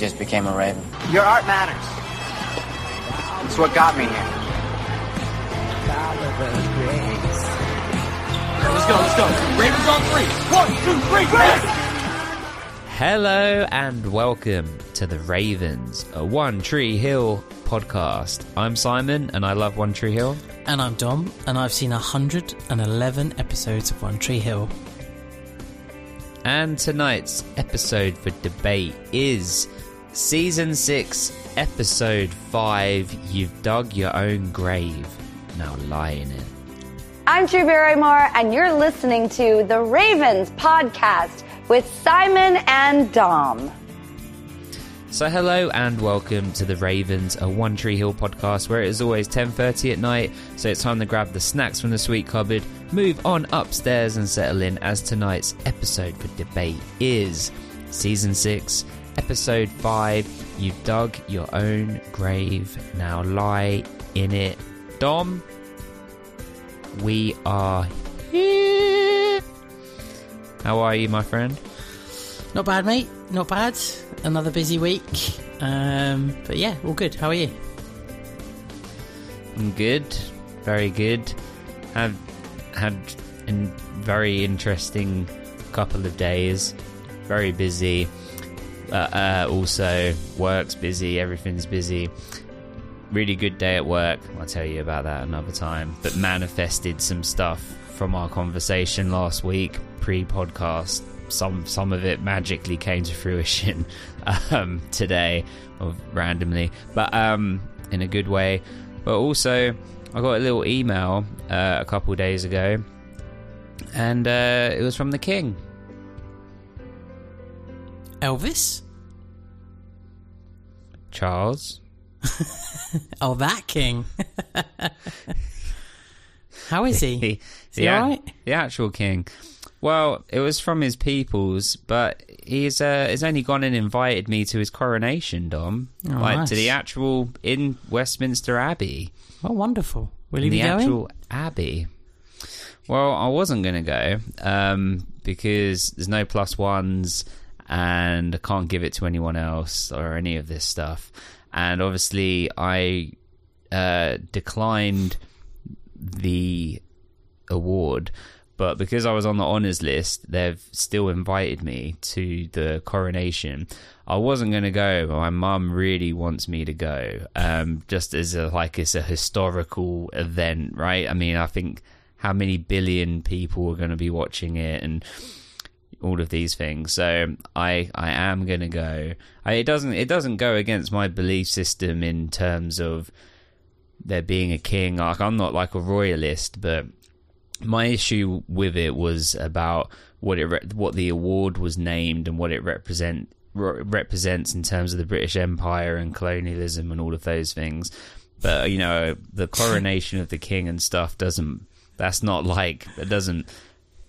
just became a Raven. Your art matters. It's what got me here. Let's go, let's go. Ravens on three. One, two, three, go! Hello and welcome to the Ravens, a One Tree Hill podcast. I'm Simon and I love One Tree Hill. And I'm Dom, and I've seen 111 episodes of One Tree Hill. And tonight's episode for debate is Season 6, Episode 5 You've Dug Your Own Grave. Now lie in it. I'm Drew Barrymore, and you're listening to the Ravens podcast with Simon and Dom. So hello and welcome to the Ravens, a One Tree Hill podcast where it is always 10:30 at night, so it's time to grab the snacks from the sweet cupboard, move on upstairs and settle in as tonight's episode for debate is season 6, episode 5, You dug your own grave, now lie in it. Dom, we are here. How are you, my friend? Not bad, mate. Not bad. Another busy week. Um, but yeah, all good. How are you? I'm good, very good. Have had a very interesting couple of days. Very busy. Uh, uh, also, work's busy. Everything's busy. Really good day at work. I'll tell you about that another time. But manifested some stuff from our conversation last week, pre-podcast. Some some of it magically came to fruition um, today, or randomly, but um, in a good way. But also, I got a little email uh, a couple days ago, and uh, it was from the king. Elvis? Charles. Oh, that king. How is he? the, Is he alright? the actual king. Well, it was from his peoples, but he's uh, he's only gone and invited me to his coronation, Dom, Oh, like nice. to the actual in Westminster Abbey, Oh, wonderful. Will the be going? actual abbey. Well, I wasn't going to go um, because there's no plus ones, and I can't give it to anyone else or any of this stuff. And obviously, I uh, declined the award, but because I was on the honours list, they've still invited me to the coronation. I wasn't going to go, but my mum really wants me to go, um, just as a like it's a historical event, right? I mean, I think how many billion people are going to be watching it, and all of these things. So I I am to go. I, it doesn't it doesn't go against my belief system in terms of there being a king. Like I'm not like a royalist, but my issue with it was about what it re- what the award was named and what it represent re- represents in terms of the British Empire and colonialism and all of those things. But you know, the coronation of the king and stuff doesn't. That's not like it doesn't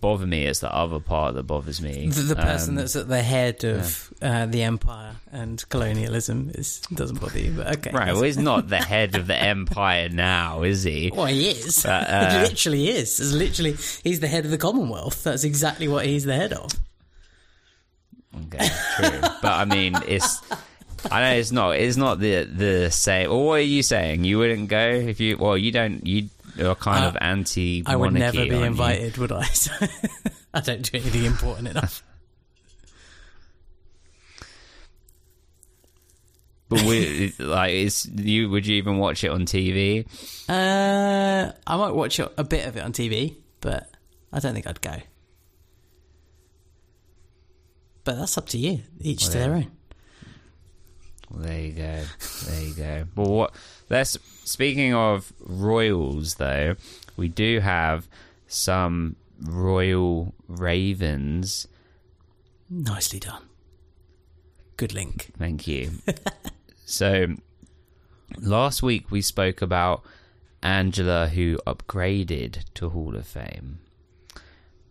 bother me. It's the other part that bothers me. The, the person Um, that's at the head of uh, the empire and colonialism is doesn't bother you, but okay. Right, well, he's not the head of the empire now, is he? Well, he is. Uh, uh, he literally is. It's literally, he's the head of the Commonwealth. That's exactly what he's the head of. Okay, true. but I mean, it's. I know it's not. It's not the the same. Well, what are you saying? You wouldn't go if you. Well, you don't. You are kind Uh, of anti. I would never be aren't you? invited, would I? I don't do anything important enough. But we, like, is you? Would you even watch it on TV? Uh, I might watch a bit of it on TV, but I don't think I'd go. But that's up to you. Each to their own. Well, there you go. There you go. But what? Let's. Speaking of royals, though, we do have some royal ravens. Nicely done. Good link. Thank you. so, last week we spoke about Angela who upgraded to Hall of Fame.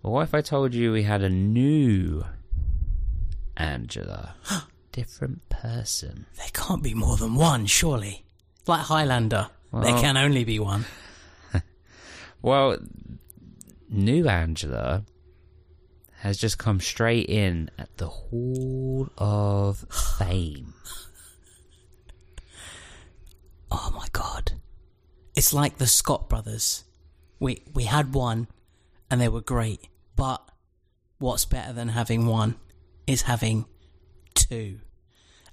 But what if I told you we had a new Angela? Different person. There can't be more than one, surely. Like Highlander. there can only be one. Well, new Angela has just come straight in at the Hall of Fame. Oh my god. It's like the Scott brothers. We we had one and they were great. But what's better than having one is having two.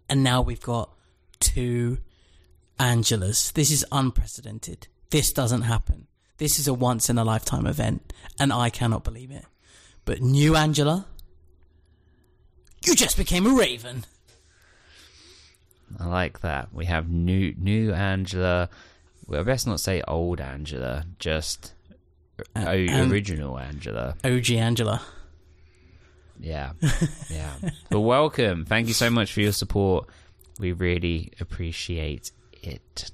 And now we've got two Angelas. This is unprecedented. This doesn't happen. This is a once in a lifetime event, and I cannot believe it. But new Angela, you just became a raven. I like that. We have new new Angela. Well, best not say old Angela, just o- um, original Angela. OG Angela. Yeah, yeah. but welcome. Thank you so much for your support. We really appreciate it.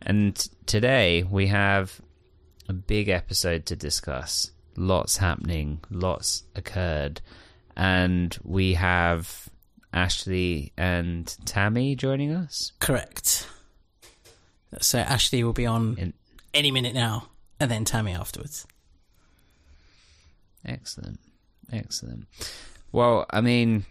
And today we have a big episode to discuss. Lots happening, lots occurred. And we have Ashley and Tammy joining us. Correct. So Ashley will be on In- any minute now, and then Tammy afterwards. Excellent. Excellent. Well, I mean,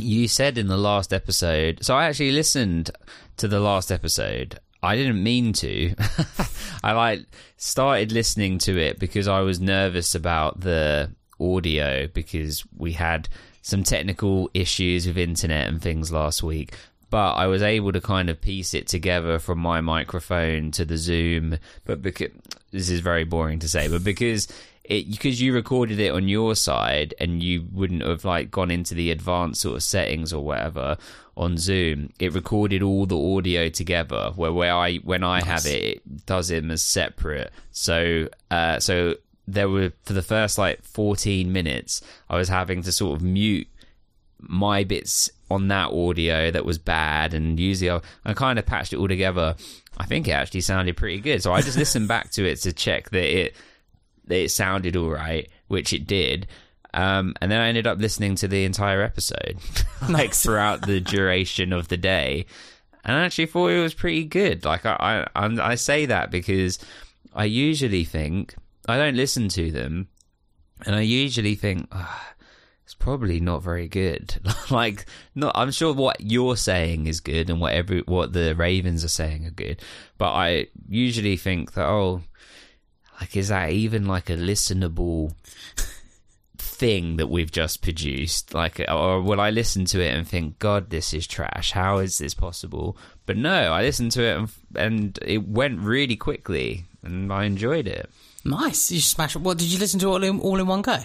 you said in the last episode, so I actually listened to the last episode. I didn't mean to. I like started listening to it because I was nervous about the audio because we had some technical issues with internet and things last week. But I was able to kind of piece it together from my microphone to the Zoom. But because this is very boring to say, but because it because you recorded it on your side and you wouldn't have like gone into the advanced sort of settings or whatever on Zoom, it recorded all the audio together. Where where I when I have it, it does them as separate. So uh, so there were for the first like 14 minutes, I was having to sort of mute my bits on that audio that was bad and usually I, I kind of patched it all together. I think it actually sounded pretty good. So I just listened back to it to check that it it sounded all right, which it did. Um, and then I ended up listening to the entire episode, like throughout the duration of the day, and I actually thought it was pretty good. Like I, I, I'm- I say that because I usually think I don't listen to them, and I usually think "Ah, it's probably not very good. like, not I'm sure what you're saying is good, and what every what the Ravens are saying are good, but I usually think that oh, like is that even like a listenable thing that we've just produced like or will i listen to it and think god this is trash how is this possible but no i listened to it and, and it went really quickly and i enjoyed it Nice. You smash it. What did you listen to all in all in one go?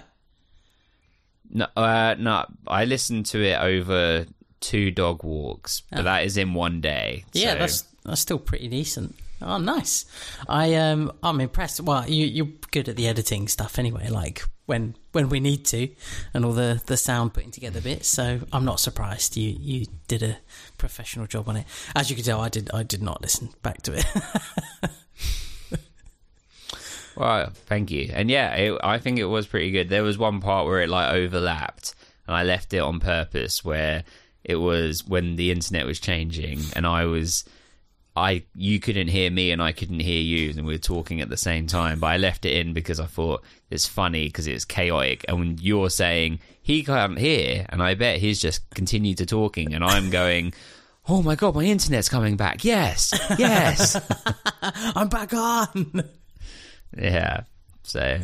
no uh no i listened to it over two dog walks but that is in one day Yeah, so- that's that's still pretty decent. Oh, nice. I um I'm impressed. Well, you you're good at the editing stuff anyway. Like when when we need to, and all the the sound putting together bits. So I'm not surprised. You you did a professional job on it. As you can tell, I did I did not listen back to it. Well, thank you. And yeah, it, I think it was pretty good. There was one part where it like overlapped, and I left it on purpose where it was when the internet was changing, and I was, I you couldn't hear me and I couldn't hear you, and we were talking at the same time. But I left it in because I thought it's funny because it's chaotic, and when you're saying he can't hear, and I bet he's just continued to talking, and I'm going. Oh my god, my internet's coming back. Yes, yes. I'm back on. Yeah. So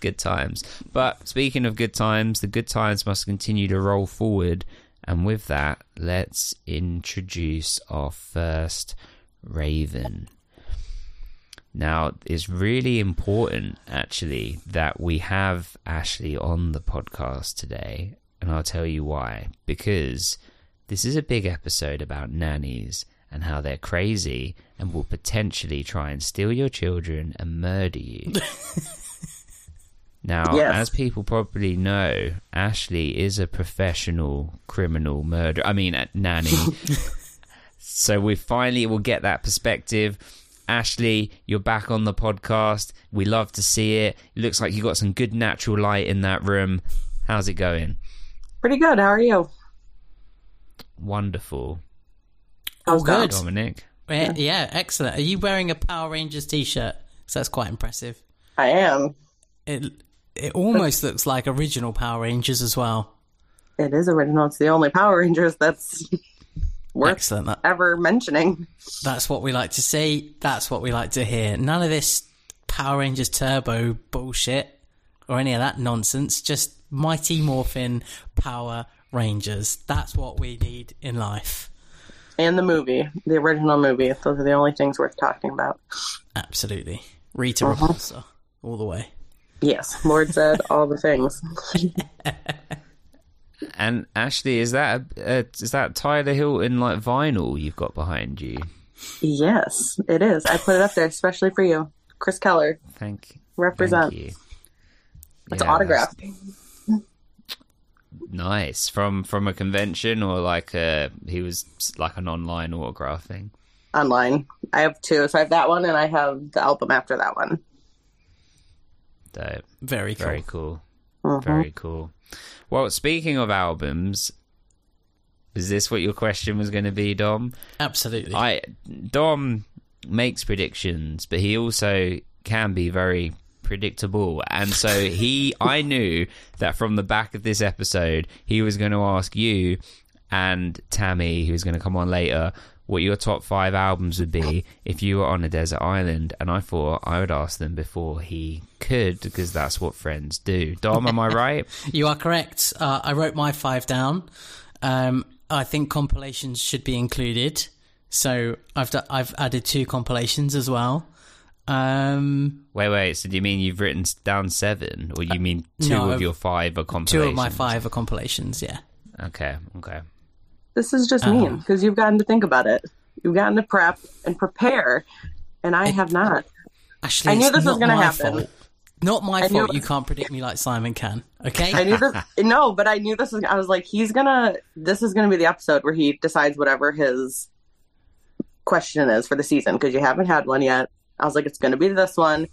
good times. But speaking of good times, the good times must continue to roll forward. And with that, let's introduce our first Raven. Now, it's really important actually that we have Ashley on the podcast today. And I'll tell you why. Because this is a big episode about nannies and how they're crazy and will potentially try and steal your children and murder you. now, Yes. as people probably know, Ashley is a professional criminal murderer. I mean, a nanny. so we finally will get that perspective. Ashley, you're back on the podcast. We love to see it. It looks like you got some good natural light in that room. How's it going? Pretty good. How are you? Wonderful. Oh, All good. Dominic. Eh, yeah, yeah, excellent. Are you wearing a Power Rangers t-shirt? So that's quite impressive. I am. It it almost looks like original Power Rangers as well. It is original. It's the only Power Rangers that's worth Excellent. That, ever mentioning. that's what we like to see. That's what we like to hear. None of this Power Rangers Turbo bullshit or any of that nonsense. Just Mighty Morphin Power Rangers. That's what we need in life. And the movie, the original movie. Those are the only things worth talking about. Absolutely. Rita uh-huh. Repulsa. All the way. Yes, Lord Zedd all the things. And Ashley, is that a, a, is that Tyler Hilton like vinyl you've got behind you? yes, it is. I put it up there especially for you, Chris Keller. Thank, Represent. thank you. Represent. It's Yeah, autographed. Nice from from a convention or like a he was like an online autograph thing. online. I have two. So I have that one and I have the album after that one. Dope. Very cool. Very cool. Mm-hmm. Very cool. Well, speaking of albums, is this what your question was going to be, Dom? Absolutely. I Dom makes predictions, but he also can be very predictable. And so he I knew that from the back of this episode, he was going to ask you and Tammy, who's going to come on later, what your top 5 albums would be if you were on a desert island, and I thought I would ask them before he could because that's what friends do. Dom, am I right? You are correct. Uh, I wrote my five down. Um, I think compilations should be included. So I've d- I've added two compilations as well. Um, Wait, wait. So do you mean you've written down 7 or you mean 2 no, of I've- your 5 are compilations? two of my five are compilations. Yeah. Okay, okay. This is just mean because uh-huh. you've gotten to think about it. You've gotten to prep and prepare, and I have not. Actually, I knew this was gonna happen. fault. Not my I fault. it- You can't predict me like Simon can. Okay. I knew this. no, but I knew this was. I was like, he's gonna. This is gonna be the episode where he decides whatever his question is for the season because you haven't had one yet. I was like, it's gonna be this one,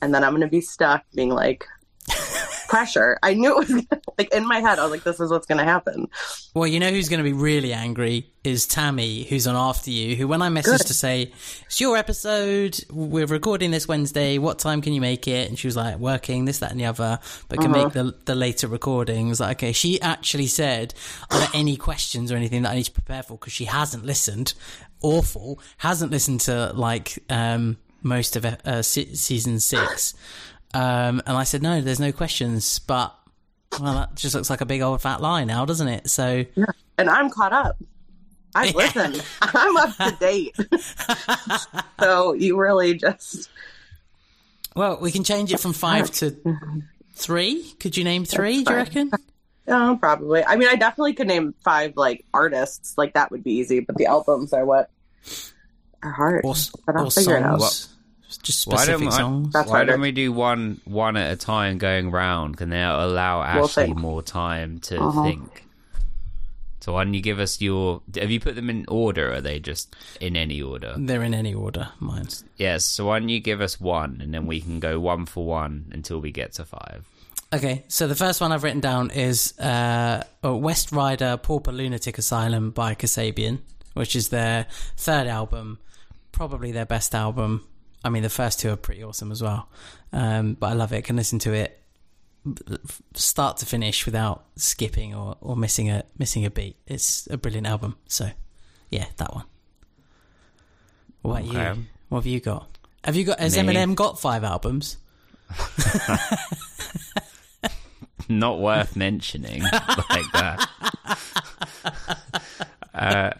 and then I'm gonna be stuck being like pressure. I knew it was like in my head. I was like, this is what's gonna happen. Well, you know who's going to be really angry is Tammy, who's on after you. Who, when I messaged Good. to say it's your episode, we're recording this Wednesday. What time can you make it? And she was like, working this, that, and the other, but can make the the later recordings. Like, okay, she actually said, are there any questions or anything that I need to prepare for? Because she hasn't listened. Awful, hasn't listened to like um, most of uh, se- season six. Um, and I said, no, there's no questions, but. Well, that just looks like a big old fat lie now, doesn't it? So, and I'm caught up. I've listened. I'm up to date. so you really just Well, we can change it from five to three. Could you name three? Do you reckon? oh, probably. I mean, I definitely could name five like artists. Like that would be easy. But the albums are what are hard. Or, but I'll figure it out. songs? Just Why specific don't, songs. That's why don't we do one one at a time going round? Can they allow We'll Ashley more time to Uh-huh. think? So why don't you give us your? Have you put them in order? Or are they just in any order? They're in any order. Mine. Yes. So why don't you give us one, and then we can go one for one until we get to five. Okay, so the first one I've written down is uh, uh, West Ryder Pauper Lunatic Asylum by Kasabian, which is their third album, probably their best album. I mean, the first two are pretty awesome as well, um, but I love it. Can listen to it start to finish without skipping or, or missing a missing a beat. It's a brilliant album. So, yeah, that one. What about Okay. you? What have you got? Have you got? Has Me? Eminem got five albums? Not worth mentioning like that. uh,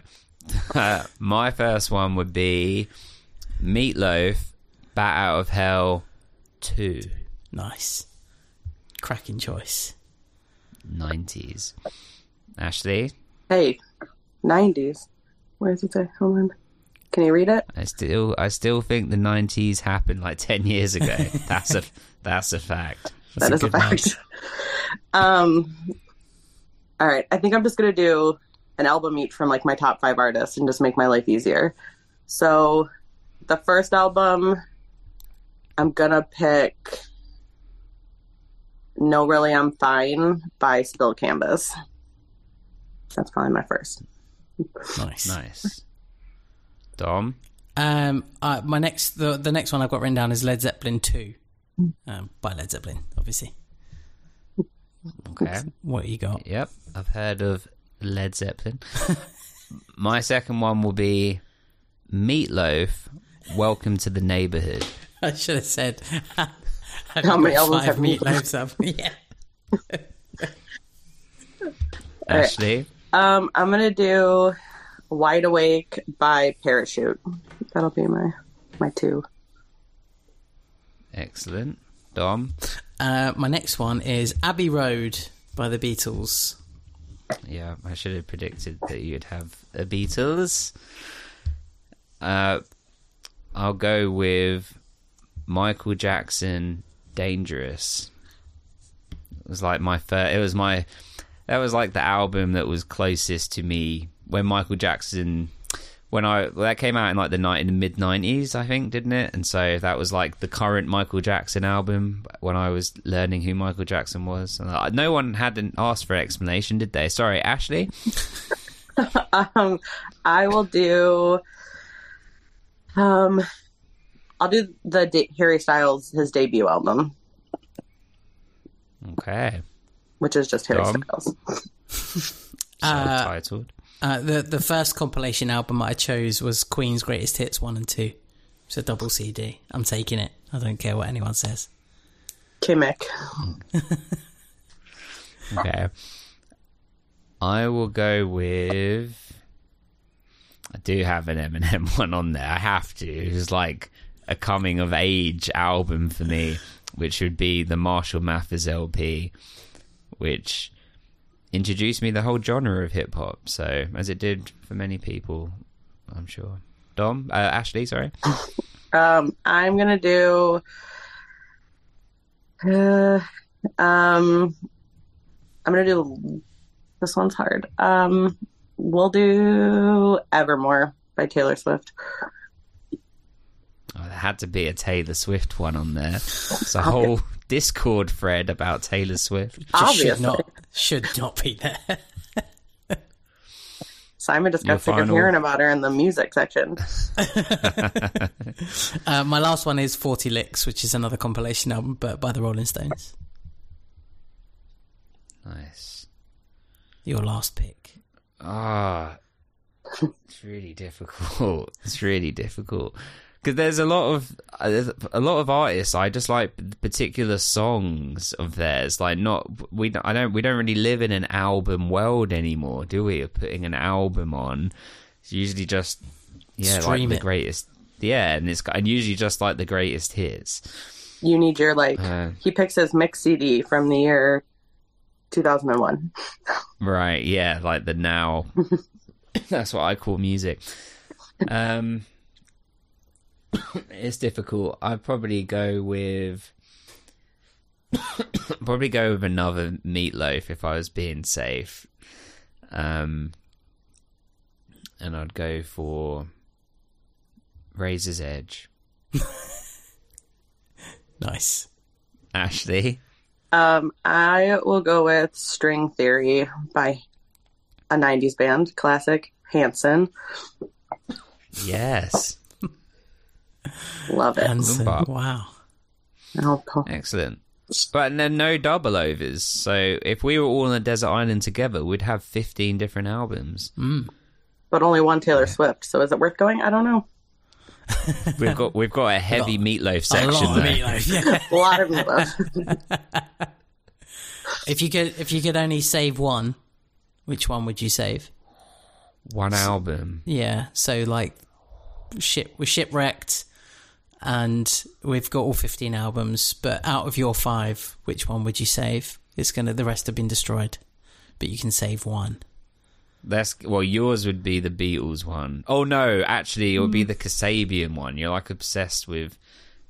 uh, my first one would be Meatloaf, Bat Out of Hell, two. Nice, cracking choice. 90s. Ashley, Hey, nineties. Where does it say? Hold on. Can you read it? I still I still think the 90s happened like 10 years ago. That's a that's a fact. That a is a fact. um, all right. I think I'm just gonna do an album each from like my top five artists and just make my life easier. So, the first album, I'm gonna pick "No Really I'm Fine" by Spill Canvas. That's probably my first. Nice. Nice. Dom, Um, uh, my next the the next one I've got written down is Led Zeppelin two, um, by Led Zeppelin, obviously. Okay. What you got? Yep, I've heard of Led Zeppelin. My second one will be Meatloaf. Welcome to the neighborhood. I should have said. have How many albums have you- meatloafs up? Yeah. right. Ashley, Um, I'm gonna do "Wide Awake" by Parachute. That'll be my my two. excellent. Dom, Uh, my next one is Abbey Road by the Beatles. yeah, I should have predicted that you'd have a Beatles. Uh, I'll go with Michael Jackson. Dangerous. It was like my first. It was my. That was like the album that was closest to me when Michael Jackson. When I well, that came out in like the night in the mid nineties, I think, didn't it? And so that was like the current Michael Jackson album when I was learning who Michael Jackson was. I, no one hadn't asked for explanation, did they? Sorry, Ashley. Um, I will do. Um, I'll do the D- Harry Styles his debut album, Okay, which is just Harry Dom? Styles. self-titled. Uh, the the first compilation album I chose was Queen's Greatest Hits one and two. It's a double CD. I'm taking it. I don't care what anyone says. Kimmick. Okay. I will go with. I do have an Eminem one on there. I have to. It's like a coming of age album for me, which would be the Marshall Mathers LP, which introduced me the whole genre of hip hop. So, as it did for many people, I'm sure. Dom, uh, Ashley, sorry. Um, I'm gonna do. Uh, um, I'm gonna do. This one's hard. Um, we'll do Evermore by Taylor Swift. Oh, there had to be a Taylor Swift one on there. It's a whole Discord thread about Taylor Swift. Just should not should not be there. Simon just Your got sick of hearing about her in the music section. Uh, my last one is Forty Licks, which is another compilation album, but by the Rolling Stones. Nice. Your last pick. Ah, it's really difficult. It's really difficult because there's a lot of uh, a lot of artists. I just like particular songs of theirs. Like not we. don't- I don't. We don't really live in an album world anymore, do we? Of putting an album on. It's usually just yeah, Stream like the greatest. Yeah, and it's and usually just like the greatest hits. You need your like. Uh, he picks his mix CD from the year 2001. Right, yeah, like the now. That's what I call music. Um, it's difficult. I'd probably go with probably go with another meatloaf if I was being safe. Um, and I'd go for Razor's Edge. Nice. Ashley, Um, I will go with String Theory by a 90s band classic, Hanson. yes, Love it. Hanson. Bob. Wow. Oh, excellent. But then no double overs. So if we were all on a desert island together, we'd have fifteen different albums. Mm. But only one Taylor Swift, so is it worth going? I don't know. We've got we've got a heavy meatloaf section. A section lot of meatloaf. Yeah. A lot of meatloaf. if you could, if you could only save one, which one would you save? One album. Yeah. So like, ship we're shipwrecked, and we've got all fifteen albums. But out of your five, which one would you save? It's gonna. The rest have been destroyed, but you can save one. That's well, yours would be the Beatles one. Oh no, actually, it would be hmm. the Kasabian one. You're like obsessed with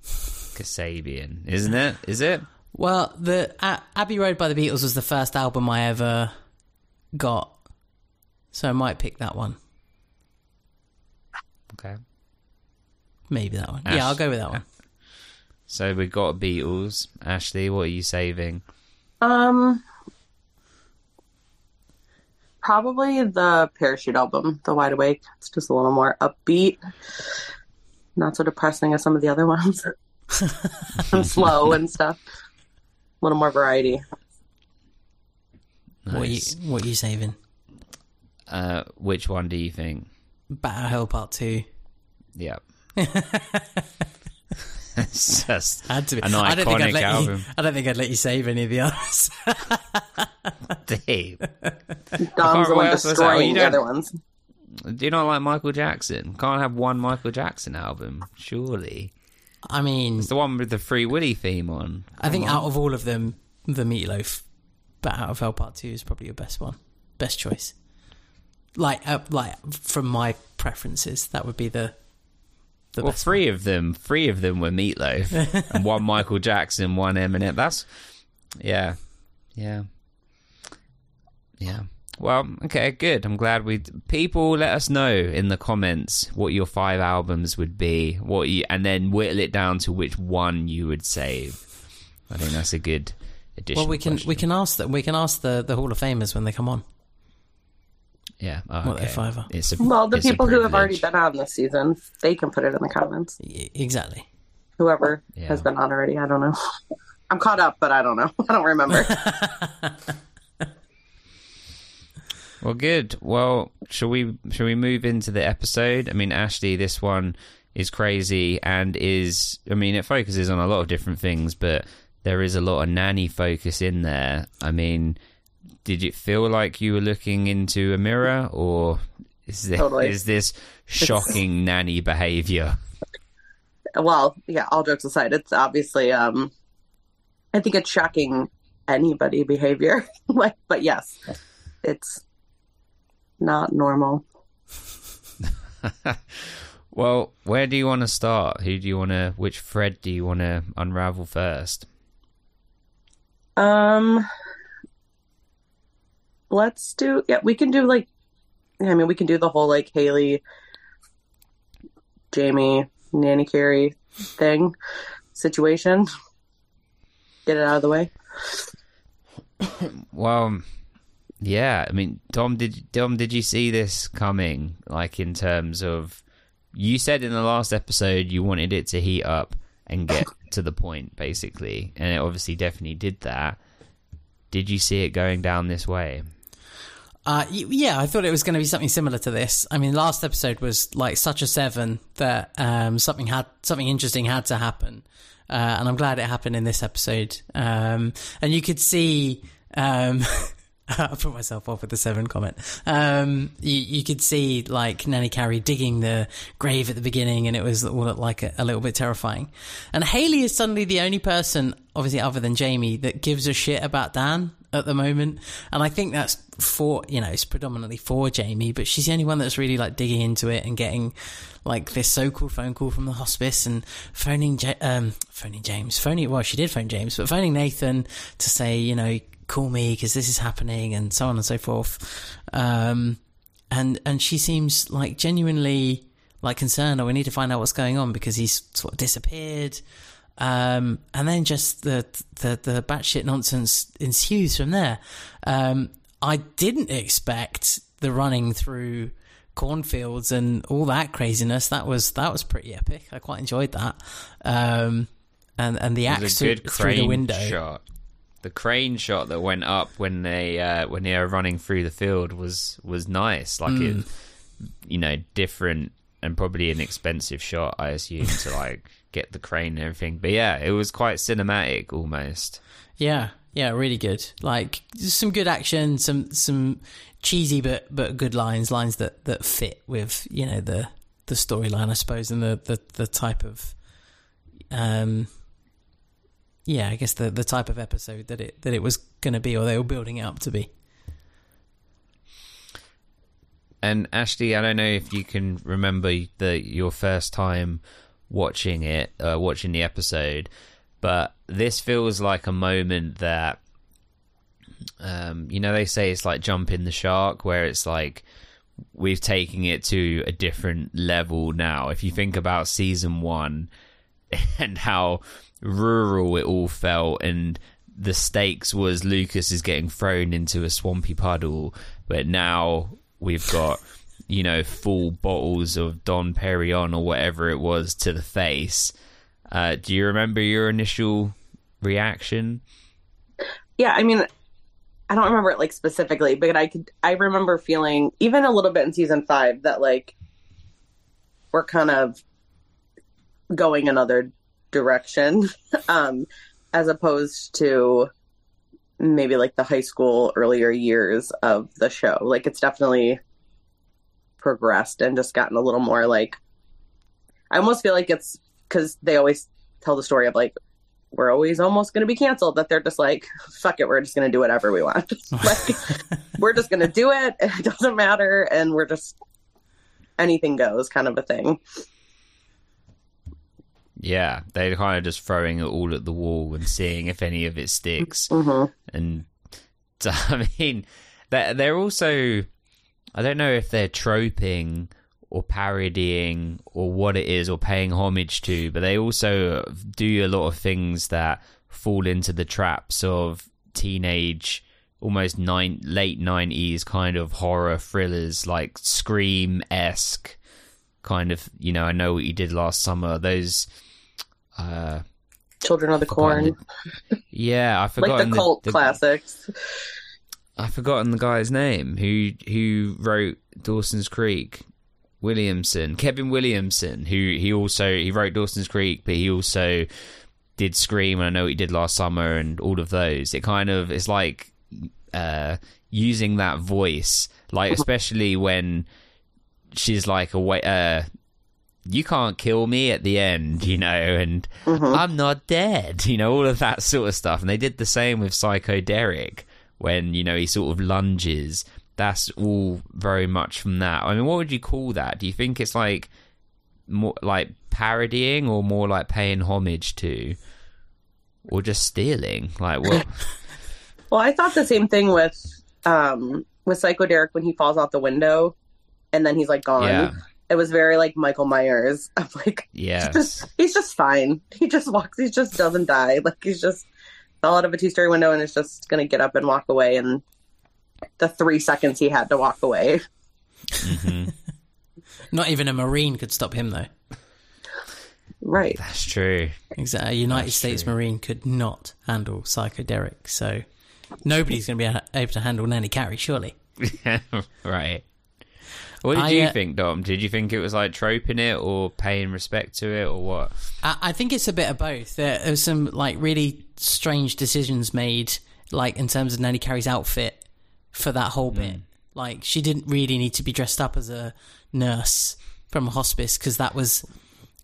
Kasabian, isn't it? Is it? Well, the A- Abbey Road by the Beatles was the first album I ever got, so I might pick that one. Okay. Maybe that one. Ash- Yeah, I'll go with that one. So we've got Beatles. Ashley, what are you saving? Um, probably the Parachute album, The Wide Awake. It's just a little more upbeat, not so depressing as some of the other ones. and slow and stuff. A little more variety. What are you Nice. What are you saving? Uh, which one do you think? Battle Hell Part Two. Yeah. It's just Had to be. an I don't think I'd iconic let album. you. I don't think I'd let you save any of the others. Dave, Dom's the what one else was that? Oh, destroying you the don't- other ones. do you not like Michael Jackson? Can't have one Michael Jackson album, surely. I mean, It's the one with the Free Willy theme on. I think out of all of them, the Meatloaf, Bat Out of Hell Part Two is probably your best one, best choice. Like, uh, like from my preferences, that would be the the Well, three of them, three of them were Meatloaf, and one Michael Jackson, one Eminem. That's yeah, yeah, yeah. Well, okay, good. I'm glad we people let us know in the comments what your five albums would be, what you, and then whittle it down to which one you would save. I think that's a good addition. Well, we can we can ask that we can ask the the Hall of Famers when they come on. Yeah. Oh, what their okay. five are. It's a, Well, the it's people who have already been on this season, they can put it in the comments. Y- Exactly. Whoever Yeah. has been on already, I don't know. I'm caught up, but I don't know. I don't remember. Well, good. Well, shall we shall we move into the episode? I mean, Ashley, this one is crazy and is I mean, it focuses on a lot of different things, but there is a lot of nanny focus in there. I mean, did it feel like you were looking into a mirror, or is this Totally. is this shocking nanny behavior? well, yeah, all jokes aside, it's obviously um I think it's shocking anybody behavior. like but yes, it's not normal. Well, where do you want to start? Who do you want to? Which thread do you want to unravel first? Um let's do yeah, we can do like I mean we can do the whole like Haley Jamie Nanny Carrie thing situation. Get it out of the way. Well, yeah. I mean, Dom, did Dom, did you see this coming? Like in terms of, you said in the last episode you wanted it to heat up and get to the point, basically, and it obviously definitely did that. Did you see it going down this way? Uh, yeah, I thought it was going to be something similar to this. I mean, last episode was like such a seven that um, something had something interesting had to happen, uh, and I'm glad it happened in this episode. Um, and you could see. Um, I put myself off with the seven comment. Um, you, you could see like Nanny Carrie digging the grave at the beginning, and it was all like a, a little bit terrifying. And Haley is suddenly the only person, obviously other than Jamie, that gives a shit about Dan at the moment. And I think that's for you know it's predominantly for Jamie, but she's the only one that's really like digging into it and getting like this so-called phone call from the hospice and phoning ja- um phoning James, phoning well she did phone James, but phoning Nathan to say you know call me because this is happening and so on and so forth. Um, and and she seems like genuinely like concerned. or we need to find out what's going on because he's sort of disappeared. Um, and then just the the the batshit nonsense ensues from there. Um, I didn't expect the running through cornfields and all that craziness. That was that was pretty epic. I quite enjoyed that. Um, and and the axe through, through the window. shot. The crane shot that went up when they uh, when they were running through the field was was nice. Like Mm. it, you know, different and probably an expensive shot, I assume, to like get the crane and everything. But yeah, it was quite cinematic almost. Yeah, yeah, really good. Like some good action, some some cheesy but but good lines, lines that that fit with you know the the storyline, I suppose, and the the the type of um yeah, I guess the the type of episode that it that it was going to be, or they were building it up to be. And Ashley, I don't know if you can remember the your first time watching it, uh, watching the episode, but this feels like a moment that, um, you know, they say it's like jumping the shark, where it's like we've taken it to a different level now. If you think about season one and how rural it all felt and the stakes was Lucas is getting thrown into a swampy puddle, but now we've got you know full bottles of Dom Perignon or whatever it was to the face. Uh, do you remember your initial reaction? Yeah, I mean, I don't remember it like specifically, but I could I remember feeling even a little bit in season five that like we're kind of going another direction, um, as opposed to maybe like the high school earlier years of the show. Like it's definitely progressed and just gotten a little more like I almost feel like it's because they always tell the story of like we're always almost going to be canceled that they're just like fuck it we're just going to do whatever we want like we're just going to do it it doesn't matter and we're just anything goes kind of a thing Yeah, they're kind of just throwing it all at the wall and seeing if any of it sticks. Mhm. And I mean, they're, they're also, I don't know if they're troping or parodying or what it is or paying homage to, but they also do a lot of things that fall into the traps of teenage, almost nine, late 90s kind of horror thrillers like Scream esque kind of, you know, I know what you did last summer. Those, uh, children of the corn yeah, I forgot like the cult classics I've forgotten the guy's name who who wrote Dawson's Creek. Williamson, Kevin Williamson, who he also he wrote Dawson's Creek, but he also did Scream, and I know what he did last summer, and all of those. It kind of it's like uh, using that voice, like especially when she's like away. Uh, you can't kill me at the end, you know, and I'm not dead, you know, all of that sort of stuff. And they did the same with Psycho Derek when, you know, he sort of lunges. That's all very much from that. I mean, what would you call that? Do you think it's like more like parodying or more like paying homage to or just stealing? Like what? well i thought the same thing with um with psycho derek when he falls out the window and then he's like gone Yeah. It was very like michael myers i'm like yeah, just he's just fine. He just walks. He just doesn't die. Like he's just fell out of a two story window and is just gonna get up and walk away. And the three seconds he had to walk away. Mm-hmm. Not even a Marine could stop him, though. Right. That's true. Exactly. A United That's States true. Marine could not handle Psycho Derek, so nobody's going to be able to handle Nanny Carrie, surely. right. What did I, you uh, think, Dom? Did you think it was like troping it or paying respect to it or what? I, I think it's a bit of both. There are some like really strange decisions made, like in terms of Nanny Carrie's outfit for that whole bit. Like she didn't really need to be dressed up as a nurse from a hospice because that was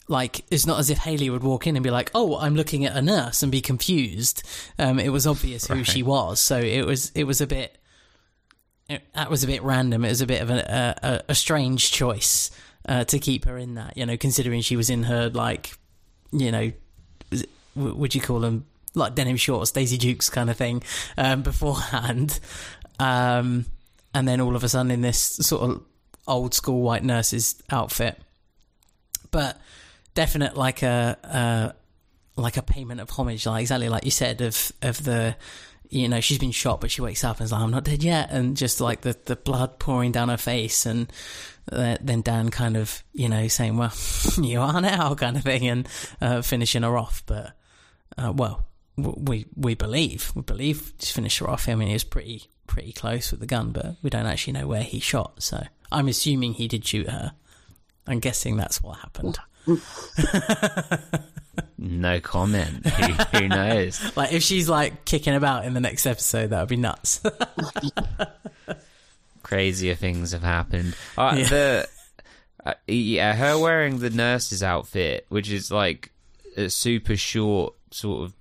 like it's not as if Haley would walk in and be like, "Oh, I'm looking at a nurse" and be confused. Um, it was obvious who she was, so it was it was a bit that was a bit random. It was a bit of a a, a strange choice uh, to keep her in that, you know, considering she was in her like, you know, would you call them like denim shorts, Daisy Dukes kind of thing um, beforehand, um, and then all of a sudden in this sort of old school white nurse's outfit, but definite like a. a like a payment of homage, like exactly like you said, of of the you know, she's been shot, but she wakes up and is like, I'm not dead yet. And just like the, the blood pouring down her face. And uh, then Dan kind of, you know, saying, well, you are now kind of thing and uh, finishing her off. But, uh, well, we, we believe, we believe to finish her off. I mean, he was pretty, pretty close with the gun, but we don't actually know where he shot. So I'm assuming he did shoot her. I'm guessing that's what happened. No comment. who, who knows? Like if she's like kicking about in the next episode, that would be nuts. Crazier things have happened. Uh, Yeah. The uh, yeah, her wearing the nurse's outfit, which is like a super short sort of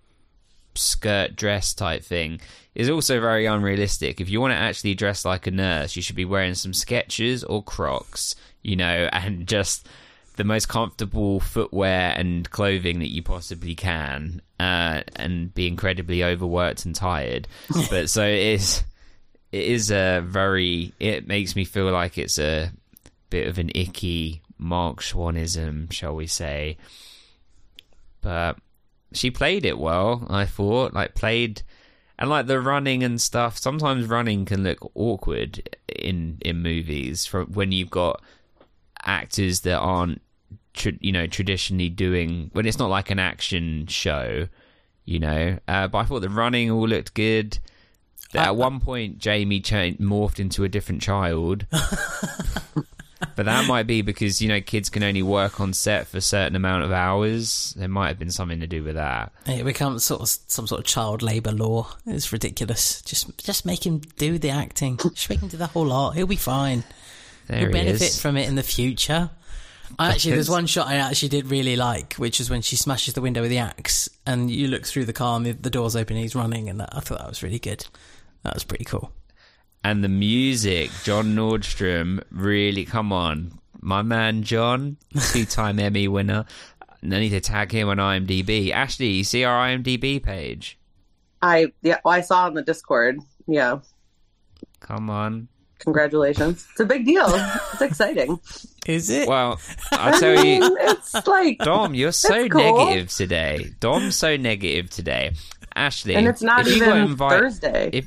skirt dress type thing, is also very unrealistic. If you want to actually dress like a nurse, you should be wearing some Skechers or Crocs, you know, and just the most comfortable footwear and clothing that you possibly can, uh, and be incredibly overworked and tired. but so it is. It is a very. It makes me feel like it's a bit of an icky Mark Schwahnism, shall we say? But she played it well. I thought, like played, and like the running and stuff. Sometimes running can look awkward in in movies from when you've got actors that aren't, tra- you know, traditionally doing when it's not like an action show, you know. Uh, but I thought the running all looked good. that at one point Jamie cha- morphed into a different child. but that might be because you know kids can only work on set for a certain amount of hours. There might have been something to do with that. It becomes sort of some sort of child labour law. It's ridiculous. Just just make him do the acting. Just make him do the whole lot. He'll be fine. There He'll benefit is. from it in the future. I actually, there's one shot I actually did really like, which is when she smashes the window with the axe, and you look through the car and the, the door's open, and he's running, and that, I thought that was really good. That was pretty cool. and the music, John Nordstrom, really come on, my man John, two-time Emmy winner. I need to tag him on IMDb. Ashley, you see our IMDb page? I yeah, well, I saw on the Discord. Yeah, Come on. Congratulations! It's a big deal. It's exciting. Is it? Well, I'll tell you, it's like, Dom, you're so cool. negative today. Dom's so negative today. Ashley, and it's not if you got even invite- Thursday. If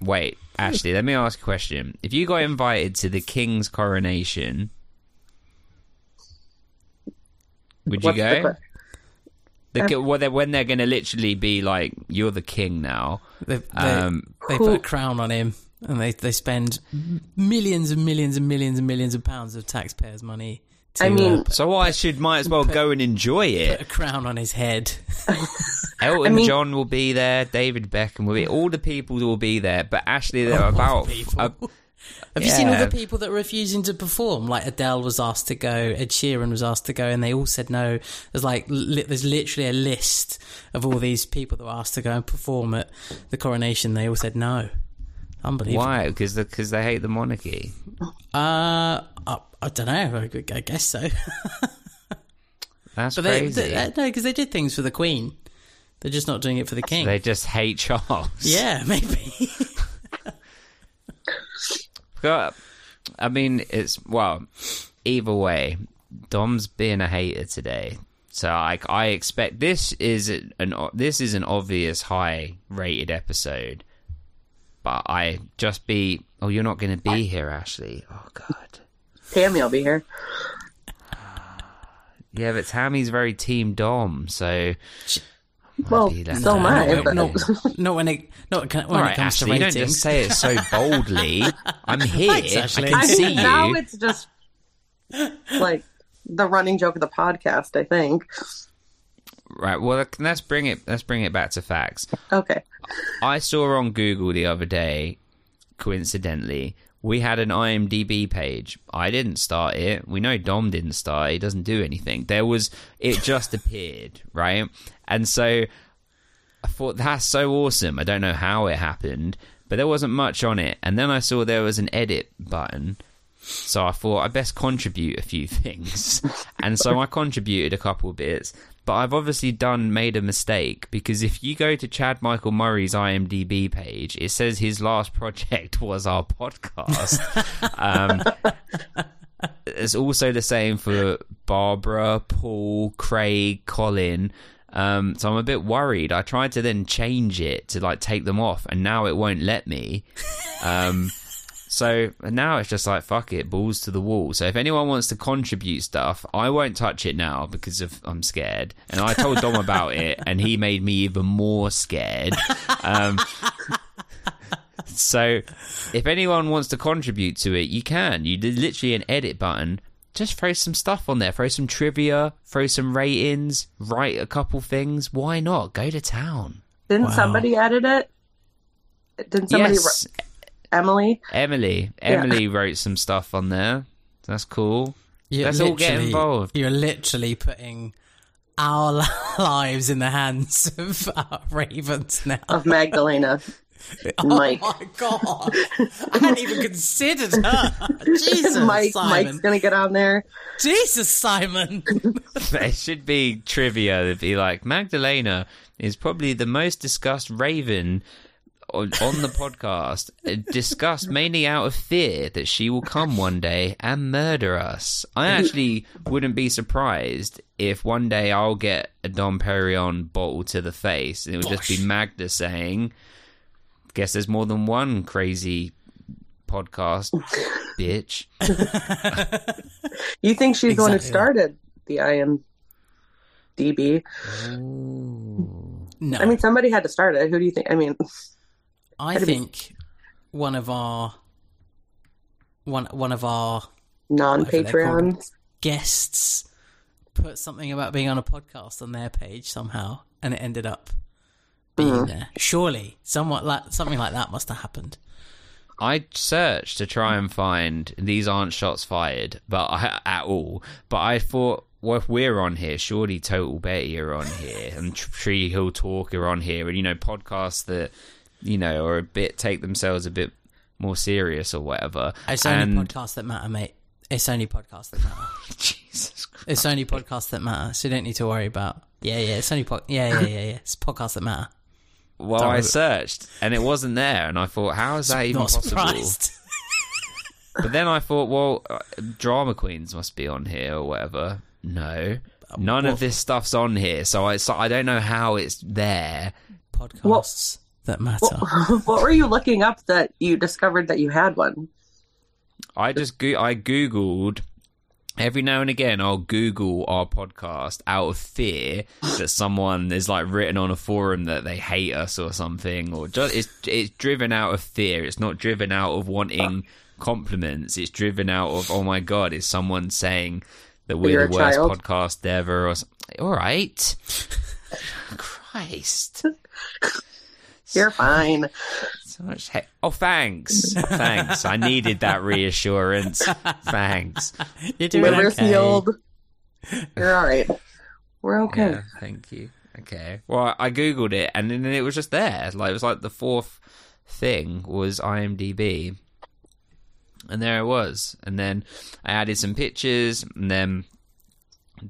wait, Ashley, let me ask a question. If you got invited to the king's coronation, would you What's the go? que- The, ki- well, they're, when they're going to literally be like, "You're the king now." they they, Um, they put a crown on him, and they they spend millions and millions and millions and millions of pounds of taxpayers' money. To, I mean, uh, So I should might as well go and enjoy put it. a crown on his head. Elton I mean- John will be there. David Beckham will be. All the people will be there. But actually, there are about. people. uh, Have you seen all the people that were refusing to perform? Like Adele was asked to go, Ed Sheeran was asked to go, and they all said no. There's like li- there's literally a list of all these people that were asked to go and perform at the coronation. They all said no. Unbelievable. why? Because because they hate the monarchy. Uh, I, I don't know. I, I guess so. That's but crazy. they- uh, no, because they did things for the Queen. They're just not doing it for the King. They just hate Charles. yeah, maybe. I mean, it's well. Either way, Dom's being a hater today. So I, I expect this is an this is an obvious high rated episode. But I just be oh you're not going to be here, Ashley. Oh God. Tammy I'll be here. Yeah, but Tammy's very team Dom, so Well, so am. I. no, but- no, not when it not when all right, it comes Ashley, to don't just say it so boldly. I'm here. Thanks, Ashley. I can I see mean, now you. it's just like the running joke of the podcast. I think. Right. Well, let's bring it. Let's bring it back to facts. Okay. I saw on Google the other day, coincidentally, we had an IMDb page. I didn't start it. We know Dom didn't start it. He doesn't do anything. There was, it just appeared, right? And so I thought, that's so awesome. I don't know how it happened, but there wasn't much on it. And then I saw there was an edit button. So I thought I best contribute a few things. and so I contributed a couple bits. But I've obviously done made a mistake because if you go to Chad Michael Murray's IMDb page, it says his last project was our podcast. um, it's also the same for Barbara, Paul, Craig, Colin. Um, so I'm a bit worried. I tried to then change it to like take them off, and now it won't let me. Um, so now it's just like fuck it, balls to the wall. So if anyone wants to contribute stuff, I won't touch it now because of I'm scared. And I told Dom about it, and he made me even more scared. Um, so if anyone wants to contribute to it, you can. You did literally an edit button. Just throw some stuff on there. Throw some trivia. Throw some ratings. Write a couple things. Why not? Go to town. Didn't Wow. somebody edit it? Didn't somebody? yes, ri- Emily. Emily. Emily wrote some stuff on there. That's cool. You're Let's all get literally- involved. You're literally putting our lives in the hands of our ravens now. of Magdalena. Oh Mike. my god! I hadn't even considered her. Jesus, Mike, Simon. Mike's gonna get on there. Jesus, Simon. There should be trivia that'd be like Magdalena is probably the most discussed raven on, on the podcast, uh, discussed mainly out of fear that she will come one day and murder us. I actually wouldn't be surprised if one day I'll get a Dom Perignon bottle to the face and it would just be Bosh. Magda saying, "Guess there's more than one crazy." Podcast, bitch. You think she's the one who Exactly. started the IMDb? No, I mean, somebody had to start it. Who do you think? I mean, I Gotta be- think one of our one one of our non Patreons guests put something about being on a podcast on their page somehow, and it ended up being mm-hmm. there. Surely, somewhat like something like that must have happened. I searched to try and find these aren't shots fired, but I, at all. But I thought, well, if we're on here, surely Total Betty are on here, and Tr- Tree Hill Talk are on here, and you know podcasts that you know or a bit take themselves a bit more serious or whatever. It's only and podcasts that matter, mate. It's only podcasts that matter. Jesus Christ. It's only podcasts that matter, so you don't need to worry about. Yeah, yeah, it's only pod. Yeah, yeah, yeah, yeah. It's podcasts that matter. Well, Don't I worry. searched and it wasn't there, and I thought, how is that even possible? surprised. But then I thought, well, uh, drama queens must be on here or whatever. No, none what- of this stuff's on here, so I so I don't know how it's there. podcasts that matter. what were you looking up that you discovered that you had one? I just go- I googled every now and again. I'll Google our podcast out of fear that someone is like written on a forum that they hate us or something, or just it's it's driven out of fear. It's not driven out of wanting compliments. It's driven out of oh my god, is someone saying that we're you're the worst child. podcast ever? Or all right, Christ. You're fine. So much he- oh, thanks, thanks. I needed that reassurance. Thanks. You're doing Liver's okay. healed. You're all right. We're okay. Yeah, thank you. Okay. Well, I googled it, and then it was just there. Like it was like the fourth thing was IMDb, and there it was. And then I added some pictures, and then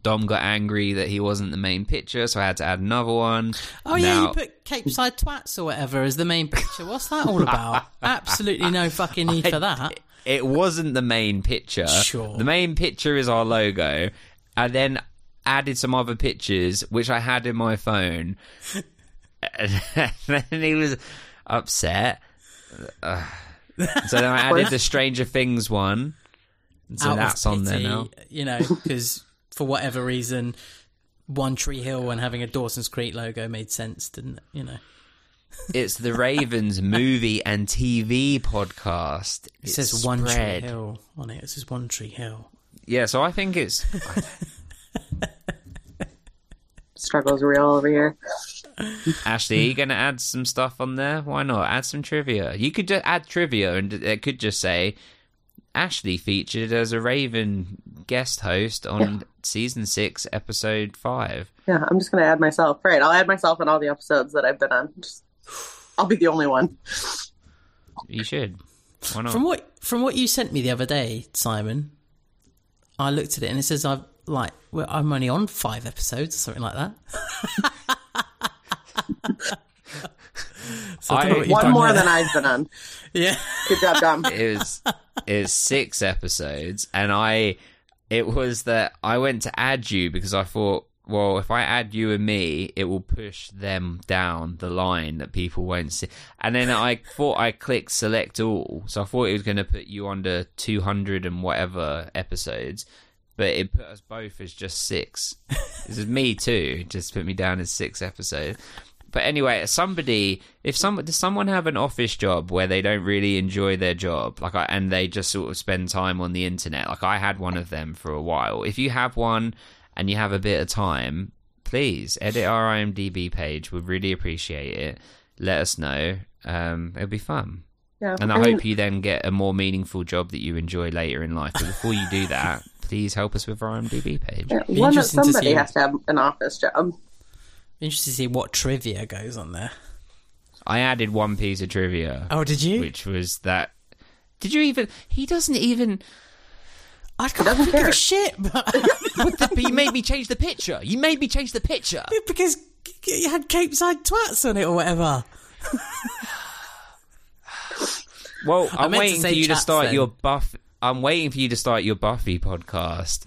Dom got angry that he wasn't the main picture, so I had to add another one. Oh yeah, you put Cape Side Twats or whatever as the main picture. What's that all about? Absolutely no fucking need for that. It wasn't the main picture. Sure. The main picture is our logo, and then added some other pictures which I had in my phone. and then he was upset. So then I added the Stranger Things one. So Out that's on there now. You know, because for whatever reason, One Tree Hill and having a Dawson's Creek logo made sense, didn't it? You know, It's the Ravens movie and TV podcast. it says One Tree Hill on it. It says One Tree Hill. Yeah, so I think it's Struggle's real over here. Ashley, are you going to add some stuff on there? Why not? Add some trivia. You could just add trivia and it could just say Ashley featured as a Raven guest host on season six, episode five. Yeah, I'm just gonna add myself. Right, I'll add myself in all the episodes that I've been on. Just, I'll be the only one. You should. Why not? From what from what you sent me the other day, Simon, I looked at it and it says I've like well, I'm only on five episodes or something like that. so I, I- One more there. than I've been on. yeah. Good job, Dom. it was was six episodes, and I it was that I went to add you because I thought, well, if I add you and me, it will push them down the line that people won't see. And then I thought I clicked select all, so I thought it was going to put you under two hundred and whatever episodes. But it put us both as just six. this is me too. Just put me down as six episodes. But anyway, somebody, if some, does someone have an office job where they don't really enjoy their job, like, I, and they just sort of spend time on the internet? Like, I had one of them for a while. If you have one and you have a bit of time, please edit our IMDb page. We'd really appreciate it. Let us know. Um, it'll be fun. Yeah, And I, mean, hope you then get a more meaningful job that you enjoy later in life. But before you do that, please help us with our IMDb page. yeah, one that interesting to somebody see. has to have an office job. Interested to see what trivia goes on there. I added one piece of trivia. Oh, did you? which was that. Did you even? He doesn't even. I can't doesn't give a shit, but But, the, but you made me change the picture. You made me change the picture. because you had Cape Side Twats on it or whatever. Well, I I'm waiting for you to start then. your buff. I'm waiting for you to start your Buffy podcast,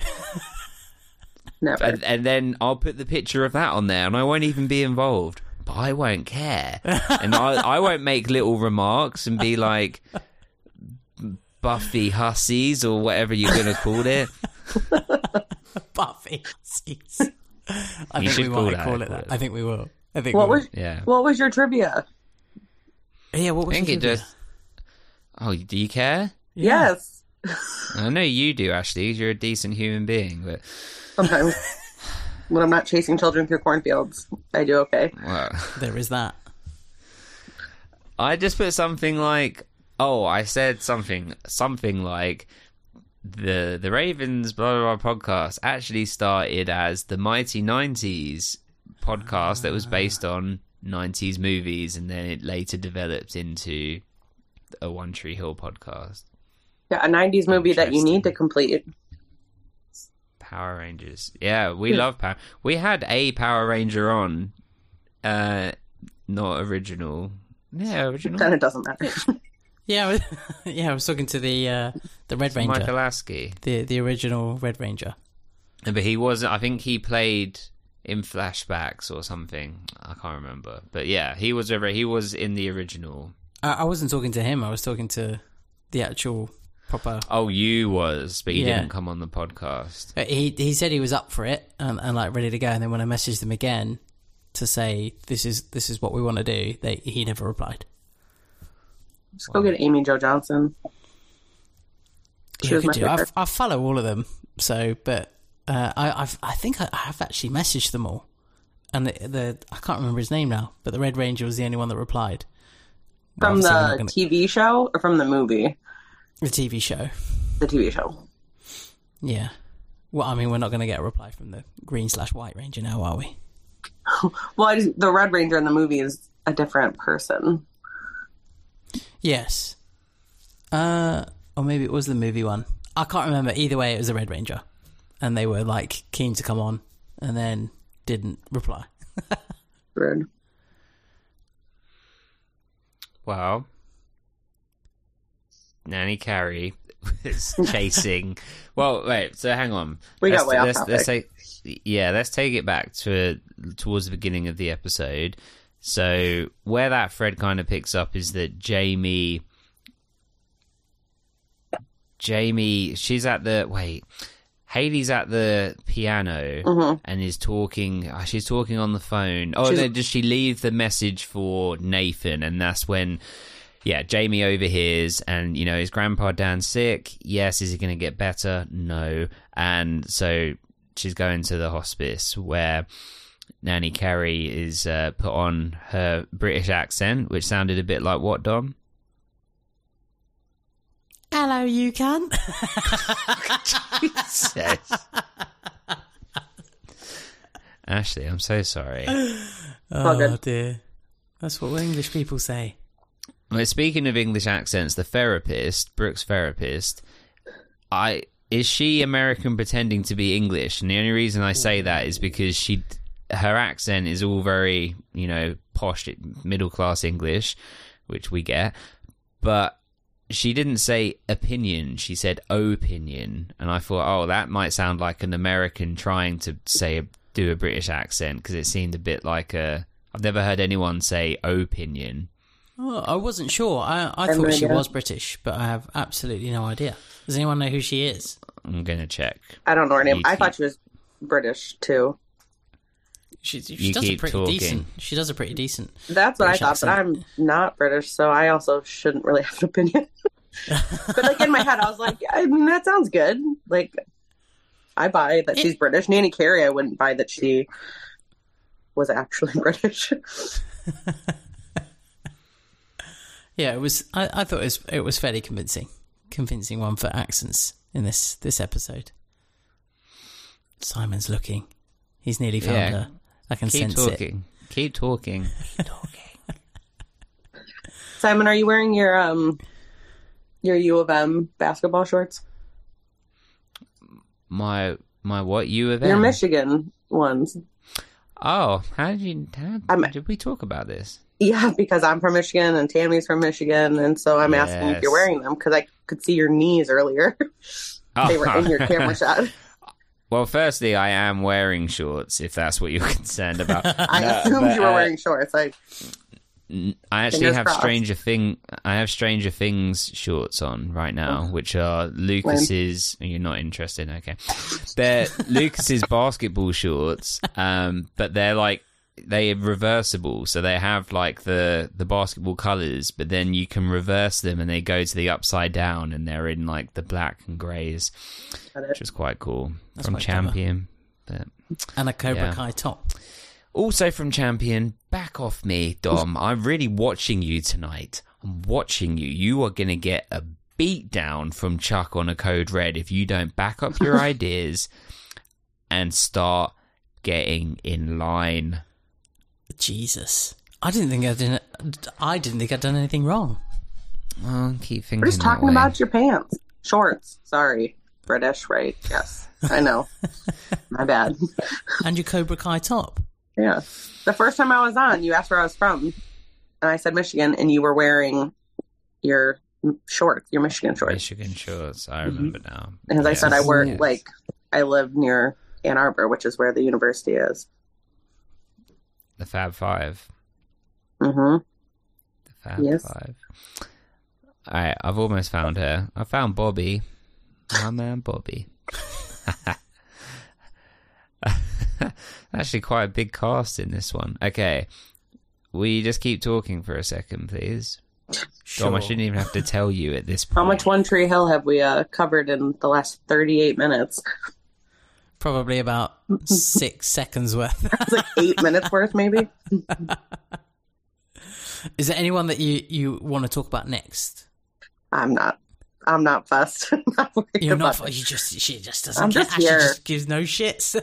Never. and, and then I'll put the picture of that on there, and I won't even be involved. But I won't care, and I, I won't make little remarks and be like Buffy hussies or whatever you're gonna call it. Buffy. Jeez. I You think we call might that, call it that. I think we will. I think what we was Yeah. what was your trivia? Yeah, what I was think the it trivia? just. Oh, do you care? Yes. I know you do, Ashley. You're a decent human being, but Sometimes when I'm not chasing children through cornfields, I do okay. well, There is that. I just put something like, oh, I said something, something like the the Ravens blah blah, blah podcast actually started as the Mighty Nineties podcast that was based ah. on nineties movies, and then it later developed into a One Tree Hill podcast. Yeah, a '90s movie that you need to complete. Power Rangers. Yeah, we Yeah. love Power. We had a Power Ranger on, uh, not original. Yeah, original. Then it doesn't matter. Yeah, was, yeah. I was talking to the uh, the Red Ranger, Michael Lasky. the the original Red Ranger. But he wasn't. I think he played in flashbacks or something. I can't remember. But yeah, he was over. He was in the original. I, I wasn't talking to him. I was talking to the actual proper. Oh, you was, but he Yeah. didn't come on the podcast. Uh, He he said he was up for it and, and like ready to go. And then when I messaged him again to say this is this is what we want to do, they he never replied. Just go get Amy Jo Johnson. She Yeah, I, was my could do. I, favorite. I follow all of them. So, but uh, I I've, I think I, I have actually messaged them all, and the, the I can't remember his name now, but the Red Ranger was the only one that replied. But From the obviously we're not gonna- TV show or from the movie? The TV show. The TV show. Yeah. Well, I mean, we're not going to get a reply from the Green slash White Ranger now, are we? Well, I just, the Red Ranger in the movie is a different person. Yes. Uh, or maybe it was the movie one. I can't remember. Either way, it was the Red Ranger, and they were like keen to come on, and then didn't reply. Rude. Well, Nanny Carrie was chasing. well, wait. So hang on. We got let's, way off let's, topic. let's take, yeah, let's take it back to towards the beginning of the episode. So where that thread kind of picks up is that Jamie, Jamie, she's at the wait. Haley's at the piano and is talking. uh, She's talking on the phone. Oh, She's- then does she leave the message for Nathan? And that's when, yeah, Jamie overhears. And you know, is Grandpa Dan sick? Yes. Is he going to get better? No. And so she's going to the hospice where Nanny Carrie is uh, put on her British accent, which sounded a bit like what Dom? Hello, you can. Says. Ashley, I'm so sorry. all oh dear. That's what English people say. Well, speaking of English accents, the therapist, Brooke's therapist, I is she American pretending to be English? And the only reason I say that is because she, her accent is all very, you know, posh, middle class English, which we get, but she didn't say opinion. She said opinion, and I thought, oh, that might sound like an American trying to say do a British accent because it seemed a bit like a. I've never heard anyone say opinion. Oh, I wasn't sure. I, I thought she was British, but I have absolutely no idea. Does anyone know who she is? I'm gonna check. I don't know her name. You I keep- thought she was British too. She, she does a pretty talking. decent. She does a pretty decent. That's what British I thought, but. I'm not British, so I also shouldn't really have an opinion. but like in my head, I was like, I mean, that sounds good. Like, I buy that she's British. Nanny Carrie, I wouldn't buy that she was actually British. Yeah, it was. I, I thought it was. It was fairly convincing. Convincing one for accents in this this episode. Simon's looking. He's nearly found Yeah. her. I can Keep sense it. Keep talking. Keep talking. Simon, are you wearing your um your U of M basketball shorts? My my what you of M? Your Michigan ones. Oh, how did you? How, I'm- did we talk about this? Yeah, because I'm from Michigan and Tammy's from Michigan, and so I'm asking if you're wearing them because I could see your knees earlier. they were in your camera shot. Well, firstly, I am wearing shorts. If that's what you're concerned about, I No, assumed but, you were uh, wearing shorts. I I actually have crossed. Stranger Thing. I have Stranger Things shorts on right now, which are Lucas's. You're not interested, okay? They're Lucas's basketball shorts, um, but they're like they're reversible, so they have like the the basketball colors, but then you can reverse them and they go to the upside down, and they're in like the black and grays, which is quite cool That's from quite. Champion. But And a Cobra Yeah. Kai top. also from Champion, back off me, Dom. I'm really watching you tonight. I'm watching you. You are gonna get a beat down from Chuck on a code red if you don't back up your ideas and start getting in line. Jesus. I didn't think I did. I didn't think I'd done anything wrong. Well, keep thinking. We're just that talking way. about your pants. Shorts. Sorry. British, right? Yes. I know. My bad. And your Cobra Kai top. Yeah. The first time I was on, you asked where I was from. And I said Michigan, and you were wearing your shorts, your Michigan shorts. Michigan shorts. I mm-hmm. remember now. Because I said I work, Yes. like, I live near Ann Arbor, which is where the university is. The Fab Five. hmm The Fab Yes. Five. All right, I've almost found her. I found Bobby. My man, Bobby. Actually, quite a big cast in this one. Okay, will you just keep talking for a second, please? Sure. Dom, I shouldn't even have to tell you at this point. How much One Tree Hill have we uh, covered in the last 38 minutes? Probably about six seconds worth. It's like eight minutes worth, maybe. Is there anyone that you, you want to talk about next? I'm not. I'm not fussed. I'm not You're not. it. You just. She just doesn't. I'm just here. just gives no shits.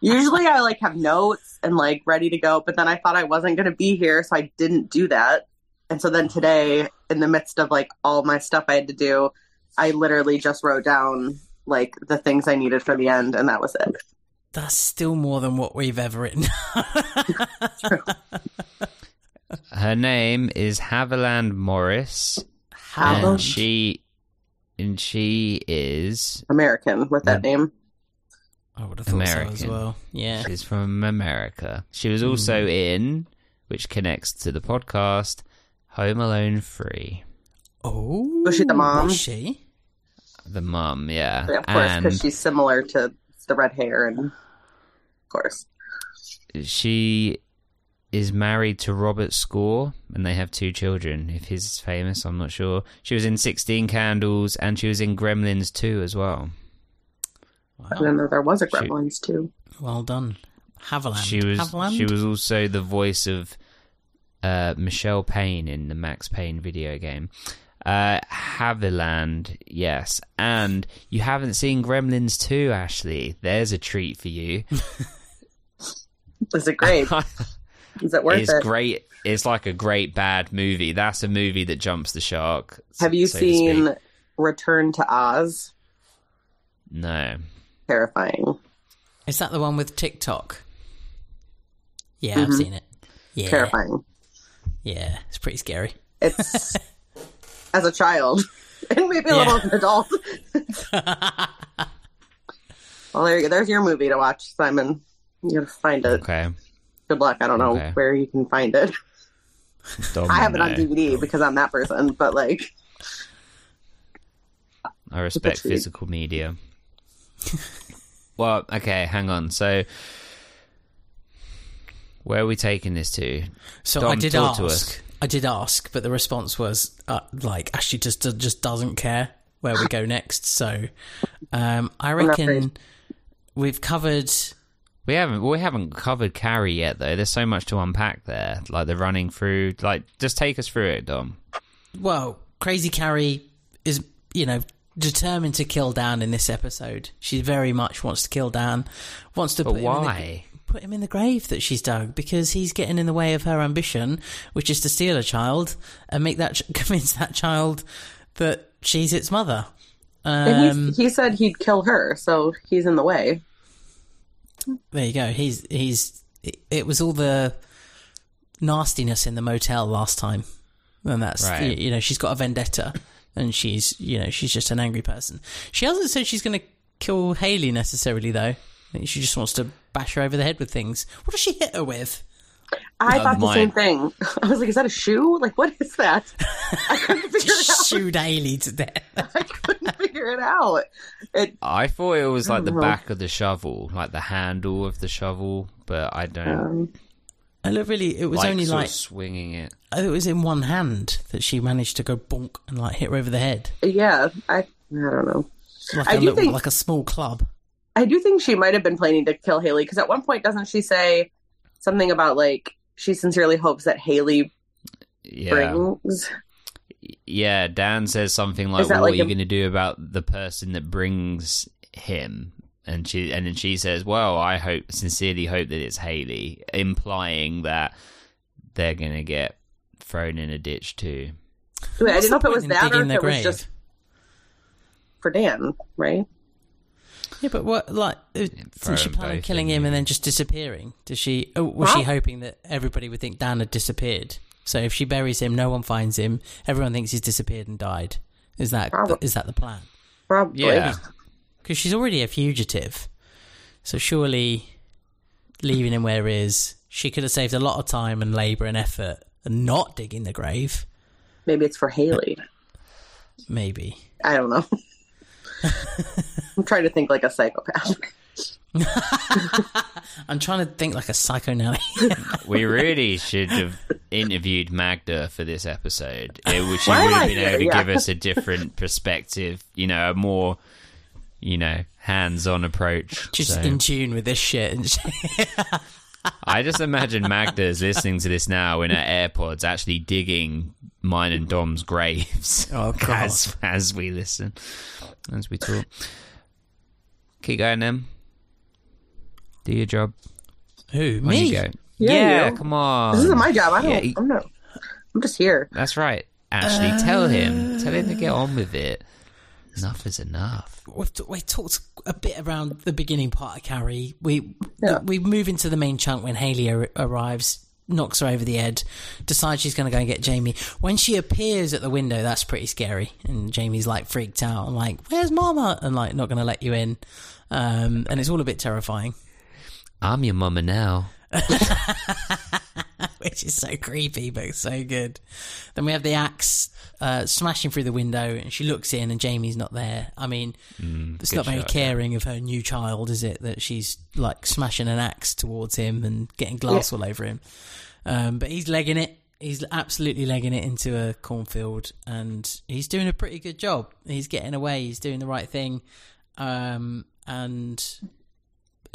Usually I like have notes and like ready to go, but then I thought I wasn't going to be here, so I didn't do that. And so then today, in the midst of like all my stuff I had to do, I literally just wrote down like the things I needed for the end, and that was it. That's still more than what we've ever written. Her name is Haviland Morris, Haviland? and she and she is American with that name. I would have thought so as well. Yeah. She's from America. She was hmm. also in, which connects to the podcast, Home Alone Free. Oh. Was she the mom? Was she? The mum, yeah. Yeah, of course, because she's similar to the red hair, and of course, she is married to Robert Score, and they have two children. If he's famous, I'm not sure. She was in 16 Candles, and she was in Gremlins 2 as well. I didn't there was a She- Gremlins too. Well done. Haviland. She was Haviland? she was also the voice of uh, Michelle Payne in the Max Payne video game. Uh, Haviland, yes, and you haven't seen Gremlins 2, Ashley. There's a treat for you. Is it great? Is it worth it's it? great. It's like a great bad movie. That's a movie that jumps the shark. Have you so seen speak. Return to Oz? No. Terrifying. Is that the one with Tik-Tok? Yeah, I've Mhm. seen it. Yeah. Terrifying. Yeah, it's pretty scary. It's as a child and maybe a Yeah. little as an adult. well, there you go. There's your movie to watch, Simon. You gotta find it. Okay. Good luck. I don't know Okay. where you can find it. Dom, I have it on no. DVD because I'm that person, but like, I respect physical media. well, okay, hang on. So, where are we taking this to? So Dom, I did talk ask. to us. I did ask, but the response was uh, like Ashley just just doesn't care where we go next. So um, I reckon we've covered. We haven't we haven't covered Carrie yet though. There's so much to unpack there. Like the running through. Like just take us through it, Dom. Well, Crazy Carrie is you know determined to kill Dan in this episode. She very much wants to kill Dan. Wants to But put him in the- why? Put him in the grave that she's dug because he's getting in the way of her ambition, which is to steal a child and make that convince that child that she's its mother. and Um, he's, he said he'd kill her, so he's in the way. there you go. He's he's. It, it was all the nastiness in the motel last time, and that's Right. you, you know she's got a vendetta, and she's you know she's just an angry person. She hasn't said she's going to kill Haley necessarily though. I think she just wants to bash her over the head with things. What does she hit her with? I Uh, thought the my- same thing. I was like, "Is that a shoe? Like, what is that?" I couldn't figure it out. Shoot Haley to death. I couldn't figure figure it out. It I thought it was like the know. back of the shovel, like the handle of the shovel, but I don't. um, And it really, it was like, only sort of like swinging it. it was in one hand that she managed to go bonk and like hit her over the head, yeah, I I don't know. like I a do little, think- like a small club. I do think she might have been planning to kill Haley because at one point doesn't she say something about like she sincerely hopes that Haley Yeah, brings? yeah. Dan says something like, Is "Well, like "What are you going to do about the person that brings him?" And she, and then she says, "Well, I hope, sincerely hope that it's Haley," implying that they're going to get thrown in a ditch too. Wait, I didn't know if it was that or if the it was just for Dan, right? Yeah, but what like uh, throw she them plan on killing in, him and then just disappearing? Does she? Oh, was she hoping that everybody would think Dan had disappeared? So if she buries him, no one finds him. Everyone thinks he's disappeared and died. Is that Probably. is that the plan? Probably. Yeah, Because she's already a fugitive, so surely leaving him where he is, she could have saved a lot of time and labor and effort and not digging the grave. Maybe it's for Haley. Maybe. I don't know. I'm trying to think like a psychopath. I'm trying to think like a psycho Nelly. we really should have interviewed Magda for this episode. It would, she Why would have been here? able to Yeah. give us a different perspective, you know, a more, you know, hands-on approach. Just So- in tune with this shit. I just imagine Magda is listening to this now in her AirPods, actually digging mine and Dom's graves Oh, God. as as we listen, as we talk. Keep going, then. Do your job. Who? On Me? you go. Yeah, Yeah, you. come on. This isn't my job. I don't. Yeah, you- I'm not. I'm just here. That's right. Ashley, tell him. Tell him to get on with it. Enough is enough. We've, t- we talked a bit around the beginning part of Carrie. We Yeah. we move into the main chunk when Haley ar- arrives, knocks her over the head, decides she's going to go and get Jamie. When she appears at the window, that's pretty scary. And Jamie's like freaked out and like, "Where's Mama?" and like not going to let you in. Um, and it's all a bit terrifying, I'm your mama now. which is so creepy but so good. Then we have the axe uh, smashing through the window, and she looks in, and Jamie's not there. I mean, it's not very shot, yeah. caring of her new child, is it? That she's like smashing an axe towards him and getting glass all over him. Um, but he's legging it. He's absolutely legging it into a cornfield, and he's doing a pretty good job. He's getting away. He's doing the right thing, um, and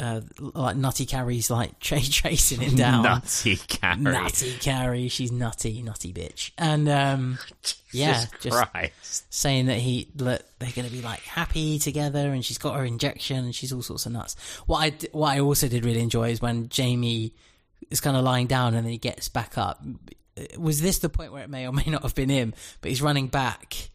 uh, like Nutty Carrie's like ch- chasing him down. Nutty Carrie. Nutty Carrie, she's nutty, nutty bitch, and um, yeah, just Christ. saying that he look they're going to be like happy together and she's got her injection and she's all sorts of nuts what I what i also did really enjoy is when jamie is kind of lying down and then he gets back up was this the point where it may or may not have been him but he's running back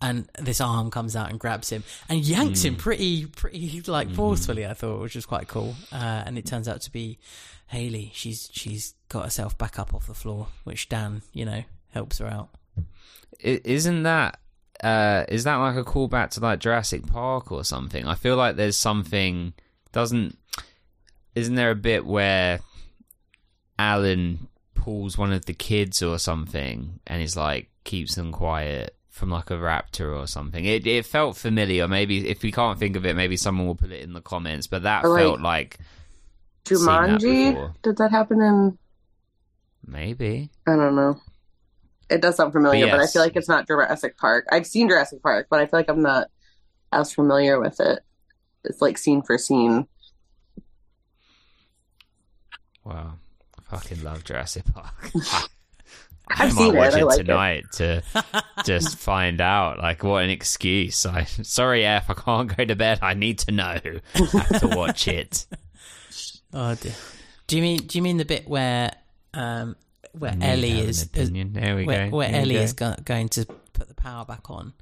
and this arm comes out and grabs him and yanks him pretty pretty like forcefully i thought which was quite cool. Uh, and it turns out to be haley she's she's got herself back up off the floor which dan you know helps her out. I- Isn't that uh is that like a callback to like Jurassic Park or something? I feel like there's something doesn't isn't there a bit where Alan pulls one of the kids or something and is like keeps them quiet from like a raptor or something. It it felt familiar. Maybe if we can't think of it, maybe someone will put it in the comments. But that Or, felt like that Jumanji. before. Did that happen in? maybe. I don't know. It does sound familiar, but I feel like it's not Jurassic Park. I've seen Jurassic Park, but I feel like I'm not as familiar with it. It's like scene for scene. Wow. I fucking love Jurassic Park. I've I might seen watch it. It like tonight to just find out. Like, what an excuse! I sorry, F. I can't go to bed. I need to know. I have to watch it. Oh dear. Do you mean do you mean the bit where um where Ellie to have an is. There we where, go. where There Ellie go. is go- going to put the power back on,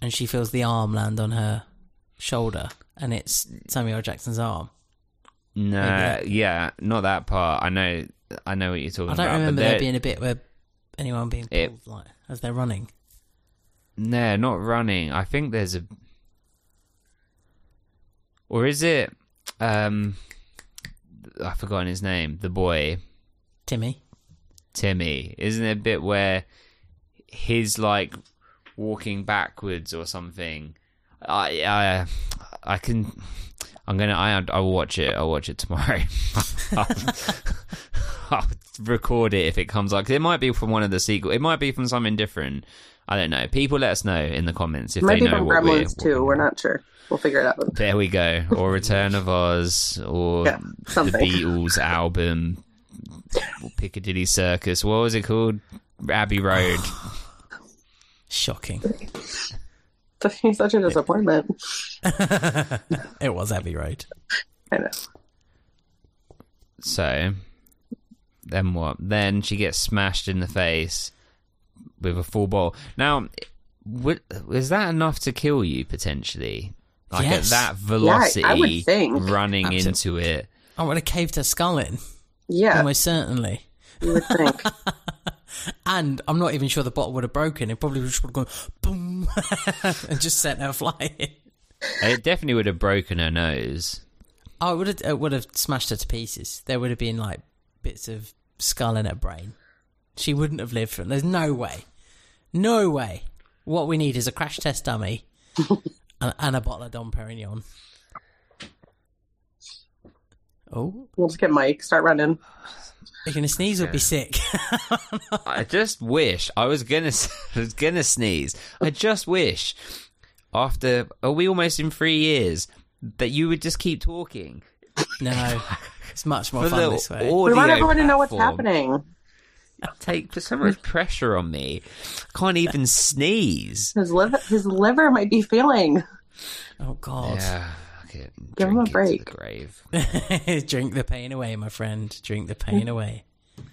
and she feels the arm land on her shoulder, and it's Samuel Jackson's arm. No, yeah, not that part. I know, I know what you're talking about. I don't about. remember there being a bit where anyone being It- pulled like as they're running. No, not running. I think there's a, or is it? Um, I've forgotten his name. The boy. Timmy. Timmy. Isn't there a bit where he's like walking backwards or something, I, I, I can. I'm gonna. I, I'll watch it. I'll watch it tomorrow. I'll, I'll record it if it comes up. 'Cause it might be from one of the sequel. It might be from something different. I don't know. People, let us know in the comments if Might they be know from what we're. Gremlins too. We're not sure. We'll figure it out. There we go. Or Return of Oz, or Yeah, the. Beatles album, or Piccadilly Circus. What was it called? Abbey Road. Shocking. He's such a disappointment. It was heavy, right? I know. So, then what? Then she gets smashed in the face with a full ball. Now, w- is that enough to kill you potentially? Like Yes. at that velocity, I would think. running Absolute- into it. I would have caved her skull in, Yeah, almost certainly. you would think. And I'm not even sure the bottle would have broken. It probably just would have gone boom and just sent her flying. It definitely would have broken her nose. Oh, it would have it would have smashed her to pieces. There would have been like bits of skull in her brain. She wouldn't have lived for it. There's no way, no way. What we need is a crash test dummy and, and a bottle of Dom Perignon. Oh, We'll just get Mike. Start running. you're gonna sneeze or be sick. I just wish I was gonna I was gonna sneeze. I just wish after are we almost in three years that you would just keep talking no, it's much more for fun this way. We want everyone to know what's happening. Take put so much pressure on me. Can't even sneeze. His liver, his liver might be failing. Oh God, Yeah, okay, Give him a drink it to break. the grave. drink the pain away, my friend. Drink the pain away.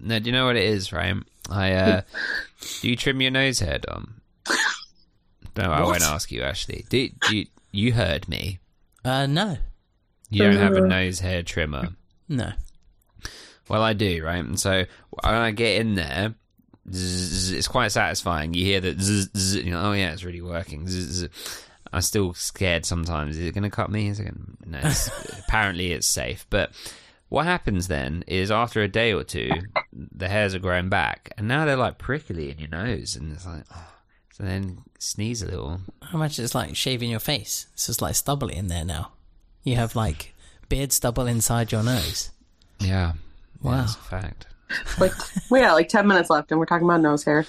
No, do you know what it is, right? I uh do you trim your nose hair, Dom? No, I won't ask you. Actually, do, do you, you heard me? Uh, no, You don't have a nose hair trimmer. no. Well, I do, right? And so when I get in there, zzz, it's quite satisfying. You hear that, zzz, zzz, you know, oh yeah, it's really working. Zzz, zzz. I'm still scared sometimes. Is it going to cut me? Is it going to... No, it's, apparently it's safe. But what happens then is after a day or two, the hairs are growing back, and now they're like prickly in your nose, and it's like, oh. so then sneeze a little. I imagine it's like shaving your face. It's just like stubbly in there now. You have like beard stubble inside your nose. Yeah, Wow. yeah, that's a fact. Like we got like ten minutes left, and we're talking about nose hair.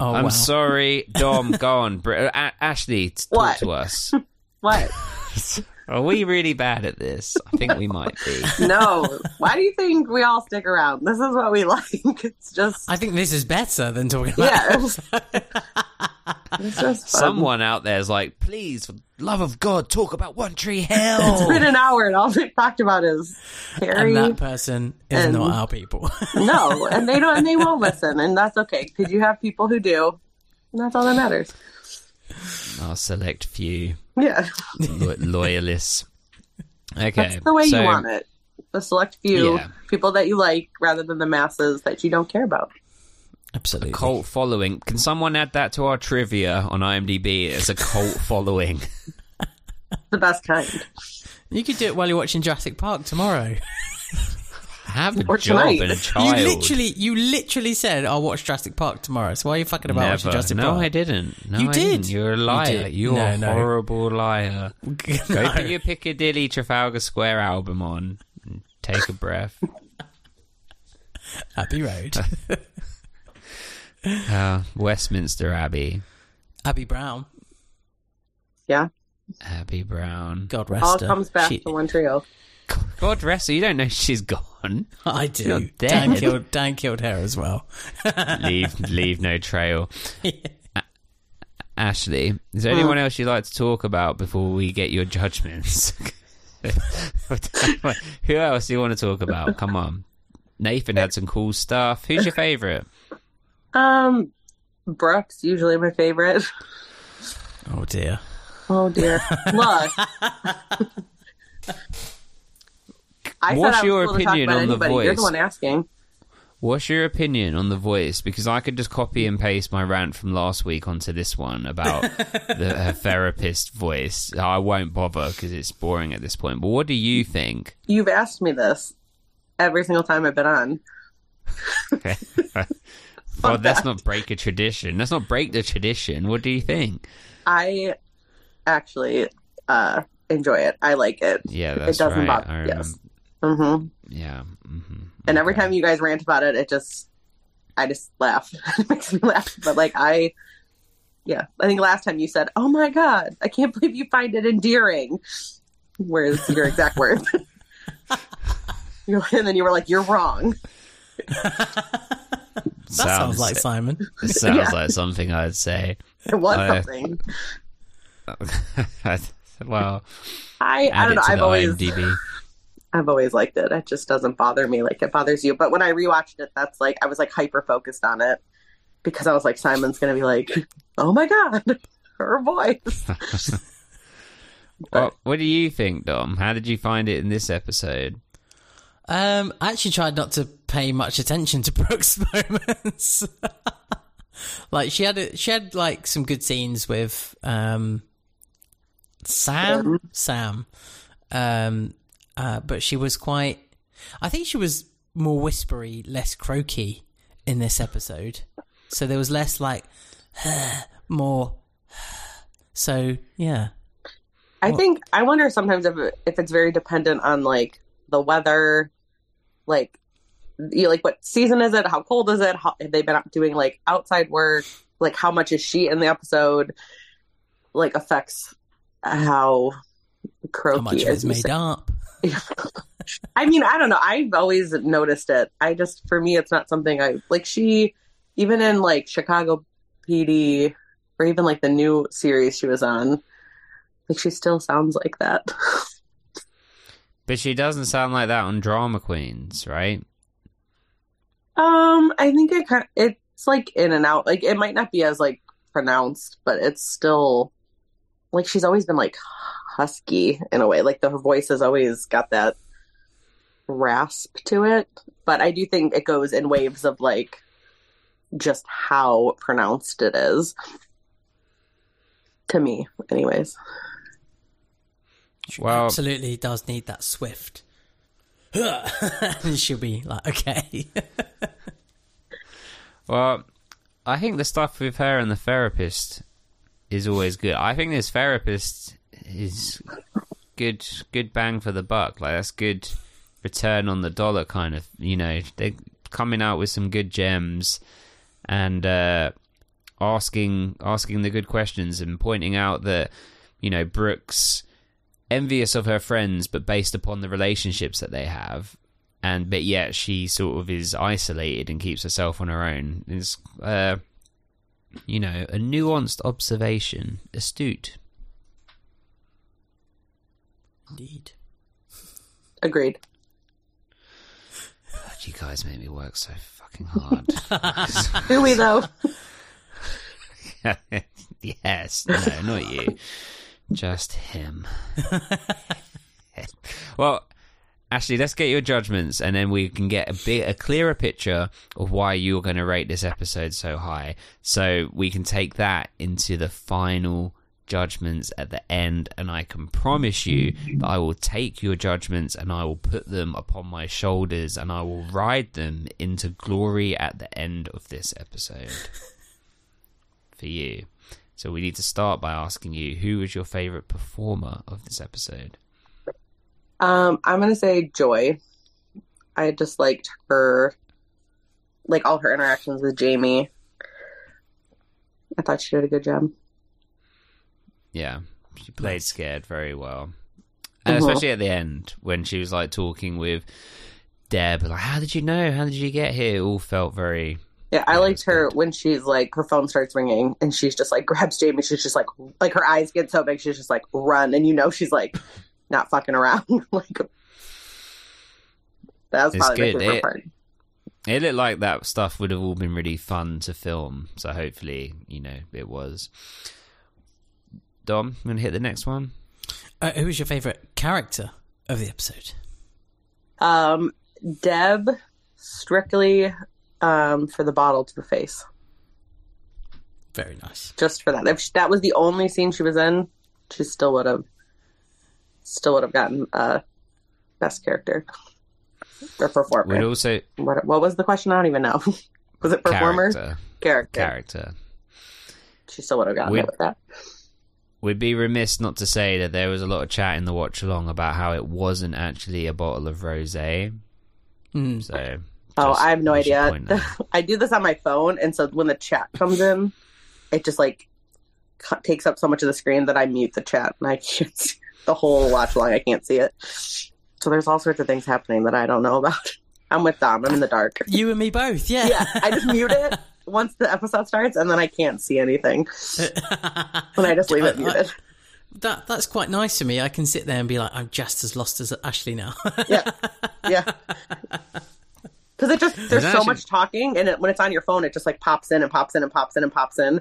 Oh I'm wow. sorry, Dom. go on, Br- A- Ashley, t- talk What? to us. What? Are we really bad at this? I think we might be. No. Why do you think we all stick around? This is what we like. It's just I think this is better than talking about. yeah. it's just fun. Someone out there is like, please, for love of God, talk about One Tree It's Hill. been an hour, and all they talked about is Harry. And that person is And- not our people. no, and they don't, and they won't listen, and that's okay because you have people who do, and that's all that matters. Our select few Yeah, lo- loyalists. Okay, that's the way so, you want it. The select few Yeah. people that you like, rather than the masses that you don't care about. Absolutely. Cult following. Can someone add that to our trivia on IMDb as a cult following? The best kind. You could do it while you're watching Jurassic Park tomorrow. Have a Or job tonight. and a You child. You literally, you literally said, "I'll watch Jurassic Park tomorrow." So why are you fucking about watching Never. Jurassic No, Park? I didn't. No, You I did. didn't. You're a liar. did. You are No, a no. horrible liar. Go No. put your Piccadilly Trafalgar Square album on and take a breath. Abbey Road, Uh, Westminster Abbey. Abbey Brown. Yeah, Abbey Brown. God rest all her. comes back She- to one trio. God rest her. You don't know she's gone. I do. Dan killed, Dan killed her as well. leave, leave no trail. A- Ashley, is there anyone else you'd like to talk about before we get your judgments? Who else do you want to talk about? Come on. Nathan had some cool stuff. Who's your favorite? Um, Brooks usually my favorite. Oh dear. Oh dear. Look. I What's said I was your able to talk opinion about on the voice? You're the one asking. What's your opinion on the voice? Because I could just copy and paste my rant from last week onto this one about the her therapist voice. I won't bother because it's boring at this point. But what do you think? You've asked me this every single time I've been on. well, let's not break a tradition. Let's not break the tradition. What do you think? I actually uh enjoy it. I like it. Yeah, that's doesn't right. bother- I yes. Remember. hmm Yeah. hmm And every time you guys rant about it, it just I just laugh. it makes me laugh. But like I yeah, I think last time you said, "Oh my god, I can't believe you find it endearing." Where's your exact words. And then you were like, "You're wrong." That sounds like Simon. It sounds Yeah. like something I'd say. It was I- something. well, I I don't know. to I've the always IMDb. I've always liked it. It just doesn't bother me like it bothers you. But when I rewatched it, that's like I was like hyper focused on it because I was like, Simon's gonna be like, "Oh my god, her voice." What, what do you think, Dom? How did you find it in this episode? Um, I actually tried not to pay much attention to Brooke's moments. like she had, a, she had like some good scenes with um, Sam, Sam, um, uh, but she was quite. I think she was more whispery, less croaky in this episode. So there was less like more. So yeah, I think I wonder sometimes if if it's very dependent on like the weather, like you know, like what season is it? How cold is it? How, have they been out doing like outside work? Like how much is she in the episode? Like affects how croaky how much it's made up. I mean, I don't know. I've always noticed it. I just, for me, it's not something I like. She, even in like Chicago PD, or even like the new series she was on, like she still sounds like that. But she doesn't sound like that on Drama Queens, right? um, I think it kind of, it's like in and out. Like it might not be as like pronounced, but it's still like she's always been like husky in a way. Like the, her voice has always got that rasp to it. But I do think it goes in waves of like just how pronounced it is. To me, anyways. She Well- absolutely does need that swift. and she'll be like, okay. Well, I think the stuff with her and the therapist is always good. I think this therapist is good, good bang for the buck. Like that's good return on the dollar, kind of. You know, they're coming out with some good gems and uh, asking asking the good questions and pointing out that you know Brooks envious of her friends, but based upon the relationships that they have, and but yet she sort of is isolated and keeps herself on her own. Is uh, you know a nuanced observation, astute. Indeed. Agreed. God, you guys make me work so fucking hard. Do we though? yes, no, not you, just him. well, Ashley, let's get your judgments, and then we can get a bit a clearer picture of why you're going to rate this episode so high, so we can take that into the final judgments at the end and I can promise you that I will take your judgments and I will put them upon my shoulders and I will ride them into glory at the end of this episode for you. So we need to start by asking you who was your favorite performer of this episode? Um, I'm gonna say Joy. I just liked her, like all her interactions with Jamie. I thought she did a good job. Yeah, she played scared very well, and Mhm. especially at the end when she was like talking with Deb, like, "How did you know? How did you get here?" It all felt very. Yeah, I Yeah, liked it's her good. when she's like her phone starts ringing and she's just like grabs Jamie. She's just like like her eyes get so big. She's just like run, and you know she's like not fucking around. like that was It's probably good. my favorite It- part. It looked like that stuff would have all been really fun to film. So hopefully, you know, it was. Dom, I'm gonna hit the next one. Uh, who was your favourite character of the episode? Um, Deb strictly um for the bottle to the face. Very nice. just for that. If she, that was the only scene she was in, she still would have, still would have gotten uh, best character or performer. We'd also What, what was the question? I don't even know. was it performer? character, Character. character. She still would have gotten We- it with that. We'd be remiss not to say that there was a lot of chat in the watch along about how it wasn't actually a bottle of rosé. Mm. So, Oh, I have no idea. point that out. I do this on my phone, and so when the chat comes in, it just like takes up so much of the screen that I mute the chat, and I can't see the whole watch along. I can't see it. So there's all sorts of things happening that I don't know about. I'm with Dom. I'm in the dark. You and me both, yeah. Yeah, I just mute it once the episode starts, and then I can't see anything, and I just leave it I- I- muted. that that's quite nice for me. I can sit there and be like, I'm just as lost as Ashley now. Yeah, yeah. Because it just there's so actually- much talking, and it, when it's on your phone, it just like pops in and pops in and pops in and pops in,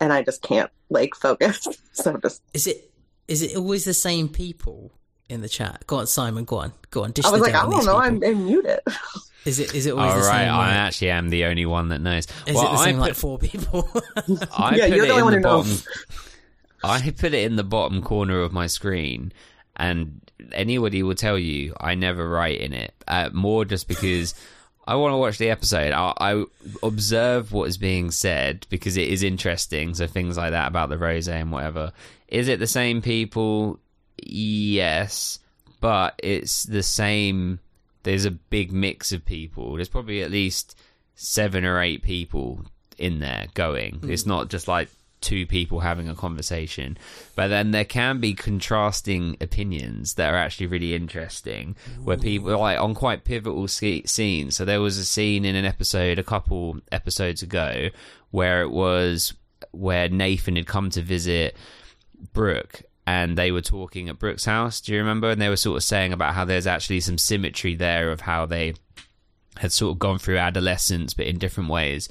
and I just can't like focus. So just is it is it always the same people in the chat? Go on, Simon. Go on. Go on. Dish I was the like, I don't know. I'm, I'm muted. Is it is it always All the right, same? I like- actually am the only one that knows. is well, it the I same put, like four people? I Yeah, put you're it the only in one the who bottom. knows. I put it in the bottom corner of my screen, and anybody will tell you I never write in it. Uh, more just because I want to watch the episode. I, I observe what is being said because it is interesting. So things like that about the rose and whatever. Is it the same people? Yes, but it's the same. There's a big mix of people. There's probably at least seven or eight people in there going. Hmm. It's not just like two people having a conversation. But then there can be contrasting opinions that are actually really interesting, where people like on quite pivotal sce- scenes. So there was a scene in an episode a couple episodes ago where it was where Nathan had come to visit Brooke and they were talking at Brooke's house. Do you remember? And they were sort of saying about how there's actually some symmetry there of how they had sort of gone through adolescence, but in different ways.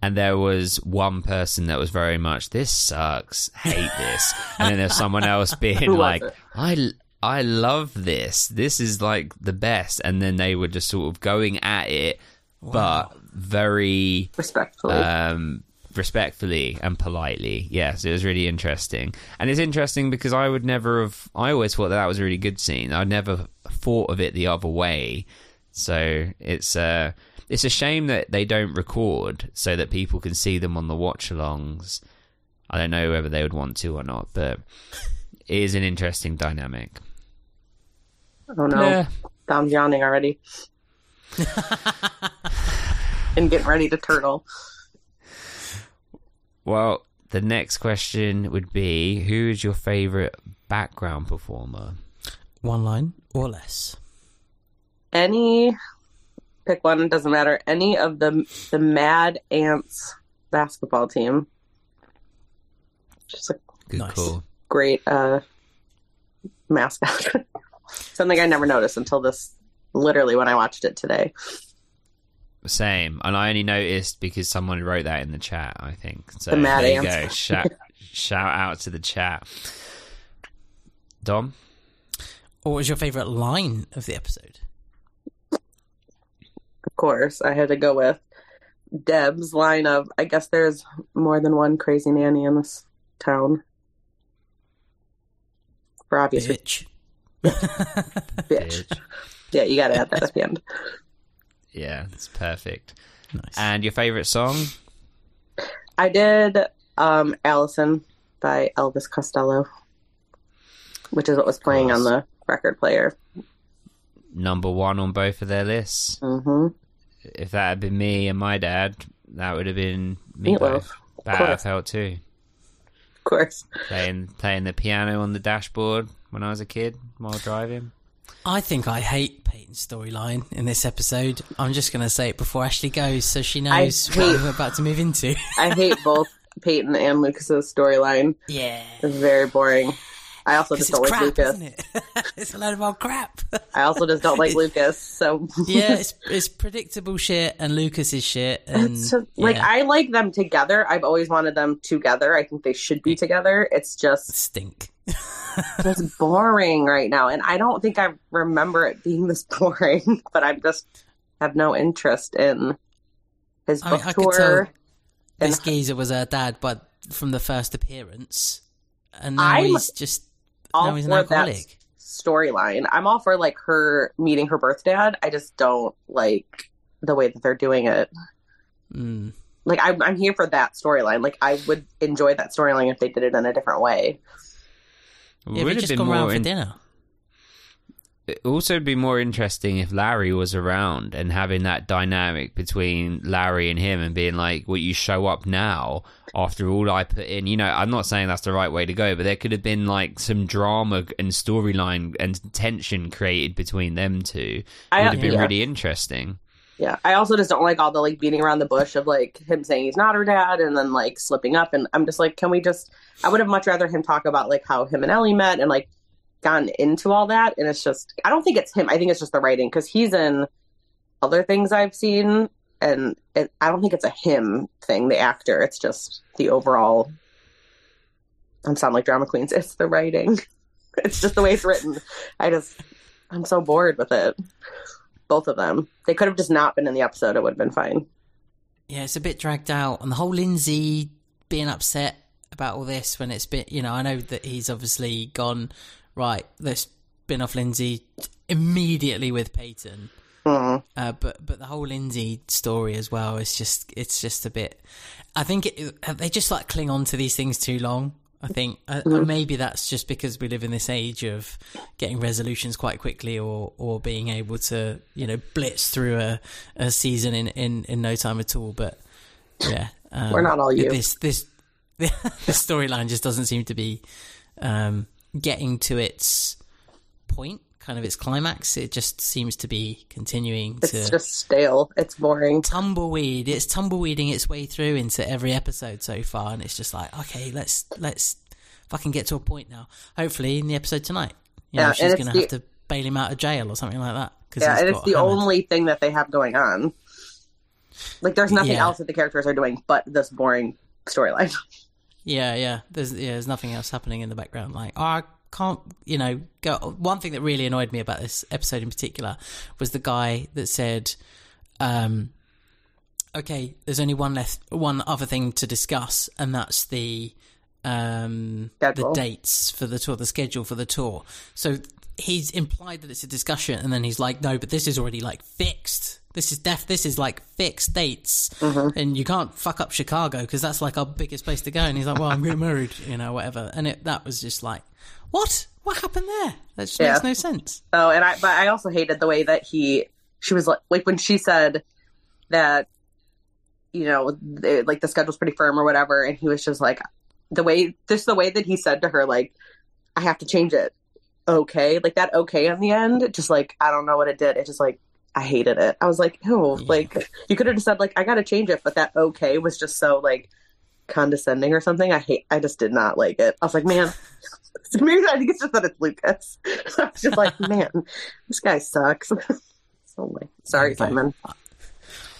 And there was one person that was very much, this sucks, hate this. and then there's someone else being like, it? I, I love this. This is like the best. And then they were just sort of going at it, but very Respectfully. um, respectfully and politely. Yes, it was really interesting, and it's interesting because I would never have. I always thought that that was a really good scene. I'd never thought of it the other way. So it's uh, it's a shame that they don't record so that people can see them on the watch-alongs. I don't know whether they would want to or not, but it is an interesting dynamic. oh no, Yeah. Dom's yawning already. and getting ready to turtle. Well, the next question would be: Who is your favorite background performer? One line or less. Any pick one, it doesn't matter. Any of the the Mad Ants basketball team. Just a Good Nice. call. great uh mascot. Something I never noticed until this literally when I watched it today. Same, and I only noticed because someone wrote that in the chat. I think so. The Mad there you go. Shout, shout out to the chat. Dom, what was your favourite line of the episode? Of course, I had to go with Deb's line of I guess there's more than one crazy nanny in this town. For obvious reasons. Bitch. bitch. bitch. Yeah, you gotta add that at the end. yeah, it's perfect. Nice. And your favorite song? I did um Alison by Elvis Costello. Which is what was playing on the record player. Number one on both of their lists. hmm If that had been me and my dad, that would have been me Meatloaf. both. Of Bad course. felt too. Of course. Playing playing the piano on the dashboard when I was a kid while driving. I think I hate Peyton's storyline in this episode. I'm just going to say it before Ashley goes so she knows what hate- we're about to move into. I hate both Peyton and Lucas's storyline. yeah. It's very boring. I also just don't like Lucas. it? it's a load of old crap. I also just don't like Lucas. So yeah, it's, it's predictable shit and Lucas is shit. And, just, like yeah, I like them together. I've always wanted them together. I think they should be together. It's just stink. it's boring right now, and I don't think I remember it being this boring. But I just have no interest in his book mean, I could tour. this and- geezer was her dad, but from the first appearance, and now I'm he's just now he's an alcoholic. storyline. I'm all for like her meeting her birth dad. I just don't like the way that they're doing it. Mm. like I'm, I'm here for that storyline. Like I would enjoy that storyline if they did it in a different way. Yeah, Would we have just been gone round more for dinner. It'd also be more interesting if Larry was around and having that dynamic between Larry and him and being like, well, you show up now after all I put in. You know, I'm not saying that's the right way to go, but there could have been like some drama and storyline and tension created between them two. It I- would have been yeah. really interesting. Yeah, I also just don't like all the like beating around the bush of like him saying he's not her dad and then like slipping up. And I'm just like, can we just? I would have much rather him talk about like how him and Ellie met and like gotten into all that. And it's just, I don't think it's him. I think it's just the writing because he's in other things I've seen, and it, I don't think it's a him thing. The actor, it's just the overall. I sound like drama queens. It's the writing. It's just the way it's written. I just, I'm so bored with it both of them. They could have just not been in the episode. It would have been fine. Yeah, it's a bit dragged out, and the whole Lindsay being upset about all this when it's been, you know, I know that he's obviously gone right. Let's spin off Lindsay immediately with Peyton, Mm. uh, but but the whole Lindsay story as well is just it's just a bit. I think it, they just like cling on to these things too long. I think uh, uh, maybe that's just because we live in this age of getting resolutions quite quickly, or or being able to you know blitz through a, a season in, in, in no time at all. But yeah, um, We're not all you. This this this storyline just doesn't seem to be um, getting to its point, kind of its climax. It just seems to be continuing It's to just stale. It's boring. tumbleweed. It's tumbleweeding its way through into every episode so far, and it's just like, okay, let's let's fucking get to a point now. Hopefully, in the episode tonight, you know, Yeah, she's gonna the- have to bail him out of jail or something like that. Yeah, and it's the hammered. only thing that they have going on. Like, there's nothing Yeah. else that the characters are doing but this boring storyline. Yeah, yeah. There's yeah, there's nothing else happening in the background. Like, oh, I can't, you know, go. One thing that really annoyed me about this episode in particular was the guy that said, um, "Okay, there's only one left, one other thing to discuss, and that's the um the dates for the tour, the schedule for the tour." So he's implied that it's a discussion, and then he's like, "No, but this is already like fixed." This is def. This is like fixed dates, and you can't fuck up Chicago because that's like our biggest place to go. And he's like, "Well, I'm getting married, you know, whatever." And it, that was just like, "What? What happened there? That just Yeah. makes no sense." Oh, and I, but I also hated the way that he, she was like, like when she said that, you know, they, like the schedule's pretty firm or whatever, and he was just like, the way, just the way that he said to her, like, I have to change it. Okay. Like that okay in the end, just like, I don't know what it did. It just like, I hated it. I was like, ew, like, you could have just said, like, I gotta change it, but that okay was just so, like, condescending or something. I hate, I just did not like it. I was like, man, maybe I think it's just that it's Lucas. I was just like, man, this guy sucks. so like, sorry, Okay. Simon.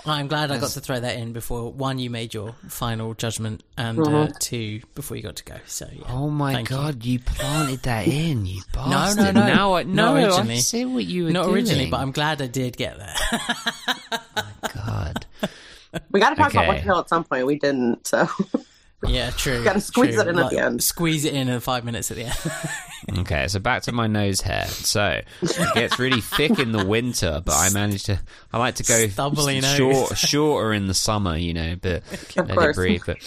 I'm glad I got to throw that in before one, you made your final judgment, and uh, two, before you got to go. So yeah. Oh my Thank god, you. planted that in, you no, bastard. no. Now I, no, Not originally. I see what you were Not doing. originally, but I'm glad I did get there. My god. We got to talk about Okay. Winter Hill at some point. We didn't, so yeah, true. Gotta squeeze true. it in at the end. Squeeze it in in five minutes at the end. Okay, so back to my nose hair. So it gets really thick in the winter, but I manage to. I like to go Stubbly nose. short, shorter in the summer, you know, but let it course. breathe. But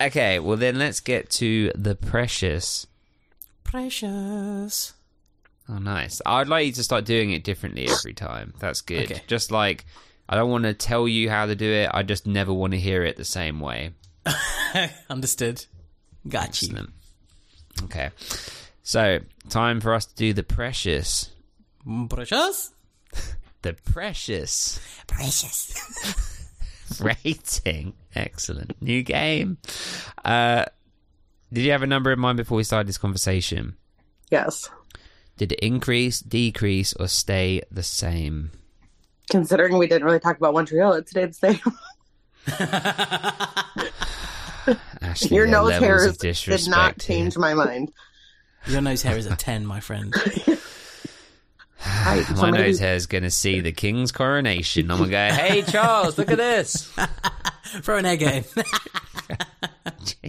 okay, well then let's get to the precious. Precious. Oh, nice. I'd like you to start doing it differently every time. That's good. Okay. Just like I don't want to tell you how to do it. I just never want to hear it the same way. Understood. Got you. Excellent. Okay. So, time for us to do the precious. Precious. The precious Precious. rating. Excellent. New game. Uh, did you have a number in mind before we started this conversation? yes. Did it increase, decrease, or stay the same? Considering we didn't really talk about One Tree Hill, it stayed the same. Ashley, Your nose are levels hairs did disrespect not here. change my mind. Your nose hair is a ten, my friend. Right, My maybe- nose hair is going to see the king's coronation. I'm going to go, hey, Charles, look at this. Throw an egg at him.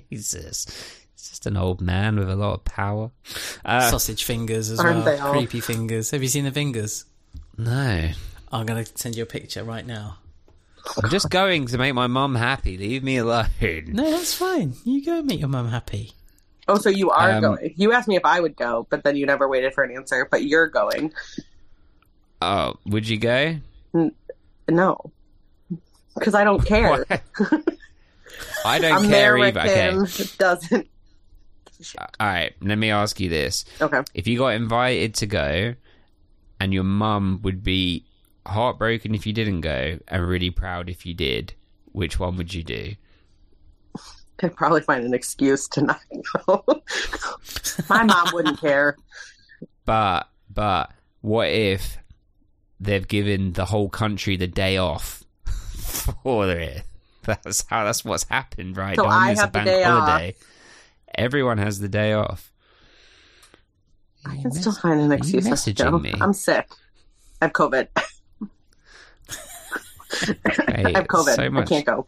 Jesus. It's just an old man with a lot of power. Uh, Sausage fingers as Aren't well. they all? Creepy fingers. Have you seen the fingers? no. I'm gonna send you a picture right now. I'm just going to make my mum happy. Leave me alone. No, that's fine. You go and make your mum happy. Oh, so you are Um, going. You asked me if I would go, but then you never waited for an answer. But you're going. Oh, would you go? No. Because I don't care. I don't care American either. Okay. doesn't. All right. Let me ask you this: Okay. If you got invited to go, and your mum would be heartbroken if you didn't go, and really proud if you did, which one would you do? I'd probably find an excuse to not go. My mom wouldn't care. But but what if they've given the whole country the day off for it? That's how that's what's happened, right? So? I It's a have the bank day off. holiday. Everyone has the day off. I can still find an excuse messaging me? I'm sick. I have COVID. Hey, I have COVID. so much- I can't go.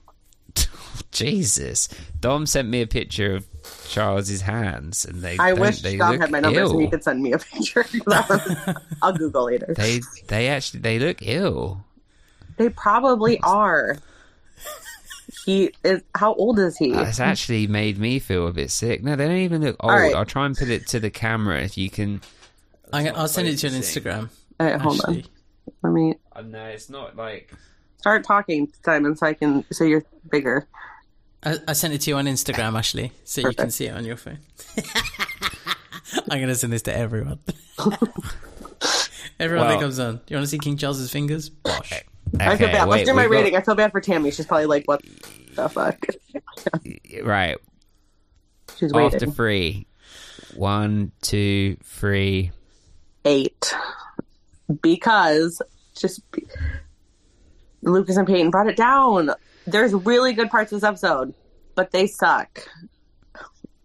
Jesus, Dom sent me a picture of Charles's hands, and they. I wish they Dom had my numbers so ill. he could send me a picture. I'll Google later. They they actually they look ill. They probably are. He is. How old is he? That's actually made me feel a bit sick. No, they don't even look old. All right. I'll try and put it to the camera if you can. I, I'll send it to an. Instagram. All right, hold on. Ashley. Let me Uh, no, it's not like. Start talking, Simon, so I can. So you're bigger. I, I sent it to you on Instagram, Ashley, so you can see it on your phone. I'm gonna send this to everyone. everyone Well- that comes on. You want to see King Charles's fingers? Bosh. Eh, eh, I feel Okay, bad. wait, Let's do my we've got- rating. I feel bad for Tammy. She's probably like, "What the fuck?" Right, She's waiting. after three. One, two, three. eight because just be- Lucas and Peyton brought it down. There's really good parts of this episode, but they suck.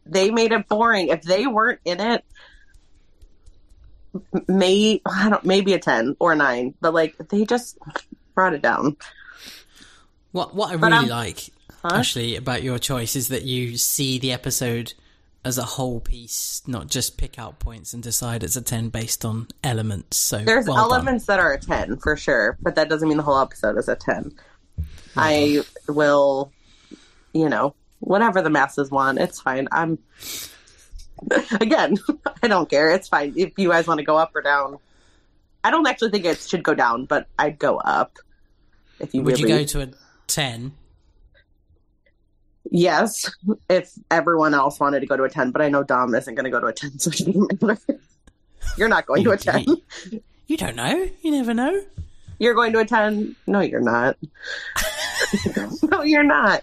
They made it boring. If they weren't in it, may I don't maybe a ten or a nine, but like they just brought it down. What what I But, really um, like, Huh? Ashley, about your choice is that you see the episode as a whole piece, not just pick out points and decide it's a ten based on elements. So There's well done. elements that are a ten for sure, but that doesn't mean the whole episode is a ten. I will, you know, whatever the masses want, it's fine. I'm again, I don't care. It's fine if you guys want to go up or down. I don't actually think it should go down, but I'd go up if you Would really. you go to a ten? Yes, if everyone else wanted to go to a ten, but I know Dom isn't going to go to a ten, so it doesn't matter. You're not going to a ten. You, you don't know. You never know. You're going to a 10? No, you're not. no, you're not.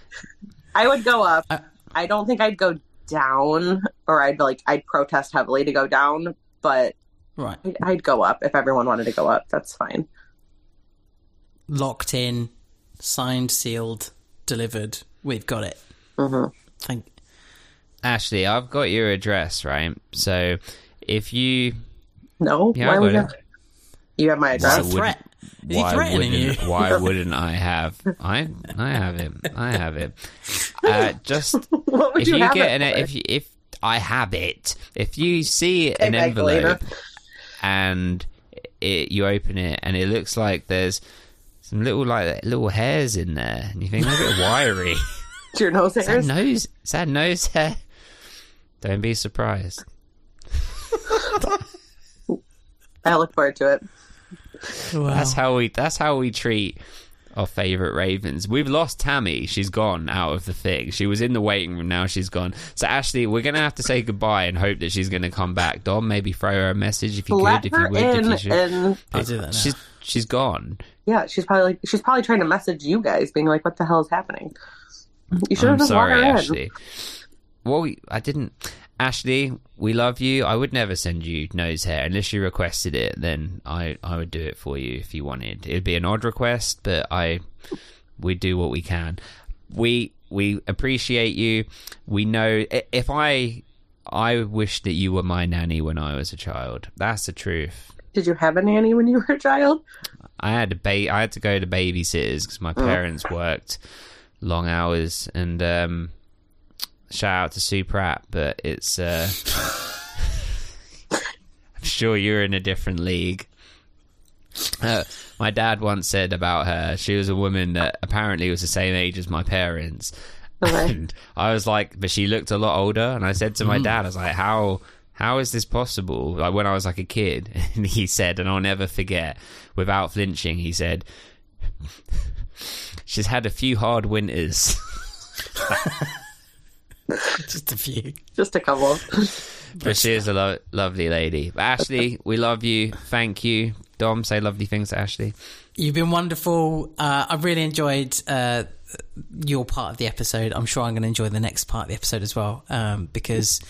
I would go up. Uh, I don't think I'd go down, or I'd like, I'd protest heavily to go down, but Right, I'd, I'd go up if everyone wanted to go up. That's fine. locked in, signed, sealed, delivered. We've got it. Mhm. Thank. Ashley, I've got your address, right? So if you No? Yeah, Why would got you? You have my It's a address. would- threat. Is he why threatening you? wouldn't, why wouldn't I have? I I have it. I have it. Uh, just what would if you, you, have get an if you, if I have it, if you see an envelope later. and it, you open it and it looks like there's some little like little hairs in there, and you think they're a bit wiry. It's your nose Is that nose? Is that nose hair? Don't be surprised. I look forward to it. Wow. That's how we. That's how we treat our favorite Ravens. We've lost Tammy. She's gone out of the thing. She was in the waiting room. Now she's gone. So Ashley, we're gonna have to say goodbye and hope that she's gonna come back. Dom, maybe throw her a message if you Let could. If you would, in, if you should. and I'll do that now. She's she's gone. yeah, she's probably like, she's probably trying to message you guys, being like, "What the hell is happening?" You should have I'm just sorry, let her in. Ashley. Well, we- I didn't. Ashley, we love you. I would never send you nose hair unless you requested it. Then I, I would do it for you if you wanted. It'd be an odd request, but I, we do what we can. We we appreciate you. We know if I, I wish that you were my nanny when I was a child. That's the truth. Did you have a nanny when you were a child? I had to ba- I had to go to babysitters because my mm. parents worked long hours and um shout out to Sue Pratt but it's uh I'm sure you're in a different league Uh, my dad once said about her, she was a woman that apparently was the same age as my parents. Okay. And I was like, but she looked a lot older. And I said to my dad, I was like, how how is this possible? Like when I was like a kid, and he said, and I'll never forget, without flinching, he said, she's had a few hard winters. Just a few. Just a couple. But she is a lo- lovely lady. But Ashley, we love you. Thank you. Dom, say lovely things to Ashley. You've been wonderful. Uh, I've really enjoyed uh, your part of the episode. I'm sure I'm going to enjoy the next part of the episode as well um, because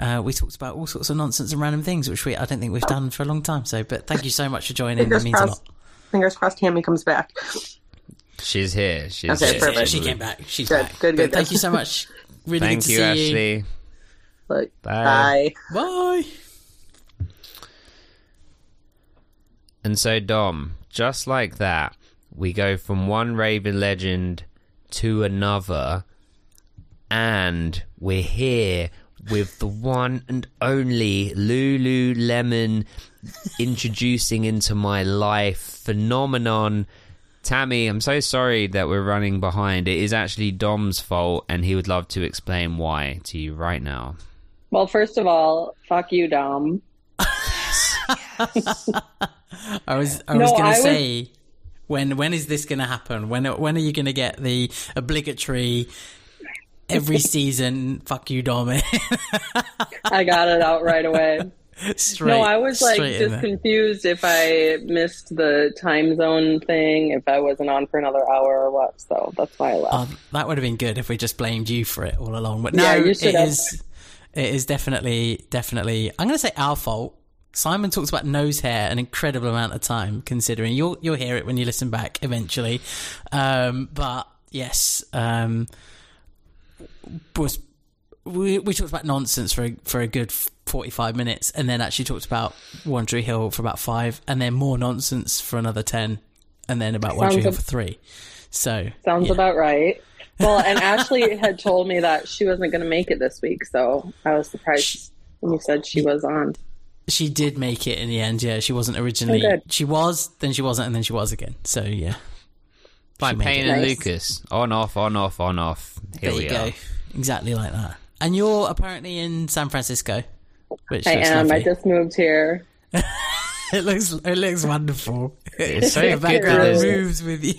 uh, we talked about all sorts of nonsense and random things, which we I don't think we've done for a long time. So, but thank you so much for joining. It Fingers means a lot. Fingers crossed Tammy comes back. She's here. She's Okay, here. perfect. She came back. She's Good, back. good, But good, Thank you so much. Really Thank good to you, see Ashley. you. Like, Bye. bye. Bye. And so, Dom, just like that, we go from one Raven legend to another, and we're here with the one and only Lululemon introducing into my life phenomenon. Tammy, I'm so sorry that we're running behind. It is actually Dom's fault, and he would love to explain why to you right now. Well, first of all, fuck you, Dom. I was I No, was going I to was- say when when is this going to happen? When when are you going to get the obligatory every season fuck you Dom I got it out right away. Straight no, I was like just confused if I missed the time zone thing, if I wasn't on for another hour or what. So that's why I left. Oh, that would have been good if we just blamed you for it all along. But no, Yeah, you it have. is it is definitely definitely I'm going to say our fault. Simon talks about nose hair an incredible amount of time, considering you'll you'll hear it when you listen back eventually. Um, but yes, um, was we, we talked about nonsense for a, for a good forty five minutes, and then actually talked about One Tree Hill for about five, and then more nonsense for another ten, and then about One Tree Hill ab- for three. So Sounds yeah. about right. Well, and Ashley had told me that she wasn't going to make it this week, so I was surprised when you said she was on. She did make it in the end. Yeah, she wasn't oh, originally. Oh, she was, then she wasn't, and then she was again. So yeah, Like made Payne and Nice. Lucas. On, off, on, off, on, off. Here there we you are. go. Exactly like that. And you're apparently in San Francisco, which I am. lovely. I just moved here. It looks it looks wonderful. It's so the good that background there's, moves with you.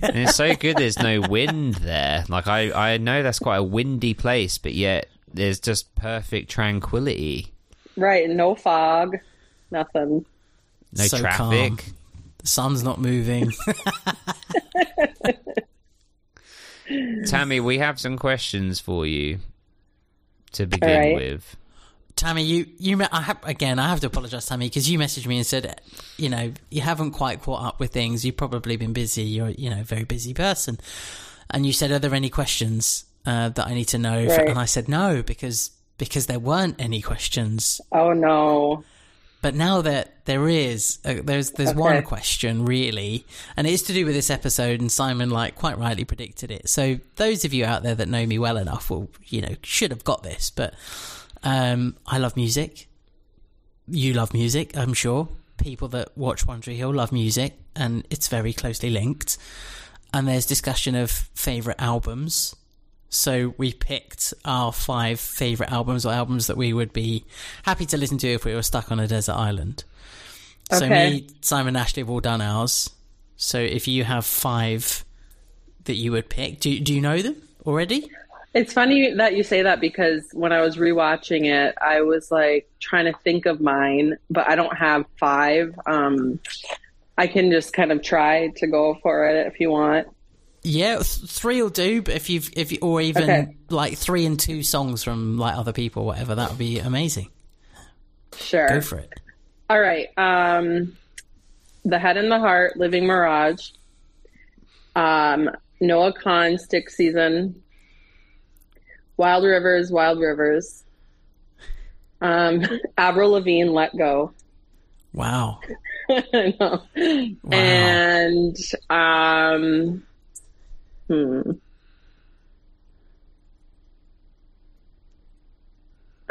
and it's so good there's no wind there. Like I, I know that's quite a windy place, but yet there's just perfect tranquility. Right. No fog. Nothing. No So traffic. calm. The sun's not moving. Tammy, we have some questions for you to begin right. with. Tammy, you you me- I have again. I have to apologize, Tammy, because you messaged me and said, you know, you haven't quite caught up with things. You've probably been busy. You're you know a very busy person, and you said, are there any questions uh, that I need to know? Right. And I said no because because there weren't any questions. Oh no. But now that there is, uh, there's there's Okay. one question really, and it is to do with this episode. And Simon, like, quite rightly predicted it. So those of you out there that know me well enough will, you know, should have got this. But um, I love music. You love music, I'm sure. People that watch One Tree Hill love music, and it's very closely linked. And there's discussion of favorite albums. So we picked our five favorite albums or albums that we would be happy to listen to if we were stuck on a desert island. Okay. So me, Simon, Ashley have all done ours. So if you have five that you would pick, do do you know them already? It's funny that you say that because when I was rewatching it, I was like trying to think of mine, but I don't have five. Um, I can just kind of try to go for it if you want. Yeah, th- three will do. But if you've if you, or even Okay. like three and two songs from like other people, whatever, that would be amazing. Sure. Go for it. All right. Um, the Head and the Heart, Living Mirage. Um, Noah Kahan, Stick Season. Wild Rivers, Wild Rivers. Um, Avril Lavigne, Let Go. Wow. I know. And um, hmm.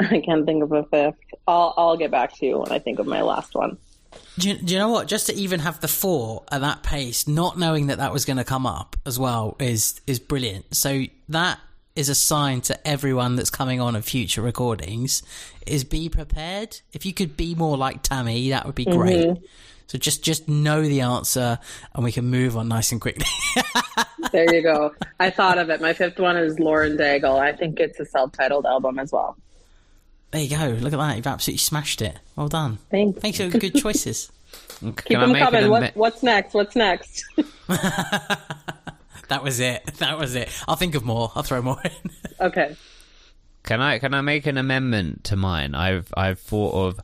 I can't think of a fifth. I'll I'll get back to you when I think of my last one. Do you, do you know what? Just to even have the four at that pace, not knowing that that was going to come up as well, is is brilliant. So that is a sign to everyone that's coming on of future recordings: is be prepared. If you could be more like Tammy, that would be mm-hmm. great. So just just know the answer, and we can move on nice and quickly. There you go. I thought of it. My fifth one is Lauren Daigle. I think it's a self-titled album as well. there you go. Look at that. You've absolutely smashed it. Well done. Thanks. Thanks for good choices. Keep I them coming. What, what's next? What's next? That was it. That was it. I'll think of more. I'll throw more in. okay. Can I can I make an amendment to mine? I've I've thought of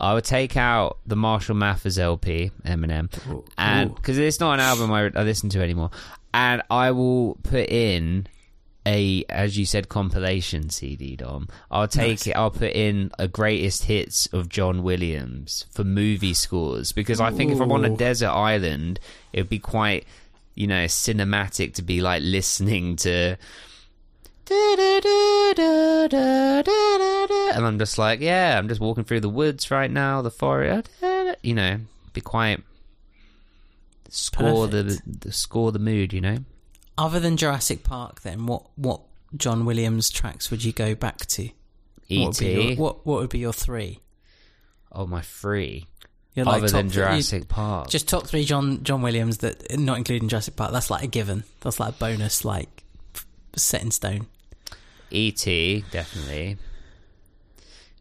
I would take out the Marshall Mathers LP Eminem, and because it's not an album I, I listen to anymore, and I will put in a as you said compilation CD. Dom, I'll take it. I'll put in a greatest hits of John Williams for movie scores because I think if I'm on a desert island, it would be quite you know cinematic to be like listening to and I'm just like, yeah, I'm just walking through the woods right now, the forest, you know, be quiet, score the, the score the mood, you know. Other than Jurassic Park, then what what John Williams tracks would you go back to? What would be your, E.T. what what would be your three? Oh my free. You're like Other top than three- Jurassic Park, Just top three John John Williams that not including Jurassic Park. That's like a given. That's like a bonus, like f- set in stone. E.T. definitely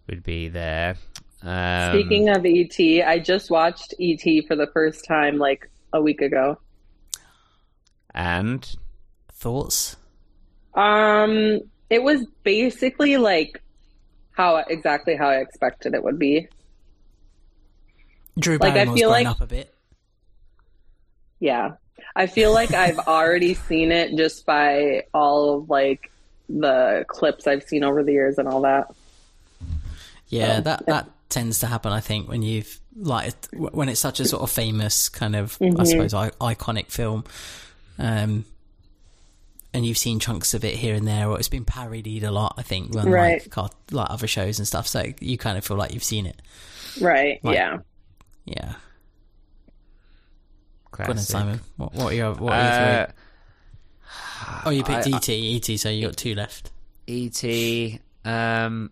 would be there. Um, Speaking of ET, I just watched ET for the first time like a week ago. and Thoughts? Um, it was basically like how exactly how I expected it would be. Drew Like, I feel like- up a bit. Yeah. I feel like I've already seen it just by all of like the clips I've seen over the years and all that. Yeah, that that tends to happen. I think when you've like when it's such a sort of famous kind of I suppose I- iconic film, um, and you've seen chunks of it here and there, or it's been parodied a lot. I think when Right. like like other shows and stuff, so you kind of feel like you've seen it. Right. Like- yeah. Yeah. Go on then. Simon. What, what are your what are your Uh, three? Oh, you picked I- ET, ET, so you got two left. E.T. Um,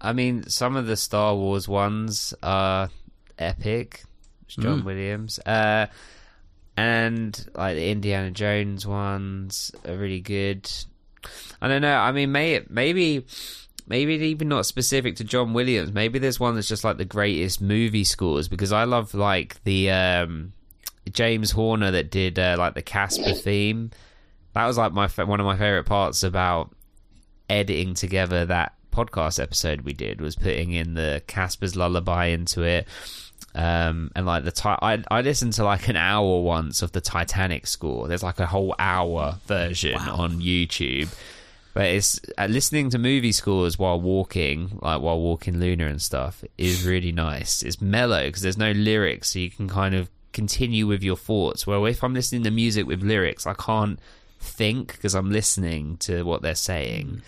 I mean, some of the Star Wars ones are epic. It's John Williams. Uh, and like the Indiana Jones ones are really good. I don't know. I mean, may maybe maybe even not specific to John Williams. Maybe there's one that's just like the greatest movie scores because I love like the um, James Horner that did uh, like the Casper theme. That was like my one of my favorite parts about editing together that podcast episode we did was putting in the Casper's lullaby into it. Um, and like the ti- I I listened to like an hour once of the Titanic score. There's like a whole hour version on YouTube. But it's uh, listening to movie scores while walking, like while walking Luna and stuff, is really nice. It's mellow because there's no lyrics, so you can kind of continue with your thoughts. Well, if I'm listening to music with lyrics, I can't think because I'm listening to what they're saying.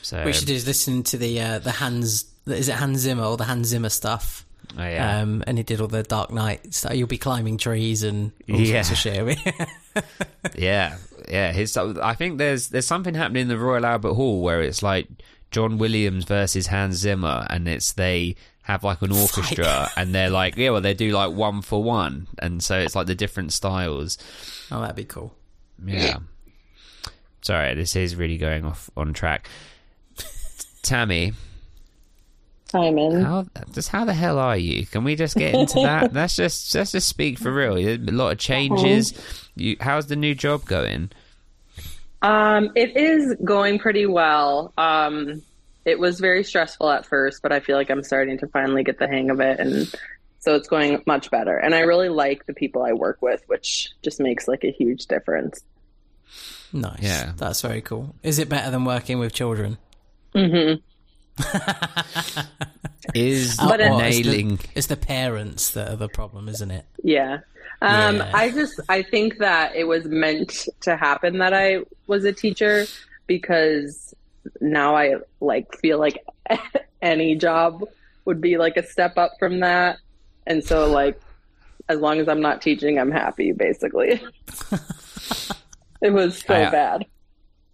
So we should do is listen to the uh, the Hans. Is it Hans Zimmer or the Hans Zimmer stuff? oh, yeah. Um, and he did all the Dark Knight stuff. You'll be climbing trees and all Yeah. sorts of shit. Yeah, yeah. His, I think there's there's something happening in the Royal Albert Hall where it's like John Williams versus Hans Zimmer, and it's they have like an orchestra, and they're like, yeah, well, they do like one for one, and so it's like the different styles. oh, that'd be cool. Yeah. Sorry, this is really going off on track. Tammy, Simon. how just how the hell are you? Can we just get into that? Let's just let's just speak for real. A lot of changes. You, how's the new job going? Um, it is going pretty well. Um, it was very stressful at first, but I feel like I'm starting to finally get the hang of it, and so it's going much better. And I really like the people I work with, which just makes like a huge difference. Nice. Yeah. That's very cool. Is it better than working with children? hmm Is But it- What, it's the- nailing It's the parents that are the problem, isn't it? Yeah. Um, Yeah. I just I think that it was meant to happen that I was a teacher because now I like feel like any job would be like a step up from that. And so, like, as long as I'm not teaching, I'm happy, basically. it was so I- bad.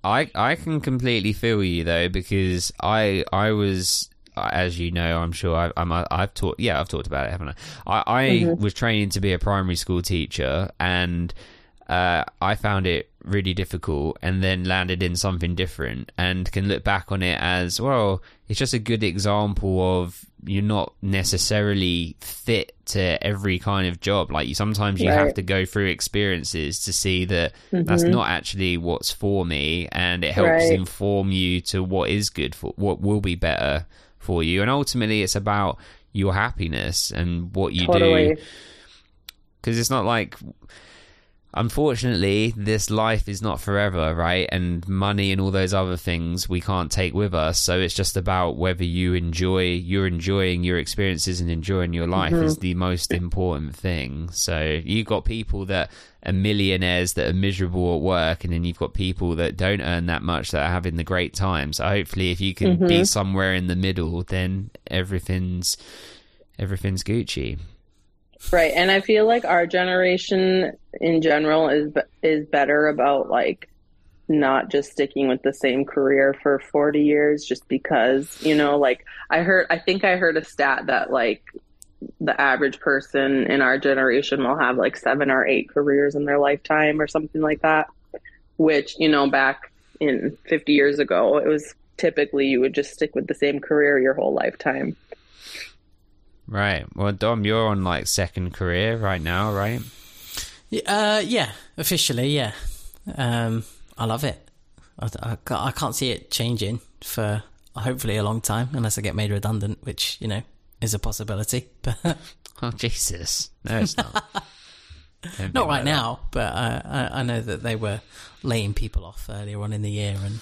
I I can completely feel you though because I I was as you know I'm sure I, I'm I've taught yeah I've talked about it haven't I? I, I was training to be a primary school teacher and uh, I found it really difficult and then landed in something different and can look back on it as well it's just a good example of you're not necessarily fit to every kind of job. Like you sometimes you have to go through experiences to see that that's mm-hmm. not actually what's for me and it helps Right. inform you to what is good for what will be better for you. And ultimately it's about your happiness and what you Totally. do because it's not like unfortunately this life is not forever right? And money and all those other things we can't take with us. So it's just about whether you enjoy you're enjoying your experiences and enjoying your life is mm-hmm. the most important thing. So you've got people that are millionaires that are miserable at work and then you've got people that don't earn that much that are having the great time so hopefully if you can be mm-hmm. somewhere in the middle then everything's everything's gucci Right, and I feel like our generation in general is is better about like not just sticking with the same career for 40 years just because, you know, like I heard I think I heard a stat that like the average person in our generation will have like 7 or 8 careers in their lifetime or something like that, which, you know, back in 50 years ago, it was typically you would just stick with the same career your whole lifetime. Right. Well, Dom, you're on like second career right now, right? Uh, yeah, officially, yeah. Um, I love it. I, I, I can't see it changing for hopefully a long time, unless I get made redundant, which you know is a possibility. But Oh, Jesus. No, it's not. Don't right now. But uh, I, I know that they were laying people off earlier on in the year, and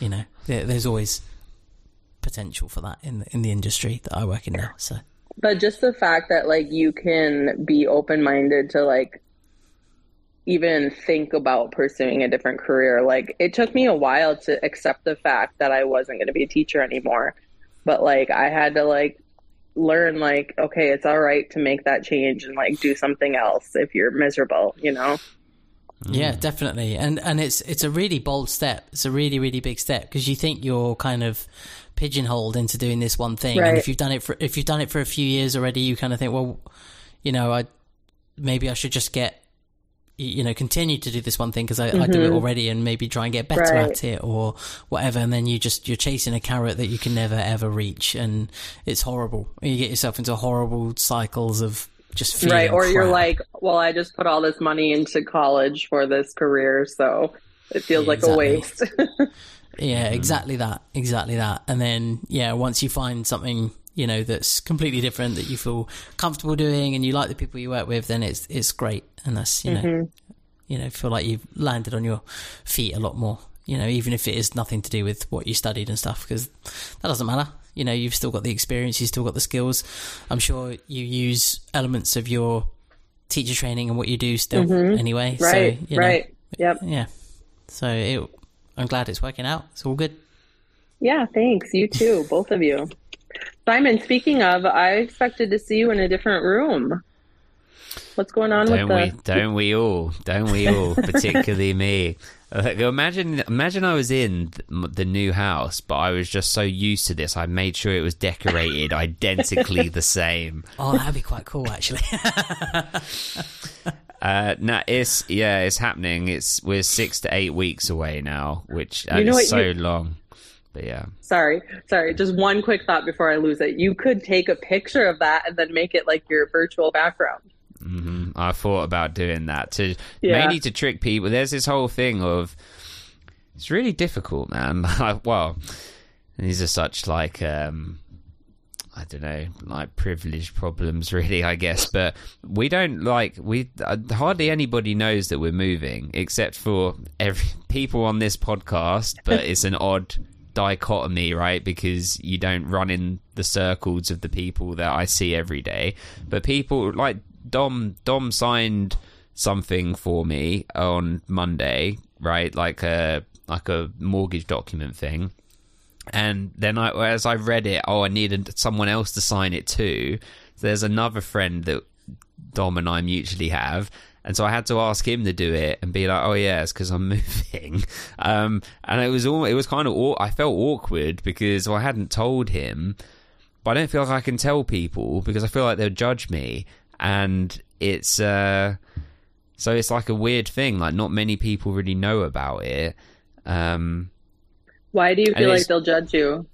you know there, there's always potential for that in the, in the industry that I work in now. So but just the fact that like you can be open minded to like even think about pursuing a different career like it took me a while to accept the fact that I wasn't going to be a teacher anymore. But like I had to like learn like okay it's all right to make that change and like do something else if you're miserable you know? Yeah, definitely, and and it's it's a really bold step. It's a really really big step because you think you're kind of pigeonholed into doing this one thing, and if you've done it for if you've done it for a few years already, you kind of think, well, you know, I maybe I should just get you know continue to do this one thing because I, I do it mm-hmm. already and maybe try and get better Right. at it or whatever. And then you just you're chasing a carrot that you can never ever reach. And it's horrible. You get yourself into horrible cycles of just feeling right. or you're like well I just put all this money into college for this career so it feels Yeah, like exactly. a waste Yeah, mm. exactly that. Exactly that. And then, yeah, once you find something, you know, that's completely different that you feel comfortable doing and you like the people you work with, then it's it's great. And that's, you know, mm-hmm. you know, feel like you've landed on your feet a lot more. You know, even if it is nothing to do with what you studied and stuff, because that doesn't matter. You know, you've still got the experience, you've still got the skills. I'm sure you use elements of your teacher training and what you do still mm-hmm. anyway. right so, you know, right yep yeah. So it, I'm glad it's working out. It's all good. Yeah, thanks. You too, both of you. Simon, speaking of, I expected to see you in a different room. What's going on Don't we? with the? Don't we all? Don't we all? Particularly me. Like, imagine, imagine I was in the new house, but I was just so used to this. I made sure it was decorated identically the same. Oh, that'd be quite cool, actually. Uh, no, it's yeah, it's happening. It's we're six to eight weeks away now, which uh, You know is so you- long. But yeah, Sorry, sorry. Just one quick thought before I lose it. You could take a picture of that and then make it like your virtual background. hmm I thought about doing that to Yeah. mainly to trick people. There's this whole thing of it's really difficult, man. Well, these are such like um, I don't know, like privilege problems, really. I guess, but we don't like we uh, hardly anybody knows that we're moving, except for every people on this podcast. But it's an odd dichotomy, right? Because you don't run in the circles of the people that I see every day. But people like Dom, Dom signed something for me on Monday, right? Like a like a mortgage document thing. And then I, as I read it, oh, I needed someone else to sign it too. there's another friend that Dom and I mutually have. And so I had to ask him to do it and be like, "Oh yeah, it's because I'm moving." Um, and it was all it was kind of I felt awkward because I hadn't told him, but I don't feel like I can tell people because I feel like they'll judge me, and it's uh, so it's like a weird thing. Like not many people really know about it. Um, Why do you feel like they'll judge you?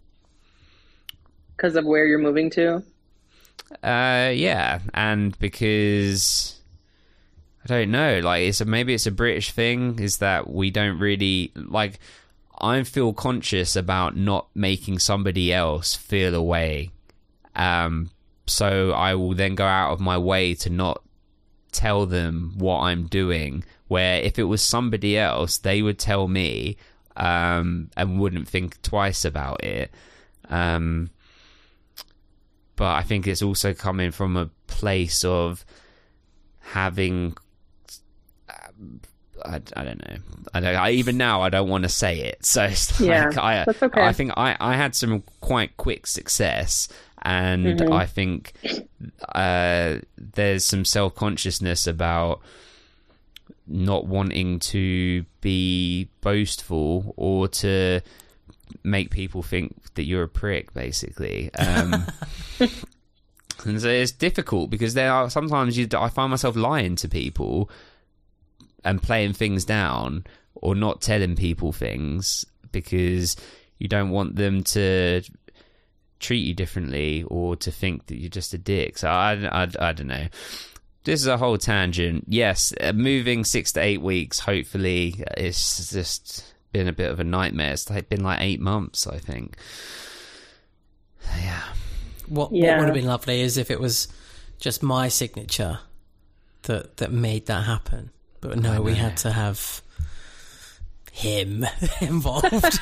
Because of where you're moving to? Uh, yeah, and because I don't know, like it's a, maybe it's a British thing is that we don't really like. I feel conscious about not making somebody else feel away. Um, so I will then go out of my way to not tell them what I'm doing. Where if it was somebody else, they would tell me um, and wouldn't think twice about it. Um, but I think it's also coming from a place of having. I, I don't know. I don't. I, even now, I don't want to say it. So it's Yeah, like I. okay. I think I, I had some quite quick success, and Mm-hmm. I think uh, there's some self consciousness about not wanting to be boastful or to make people think that you're a prick, basically. Um, and so it's difficult because there are sometimes you, I find myself lying to people and playing things down or not telling people things because you don't want them to treat you differently or to think that you're just a dick. So I, I, I don't know. This is a whole tangent. Yes, uh, moving six to eight weeks. Hopefully, it's just been a bit of a nightmare. It's like been like eight months, I think. Yeah. What, what would have been lovely is if it was just my signature that that made that happen. But no, we had to have him involved.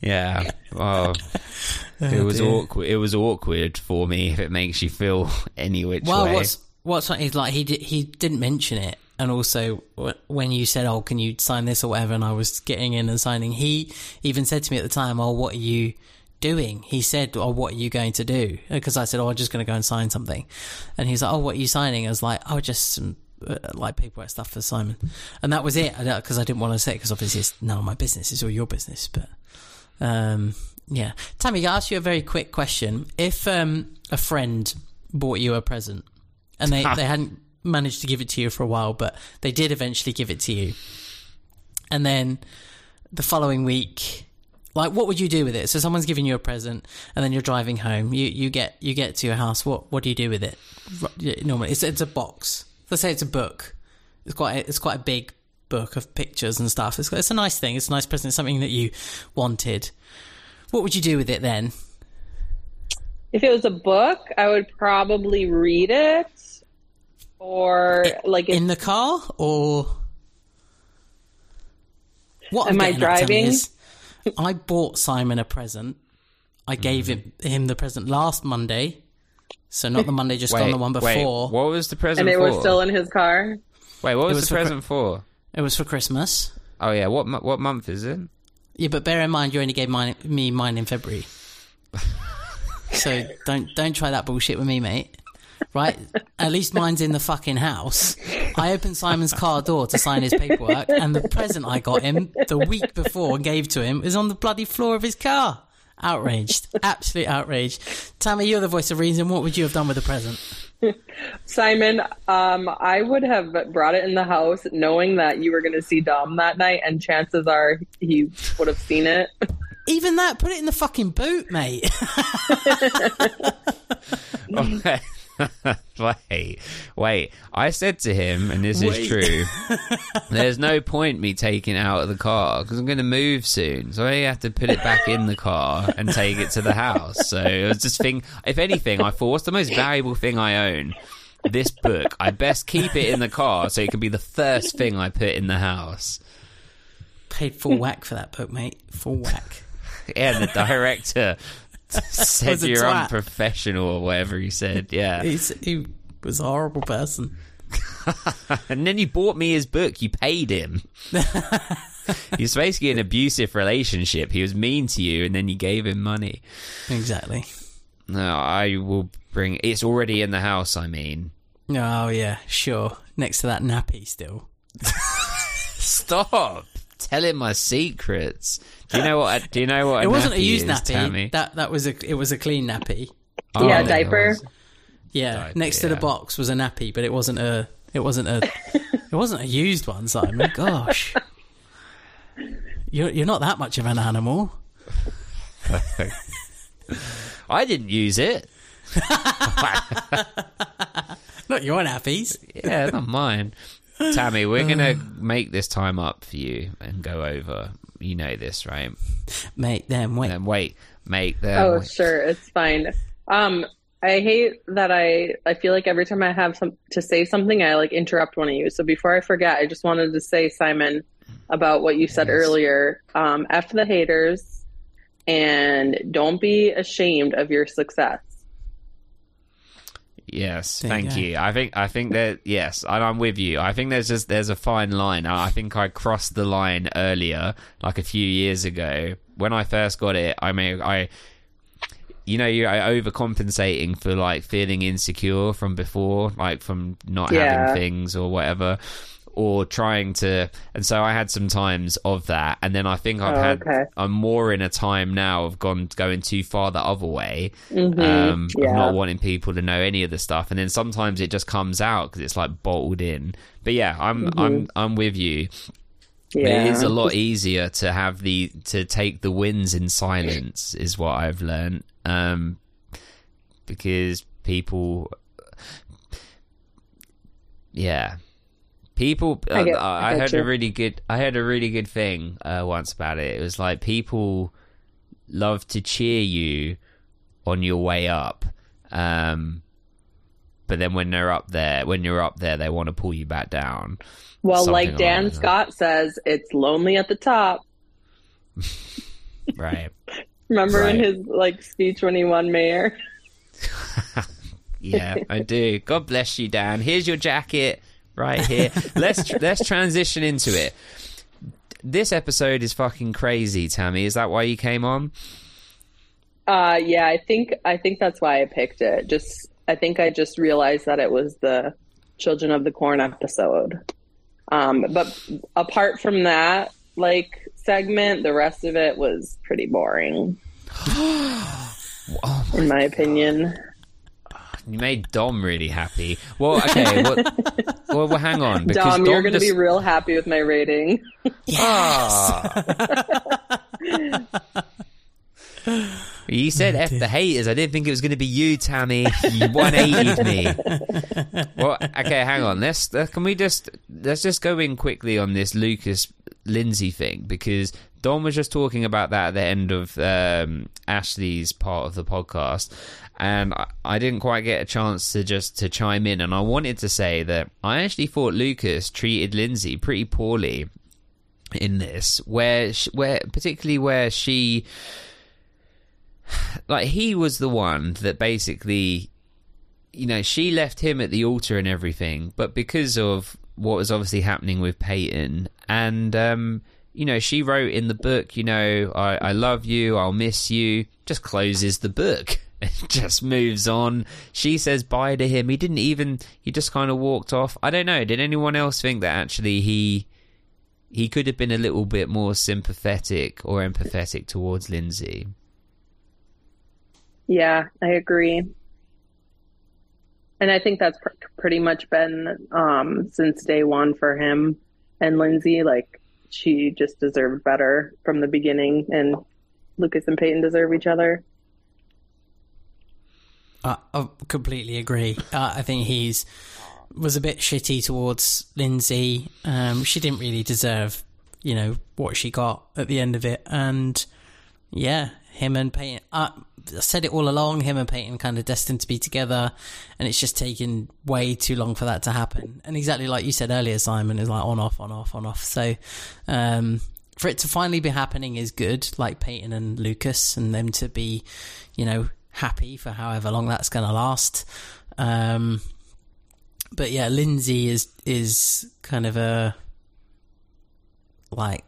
Yeah. Well, it was awkward. It was awkward for me. If it makes you feel any which well, way. what's what's funny is like he did, he didn't mention it, and also when you said, "Oh, can you sign this or whatever," and I was getting in and signing, he even said to me at the time, "Oh, what are you?" Doing, he said, "Oh, what are you going to do?" Because I said, "Oh, I'm just going to go and sign something," and he's like, "Oh, what are you signing?" I was like, "Oh, just some uh, like paperwork stuff for Simon," and that was it. Because I didn't want to say it because obviously it's none of my business; it's all your business. But um, yeah, Tammy, I ask you a very quick question: If um, a friend bought you a present and they, they hadn't managed to give it to you for a while, but they did eventually give it to you. And then the following week, like what would you do with it? So someone's giving you a present, and then you're driving home. You you get you get to your house. What what do you do with it? Normally, it's it's a box. Let's say it's a book. It's quite a, it's quite a big book of pictures and stuff. It's it's a nice thing. It's a nice present. It's something that you wanted. What would you do with it then? If it was a book, I would probably read it. Or like if in the car or what Am I'm I getting at, Tammy, driving? is I bought Simon a present. I gave mm-hmm. him, him the present last Monday, so not the Monday just gone, the one wait, before. what was the present and it for? was still in his car. wait, what was, was the for Chri- present for? It was for Christmas. Oh yeah, what mo- what month is it? Yeah, but bear in mind you only gave mine, me mine in February, so don't don't try that bullshit with me, mate. Right? At least mine's in the fucking house. I opened Simon's car door to sign his paperwork, and the present I got him the week before and gave to him is on the bloody floor of his car. Outraged. Absolute outrage. Tammy, you're the voice of reason. What would you have done with the present? Simon, um, I would have brought it in the house knowing that you were going to see Dom that night, and chances are he would have seen it. Even that, put it in the fucking boot, mate. wait, wait. I said to him, and this is true. there's no point me taking it out of the car because I'm going to move soon, so I have to put it back in the car and take it to the house. So it was just thing. If anything, I thought what's the most valuable thing I own? This book. I best keep it in the car so it can be the first thing I put in the house. Paid full whack for that book, mate. Full whack. Yeah, the director said you're twat. unprofessional or whatever he said. Yeah. He's, he was a horrible person. And then you bought me his book. You paid him. It's basically an abusive relationship. He was mean to you, and then you gave him money. Exactly. No, I will bring. It's already in the house. I mean, Oh yeah, sure. Next to that nappy still. stop telling my secrets. Do you know what? Do you know what? it wasn't a used is, nappy. Tammy? That that was a it was a clean nappy. Oh, yeah, it diaper. Yeah, Diaper, next to the box was a nappy, but it wasn't a it wasn't a it wasn't a used one, Simon. Gosh. You're you're not that much of an animal. I didn't use it. Not your nappies. Yeah, not mine. Tammy, we're gonna uh. make this time up for you and go over. You know this, right? Make them wait. Then wait, make them. Oh, sure, it's fine. Um, I hate that I I feel like every time I have some to say something, I like interrupt one of you. So before I forget, I just wanted to say, Simon, about what you said Yes. earlier. Um, F the haters, and don't be ashamed of your success. Yes, There thank go. you. I think I think that yes, and I'm with you. I think there's just there's a fine line. I think I crossed the line earlier, like a few years ago when I first got it. I mean, I, you know, you I overcompensating for like feeling insecure from before, like from not Yeah. having things or whatever. Or trying to, and so I had some times of that, and then I think I've Oh, had, okay. I'm more in a time now of gone going too far the other way, Mhm, um, of not wanting people to know any of the stuff, and then sometimes it just comes out because it's like bottled in. But yeah, I'm I'm I'm with you. Mm-hmm. Yeah, It is a lot easier to have the to take the wins in silence, is what I've learned. Um, because people, yeah, people. I get- uh, I, I heard you. a really good. I heard a really good thing uh, once about it. It was like people love to cheer you on your way up. Um, but then when they're up there, when you're up there, they want to pull you back down. Well, like Dan those Scott says, it's lonely at the top. Right. Remember in Right. his like speech when he won mayor? Yeah, I do. God bless you, Dan. Here's your jacket right here. let's let's transition into it. This episode is fucking crazy, Tammy. Is that why you came on? Uh, yeah, I think I think that's why I picked it. Just I think I just realized that it was the Children of the Corn episode. Um, but apart from that, like segment, the rest of it was pretty boring, Oh my, in my opinion. You made Dom really happy. Well, okay. Well, well, well hang on. Because Dom, you're going to just- be real happy with my rating. Ah. You said F the haters. I didn't think it was going to be you, Tammy. You 180'd me. Well, okay, hang on. Let's uh, can we just let's just go in quickly on this Lucas Lindsay thing because Dom was just talking about that at the end of um, Ashley's part of the podcast, and I, I didn't quite get a chance to just to chime in. And I wanted to say that I actually thought Lucas treated Lindsay pretty poorly in this, where sh where particularly where she like he was the one that basically you know she left him at the altar and everything but because of what was obviously happening with Peyton and um you know she wrote in the book you know I, I love you I'll miss you just closes the book just moves on she says bye to him he didn't even he just kind of walked off I don't know did anyone else think that actually he he could have been a little bit more sympathetic or empathetic towards Lindsay Yeah, I agree. And I think that's pr- pretty much been um, since day one for him and Lindsay. Like, she just deserved better from the beginning, and Lucas and Peyton deserve each other. I, I completely agree. Uh, I think he's was a bit shitty towards Lindsay. Um, she didn't really deserve, you know, what she got at the end of it. And yeah, him and Peyton. Uh, I said it all along. Him and Peyton kind of destined to be together, and it's just taken way too long for that to happen. And exactly like you said earlier, Simon is like on off, on off, on off. So. Um, for it to finally be happening is good, like Peyton and Lucas, and them to be, you know, happy for however long that's going to last. Um, but yeah, Lindsay is is kind of a like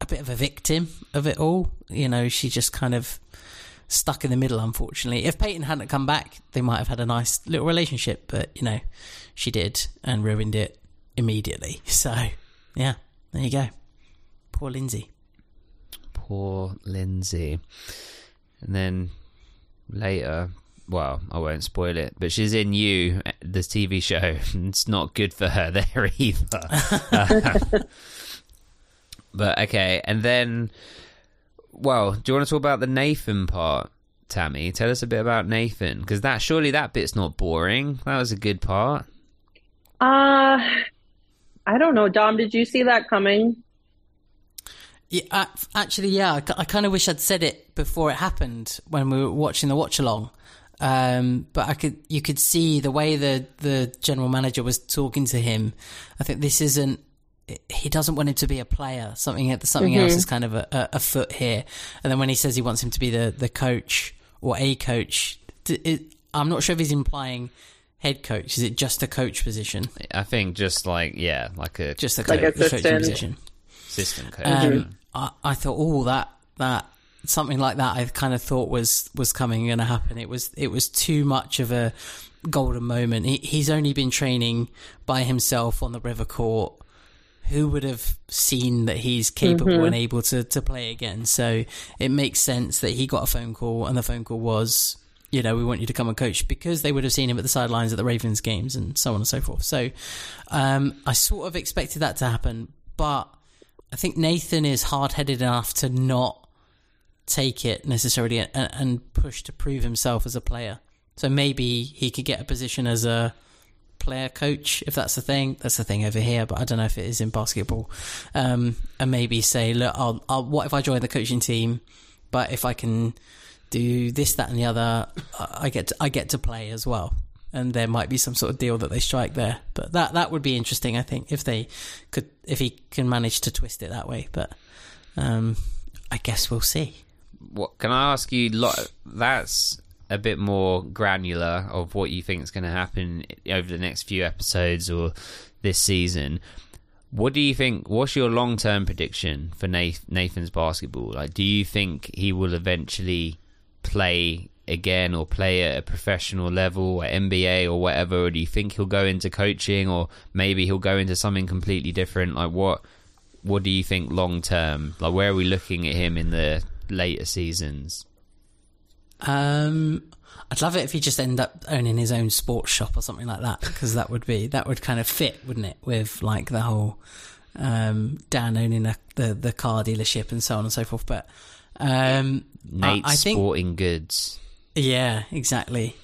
a bit of a victim of it all. You know, she just kind of stuck in the middle. Unfortunately, if Peyton hadn't come back, they might have had a nice little relationship. But you know, she did and ruined it immediately. So yeah, there you go. Poor Lindsay. Poor Lindsay. And then later, well, I won't spoil it, but she's in You, the TV show. It's not good for her there either. but okay, and then, well, do you want to talk about the Nathan part, Tammy? Tell us a bit about Nathan, because that surely that bit's not boring. That was a good part. Uh, I don't know. Dom, did you see that coming? Yeah, uh, actually, yeah. I, I kind of wish I'd said it before it happened when we were watching the watch along. Um, but I could, you could see the way the the general manager was talking to him. I think this isn't. He doesn't want him to be a player. Something something else is kind of a, a, a foot here. And then when he says he wants him to be the the coach or a coach, it, I'm not sure if he's implying head coach. Is it just a coach position? I think just like yeah, like a Just a Like coach, coaching assistant. position. assistant coach. Um, I, I thought, oh, that that something like that. I kind of thought was was coming going to happen. It was it was too much of a golden moment. He, he's only been training by himself on the river court. Who would have seen that he's capable and able to, to play again? So it makes sense that he got a phone call, and the phone call was, you know, we want you to come and coach because they would have seen him at the sidelines at the Ravens games and so on and so forth. So um, I sort of expected that to happen, but I think Nathan is hard headed enough to not take it necessarily and, and push to prove himself as a player. So maybe he could get a position as a player coach if that's the thing. That's the thing over here, but I don't know if it is in basketball. Um, and maybe say, look, I'll, I'll, what if I join the coaching team? But if I can do this, that, and the other, I get to, I get to play as well. And there might be some sort of deal that they strike there, but that that would be interesting. I think if they could, if he can manage to twist it that way. But um, I guess we'll see. what can I ask you? Lo- that's a bit more granular of what you think is going to happen over the next few episodes or this season. What do you think? What's your long term prediction for Nathan's basketball? Like, do you think he will eventually play again or play at a professional level, at NBA or whatever? Or do you think he'll go into coaching, or maybe he'll go into something completely different? Like, what what do you think long term? Like, where are we looking at him in the later seasons? Um, I'd love it if he just end up owning his own sports shop or something like that, because that would be that would kind of fit, wouldn't it, with like the whole um, Dan owning a, the the car dealership and so on and so forth. But um, I, Nate's I think Sporting Goods. Yeah, exactly.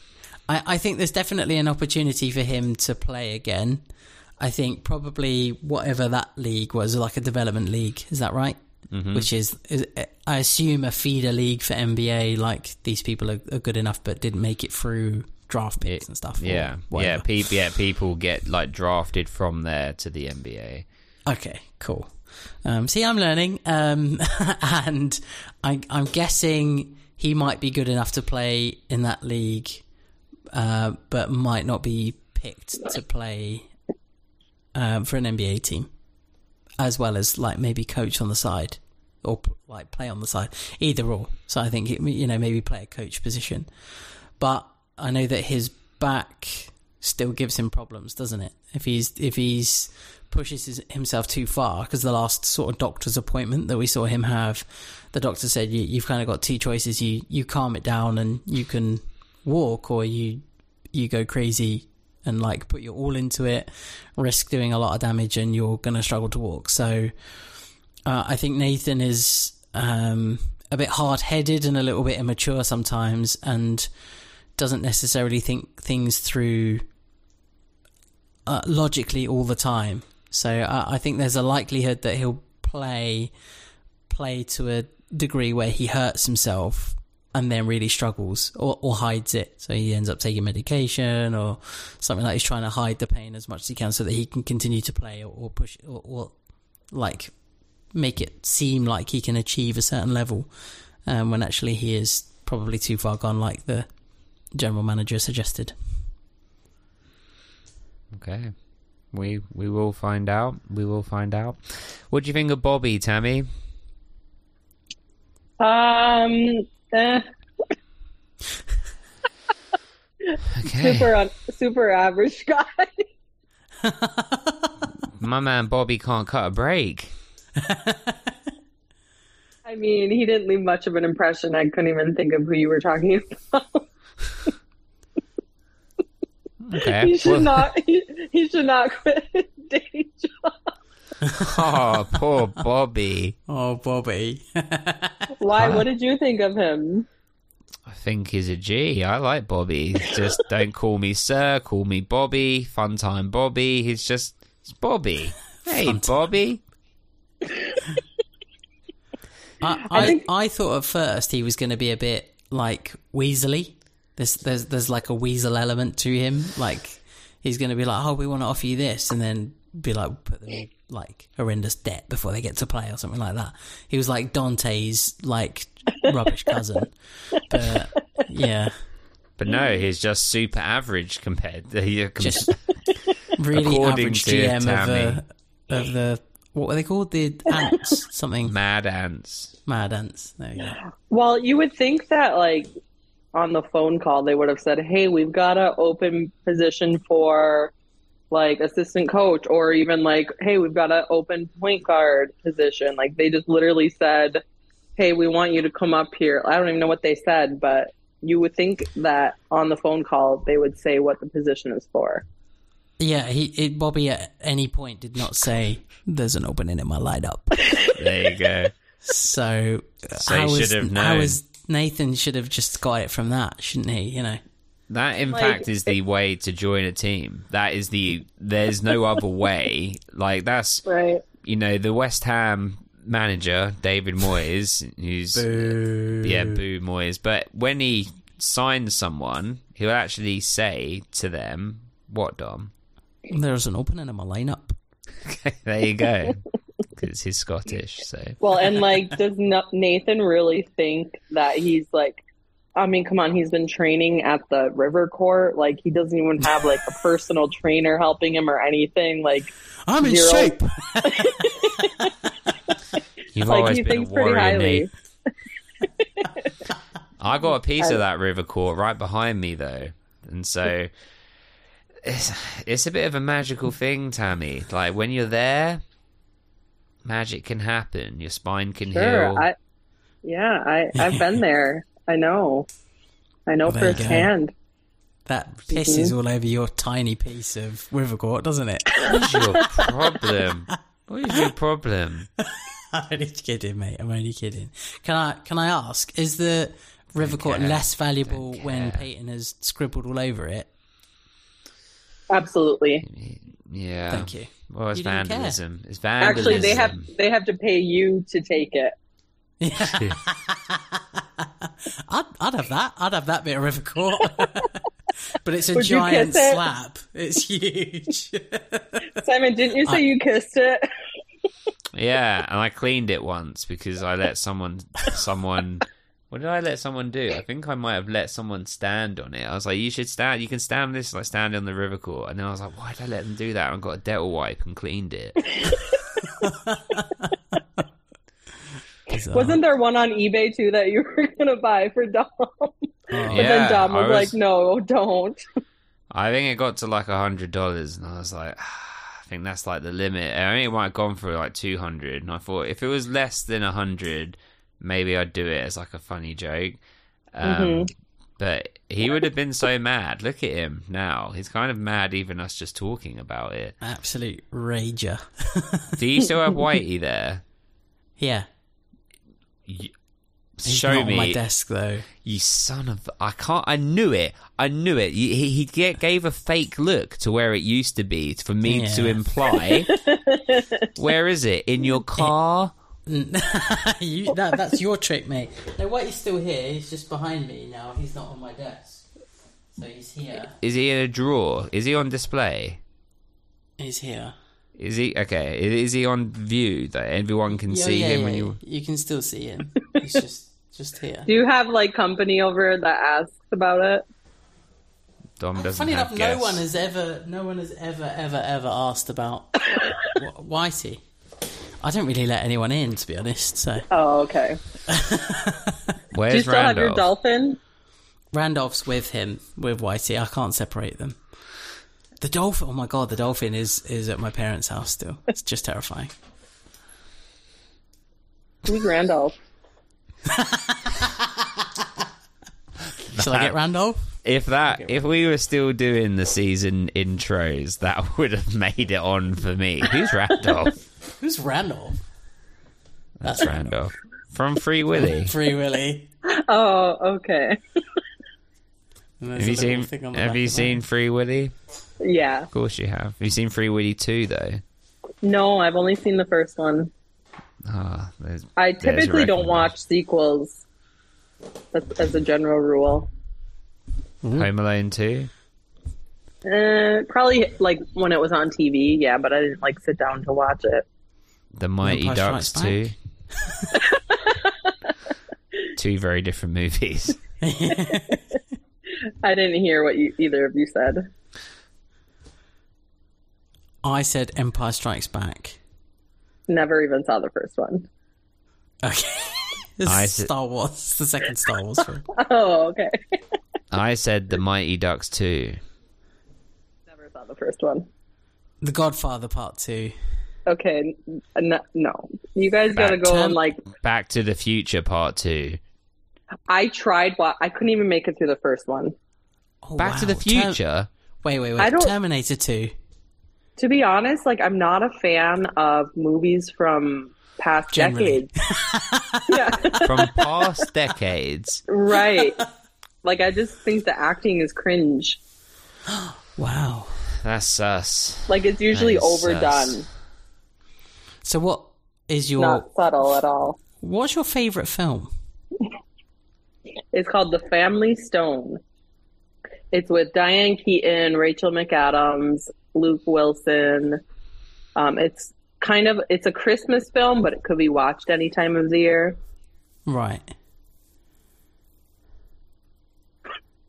I, I think there's definitely an opportunity for him to play again. I think probably whatever that league was, like a development league, is that right? Mm-hmm. Which is, is, I assume, a feeder league for NBA. Like these people are, are good enough, but didn't make it through draft picks and stuff. Yeah, yeah, people, yeah, people get like drafted from there to the NBA. Okay, cool. Um, see, I'm learning, um, and I, I'm guessing he might be good enough to play in that league, uh, but might not be picked to play um, for an NBA team, as well as like maybe coach on the side or like play on the side, either or. So I think you know maybe play a coach position, but I know that his back still gives him problems, doesn't it? If he's if he's pushes his, himself too far, because the last sort of doctor's appointment that we saw him have, the doctor said you, you've kind of got two choices: you you calm it down and you can walk, or you you go crazy and like put your all into it, risk doing a lot of damage, and you're gonna struggle to walk. So uh, I think Nathan is um, a bit hard headed and a little bit immature sometimes, and doesn't necessarily think things through uh, logically all the time. So uh, I think there's a likelihood that he'll play play to a degree where he hurts himself and then really struggles or, or hides it. So he ends up taking medication or something like he's trying to hide the pain as much as he can so that he can continue to play or, or push or, or like make it seem like he can achieve a certain level um, when actually he is probably too far gone, like the general manager suggested. Okay, we we will find out. We will find out. What do you think of Bobby, Tammy? Um, eh, Okay. Super un- super average guy. My man Bobby can't cut a break. I mean, he didn't leave much of an impression. I couldn't even think of who you were talking about. Okay. he should well- not. He, he should not quit his day job. Oh, poor Bobby. Oh, Bobby. Why? What did you think of him? I think he's a G. I like Bobby. Just don't call me sir, call me Bobby. Fun time Bobby. He's just it's Bobby. Hey Fun time. Bobby. I, I, I thought at first he was going to be a bit like Weasley. There's, there's, there's like a weasel element to him. Like he's going to be like, "Oh, we want to offer you this," and then be like, put them in like horrendous debt before they get to play or something like that. He was like Dante's like rubbish cousin. But yeah, But no, he's just super average compared to he, just really average to GM of uh, Tammy. the of the what were they called? The ants, something mad ants. mad ants. There you go. Well, you would think that like on the phone call they would have said, "Hey, we've got an open position for like assistant coach," or even like, "Hey, we've got an open point guard position." Like they just literally said, "Hey, we want you to come up here." I don't even know what they said, but you would think that on the phone call they would say what the position is for. Yeah, he it, Bobby at any point did not say there's an opening in my lineup. There you go. So, So how he was, should have how known. was Nathan should have just got it from that, shouldn't he? You know. That, in Like, fact, is the way to join a team. That is the. There's no other way. Like that's Right. you know the West Ham manager David Moyes, who's yeah boo Moyes. But when he signs someone, he'll actually say to them, "What Dom?" There's an opening in my lineup. Okay, there you go. Because he's Scottish, so Well, and like, does Nathan really think that he's like? I mean, come on, he's been training at the River Court. Like, he doesn't even have like a personal trainer helping him or anything. Like, I'm in Zero. shape. you've like always he been a thinks pretty warrior, highly. Nate. I got a piece of that river court right behind me though, and so it's it's a bit of a magical thing, Tammy. Like when you're there, magic can happen. Your spine can heal. I, yeah, I I've been there. I know, I know Well, there you firsthand. That mm-hmm. pisses all over your tiny piece of river court, doesn't it? What is your problem? What is your problem? I'm only kidding, mate. I'm only kidding. Can I can I ask? Is the river court less valuable when. Peyton has scribbled all over it? Absolutely. Yeah. Thank you. Well, it's You vandalism. It's vandalism. Actually, they have they have to pay you to take it. I'd, I'd have that. I'd have that bit of river court. but it's a Would giant kiss it? slab. It's huge. Simon, didn't you say you kissed it? Yeah, and I cleaned it once because I let someone someone what did I let someone do? I think I might have let someone stand on it. I was like, You should stand you can stand this like stand on the river court and then I was like, Why did I let them do that? And I got a dental wipe and cleaned it. Wasn't there one on eBay too that you were gonna buy for Dom? but Yeah, then Dom was, I like, "No, don't." I think it got to like a hundred dollars, and I was like, I think that's like the limit. I think it might have gone for like two hundred, and I thought if it was less than a hundred, maybe I'd do it as like a funny joke. Um, But he would have been so mad. Look at him now; he's kind of mad, even us just talking about it. Absolute rager. Do you still have Whitey there? Yeah. You- He's Show not me, on my desk though. you son of! I can't. I knew it. I knew it. He, he, he get- gave a fake look to where it used to be for me to imply. where is it? In your car? you, that, that's your trick, mate. No, Whitey's still here. He's just behind me now. He's not on my desk. So he's here. Is he in a drawer? Is he on display? He's here. Is he okay? Is he on view that everyone can Yeah, see yeah, him yeah, when you? You can still see him. He's just just here. Do you have like company over that asks about it? Dom doesn't Funny have enough, guests. no one has ever, no one has ever, ever, ever asked about Whitey. I don't really let anyone in, to be honest. So Oh, okay. Where's Do you still have your Randolph? dolphin? Randolph's with him with Whitey. I can't separate them. The dolphin. Oh my god, the dolphin is is at my parents' house still. It's just terrifying. Who's Randolph? Shall I get Randolph? If that, if we were still doing the season intros, that would have made it on for me. Who's Randolph? Who's Randolph? That's Randolph from Free Willy. Free Willy. Oh, okay. Have you seen? thing on the Have you seen Free Willy? Yeah. Of course you have. Have you seen Free Willy two though? No, I've only seen the first one. Ah, there's- I there's typically don't watch sequels. That's as a general rule. Home Alone two. Uh, probably like when it was on TV, yeah, but I didn't like sit down to watch it. The Mighty Empire Ducks two. Two very different movies. I didn't hear what you, either of you said. I said Empire Strikes Back. Never even saw the first one. Okay. This I said- Star Wars, the second Star Wars film. Oh, okay. I said the Mighty Ducks two. Never saw the first one. The Godfather Part Two. Okay, n- no, you guys gotta go to- and like. Back to the Future Part two. I tried, but I couldn't even make it through the first one. Oh, Back to the Ter- Future. wait, wait, wait. I wait. don't- Terminator Two. To be honest, like I'm not a fan of movies from past Generally. decades. yeah, from past decades. right. Like I just think the acting is cringe. Wow. That's us. Like it's usually overdone, sus. So, what is your not subtle at all. what's your favorite film? It's called The Family Stone. It's with Diane Keaton, Rachel McAdams, Luke Wilson. Um, it's kind of it's a Christmas film, but it could be watched any time of the year. Right.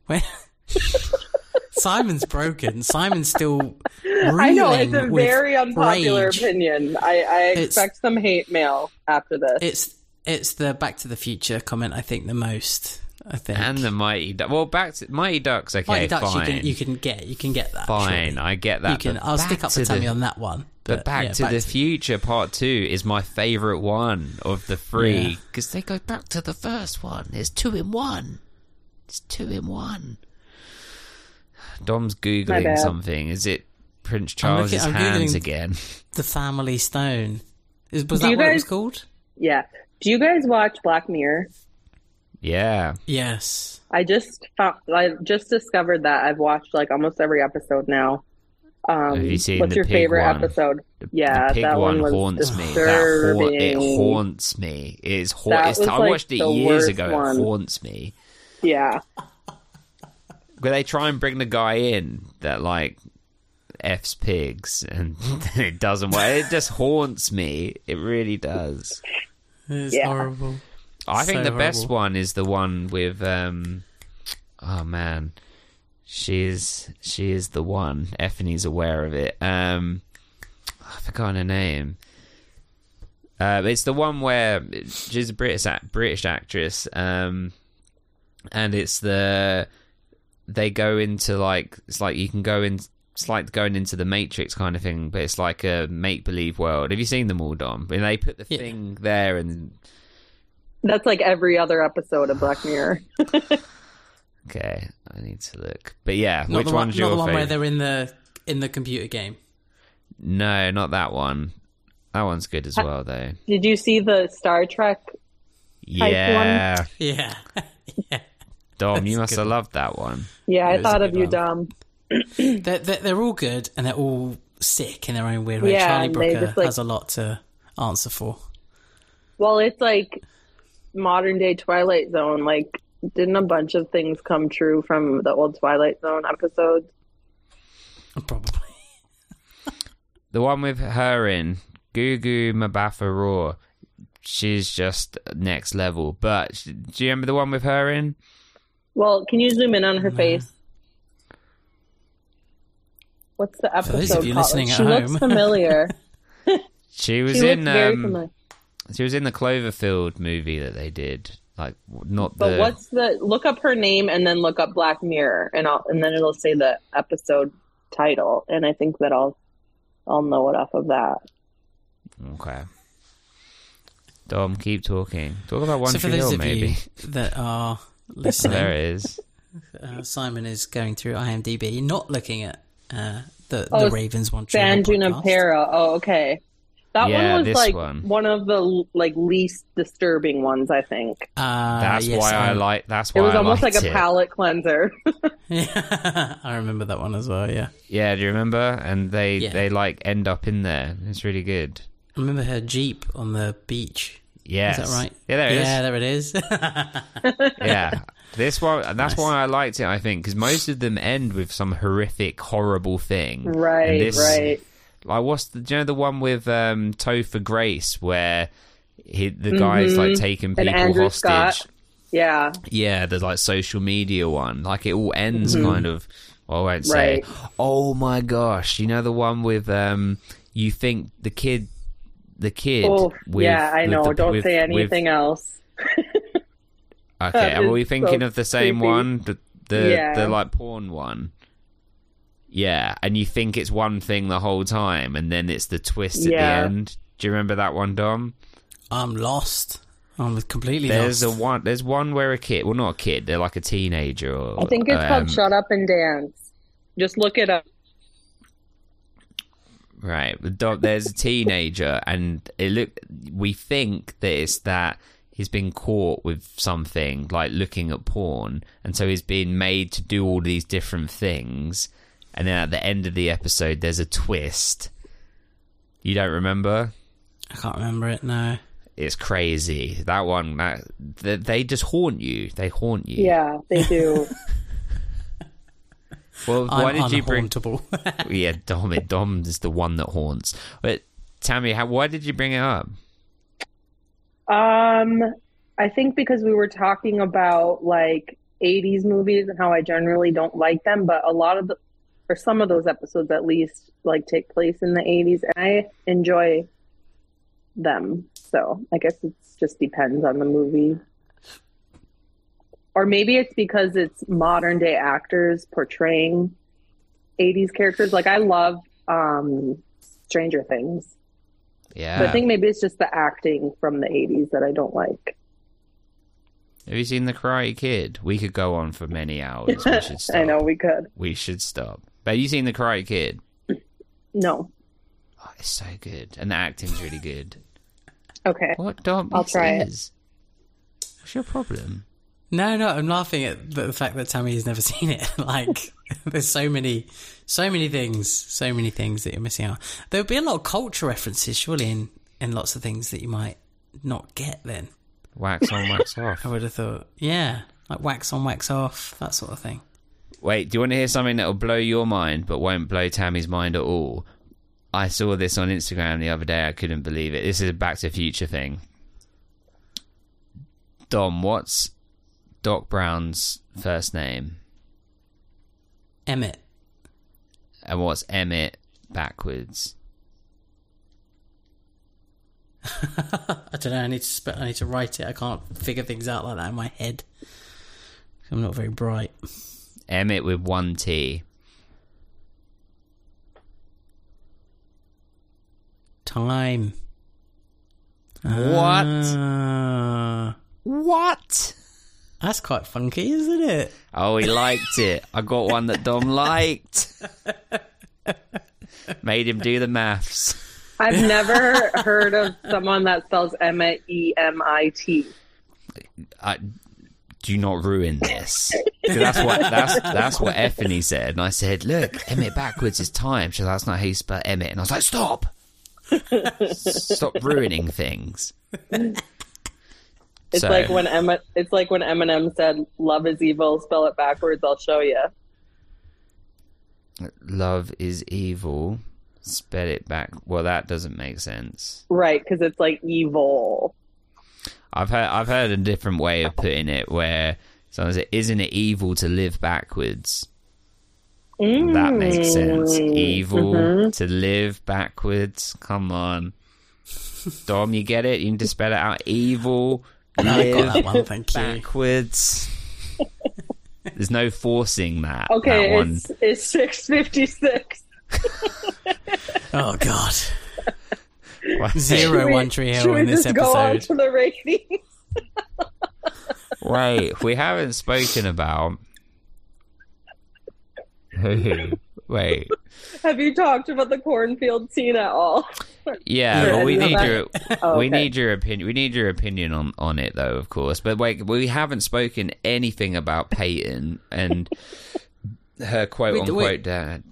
Wait. Simon's broken. Simon's still. I know it's a very unpopular rage. opinion. I, I It's- expect some hate mail after this. It's it's the Back to the Future comment I think the most. I think And the Mighty Ducks. Well, back to Mighty Ducks. Okay, Mighty Ducks fine. you can you can get you can get that fine, surely. I get that. you can. I'll stick up for to Tammy the- on that one. But Back yeah, to the Future Part Two is my favorite one of the three because they go back to the first one. It's two in one. It's two in one. Dom's googling something. Is it Prince I'm looking- Charles's I'm hands again? the Family Stone. Is, was Do that you what it was called? yeah. Do you guys watch Black Mirror? Yeah. Yes. I just found, I just discovered that I've watched like almost every episode now. Um, Have you seen what's the your pig favorite one? episode? The, Yeah, the pig that one one was haunts me. That haunt, it haunts me. It is ha- That it's, was, I like, watched it years ago. one. It haunts me. Yeah, Where they try and bring the guy in that like f's pigs, and it doesn't work. It just haunts me. It really does. It's Yeah. horrible. I think So the best one is the one with um. Oh man, she is she is the one. Effie's aware of it. Um, I forgot her name. Uh, it's the one where she's a British act- British actress. Um, and it's the they go into like it's like you can go in. It's like going into the Matrix kind of thing, but it's like a make believe world. Have you seen them all, Dom? When they put the Yeah. thing there and that's like every other episode of Black Mirror. Okay, I need to look. But yeah, Not which the one, one's not your the one where favorite? they're in the in the computer game. No, not that one. That one's good as well, though. Did you see the Star Trek? Yeah, Yeah. yeah. Dom, you must good. have loved that one. Yeah, It I thought of you, one. Dom. They're, they're, they're all good and they're all sick in their own weird way. Yeah, Charlie Brooker like- has a lot to answer for. Well, it's like modern day Twilight Zone. Like, didn't a bunch of things come true from the old Twilight Zone episodes? Probably. The one with her in Gugu Mbatha-Raw. She's just next level. But do you remember the one with her in? Well, can you zoom in on her face? What's the episode those of you called? listening at she looks familiar. She was she in looks very um, familiar. She was in the Cloverfield movie that they did. Like not But the. what's the look up her name and then look up Black Mirror and I'll and then it'll say the episode title and I think that I'll I'll know it off of that. Okay. Dom, keep talking. Talk about One so for Tree those of maybe. you that are there listening, it is. uh, Simon is going through IMDb, not looking at uh, the Oh, the Ravens one. Tree Hill San podcast. Junipero. Oh, okay. That Yeah, one was this like one. of the like least disturbing ones, I think. Uh, That's yes, why I um, like. That's why It was I almost like a it. palate cleanser. Yeah, I remember that one as well. Yeah, Yeah, do you remember? And they Yeah. they like end up in there. It's really good. I remember her jeep on the beach. Yeah, Is that right? Yeah, there it is. yeah, there it is. yeah. This one, that's Nice. why I liked it. I think because most of them end with some horrific, horrible thing. right, And this- right. Like, what's the? Do you know the one with um, Topher Grace where he, the guy's like taking Mm-hmm. People hostage? Scott. Yeah. Yeah, the like social media one. Like it all ends kind of. Well, I won't say. Mm-hmm. Right. Oh my gosh! You know the one with um. You think the kid, the kid. Oh, with, yeah, I with know. the- Don't with- say with- anything else. Okay, are we thinking so of the same creepy. one? The the, Yeah. the like porn one. Yeah, and you think it's one thing the whole time, and then it's the twist at Yeah. the end. Do you remember that one, Dom? I'm lost. I'm completely There's lost. a one. There's one where a kid. Well, not a kid. They're like a teenager. Or, I think it's um, called Shut Up and Dance. Just look it up. Right. Dom, there's a teenager, and it look. We think that it's that he's been caught with something like looking at porn, and so he's been made to do all these different things. And then at the end of the episode, there's a twist. You don't remember? I can't remember it. No. It's crazy. That one, that, they, they just haunt you. They haunt you. Yeah, they do. Well, why I'm did you bring? unhauntable. Yeah, Dom. Dom is the one that haunts. But Tammy, how, why did you bring it up? Um, I think because we were talking about like 80s movies and how I generally don't like them, but a lot of the, or some of those episodes at least, like take place in the 80s, and I enjoy them. So I guess it just depends on the movie. Or maybe it's because it's modern day actors portraying 80s characters. Like I love um, Stranger Things. Yeah. But I think maybe it's just the acting from the 80s that I don't like. Have you seen The Karate Kid? We could go on for many hours. We should stop. I know we could. We should stop. But have you seen The Karate Kid? No. Oh, it's so good. And the acting's really good. Okay. What, Dom? I'll Yes, try it. What's your problem? No, no, I'm laughing at the the fact that Tammy has never seen it. like, there's so many, so many things, so many things that you're missing out. There'll be a lot of culture references, surely, in, in lots of things that you might not get then. Wax on, wax off. I would have thought, yeah, like wax on, wax off, that sort of thing. Wait, do you want to hear something that will blow your mind but won't blow Tammy's mind at all? I saw this on Instagram the other day. I couldn't believe it. This is a Back to Future thing. Dom, what's Doc Brown's first name? Emmett. And what's Emmett backwards? I don't know. I need to spe- I need to write it. I can't figure things out like that in my head. I'm not very bright. Emmett with one T. Time. What? Ah. What? that's quite funky, isn't it? Oh, he liked it. I got one that Dom liked. Made him do the maths. I've never heard of someone that spells Emmett E M I T. I, do not ruin this. that's what that's that's what Effany said, and I said, "Look, Emmett backwards is time." She said, "That's not how you spell Emmett," and I was like, "Stop, stop ruining things." It's So- like when Emma, it's like when Eminem said, "Love is evil." Spell it backwards. I'll show you. Love is evil. Spell it back. Well, that doesn't make sense. Right, because it's like evil. I've heard I've heard a different way of putting it, where someone said, "Isn't it evil to live backwards?" That makes sense. Mm. Evil mm-hmm. to live backwards. Come on, Dom, you get it? You need to spell it out. Evil No, I got live that one. Thank you. backwards. There's no forcing that. Okay, that one. it's it's six fifty six. Oh God. Wait, Zero One Tree Hill in this just go on episode. to the ratings? Wait, we haven't spoken about. Wait, Have you talked about the cornfield scene at all? yeah, Yeah, but we need your Oh, we okay. need your opinion. We need your opinion on on it, though, of course. But wait, we haven't spoken anything about Peyton and her quote We- unquote we- dad.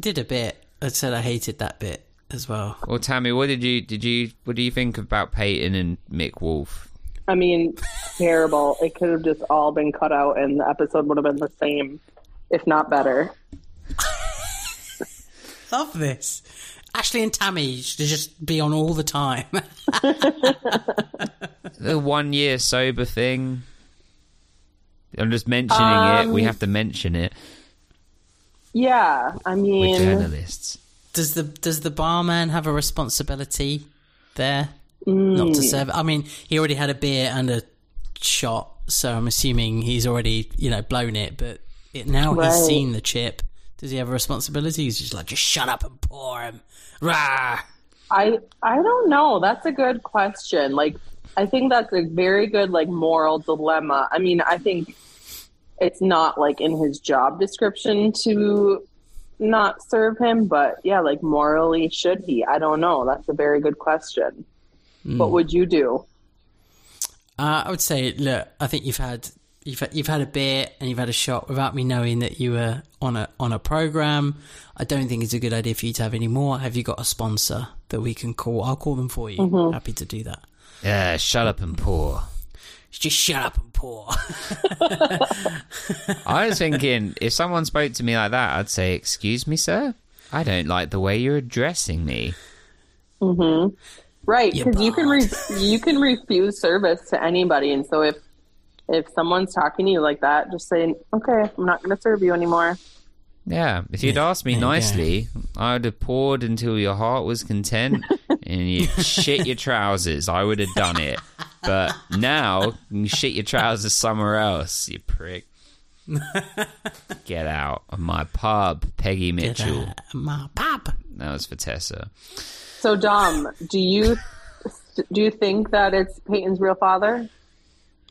Did a bit. I said I hated that bit as well. Well, Tammy, what did you did you what do you think about Peyton and Mick Wolf? I mean, terrible. It could have just all been cut out, and the episode would have been the same, if not better. Love this. Ashley and Tammy should just be on all the time. The one year sober thing. I'm just mentioning it. We Um, have to mention it. Yeah, I We're mean, journalists. does the does the barman have a responsibility there? Mm. Not to serve. I mean, he already had a beer and a shot, so I'm assuming he's already you know blown it. But it, now Right. he's seen the chip. Does he have a responsibility? He's just like, just shut up and pour him. Rah! I I don't know. That's a good question. Like, I think that's a very good like moral dilemma. I mean, I think it's not like in his job description to not serve him, but yeah, like morally, should he? I don't know. That's a very good question. What would you do? Uh, I would say, look, I think you've had you've had, you've had a beer and you've had a shot without me knowing that you were on a on a program. I don't think it's a good idea for you to have any more. Have you got a sponsor that we can call? I'll call them for you. Happy to do that. Yeah, shut up and pour. Just shut up and pour. I was thinking, if someone spoke to me like that, I'd say, "Excuse me, sir. I don't like the way you're addressing me." Mm-hmm. Right, because you can re- you can refuse service to anybody, and so if if someone's talking to you like that, just say, "Okay, I'm not going to serve you anymore." Yeah, if you'd asked me there you go. nicely, I would have poured until your heart was content and you shit your trousers. I would have done it. But now you shit your trousers somewhere else, you prick. Get out of my pub, Peggy Mitchell. My pub. That was for Tessa. So, Dom, do you do you think that it's Peyton's real father?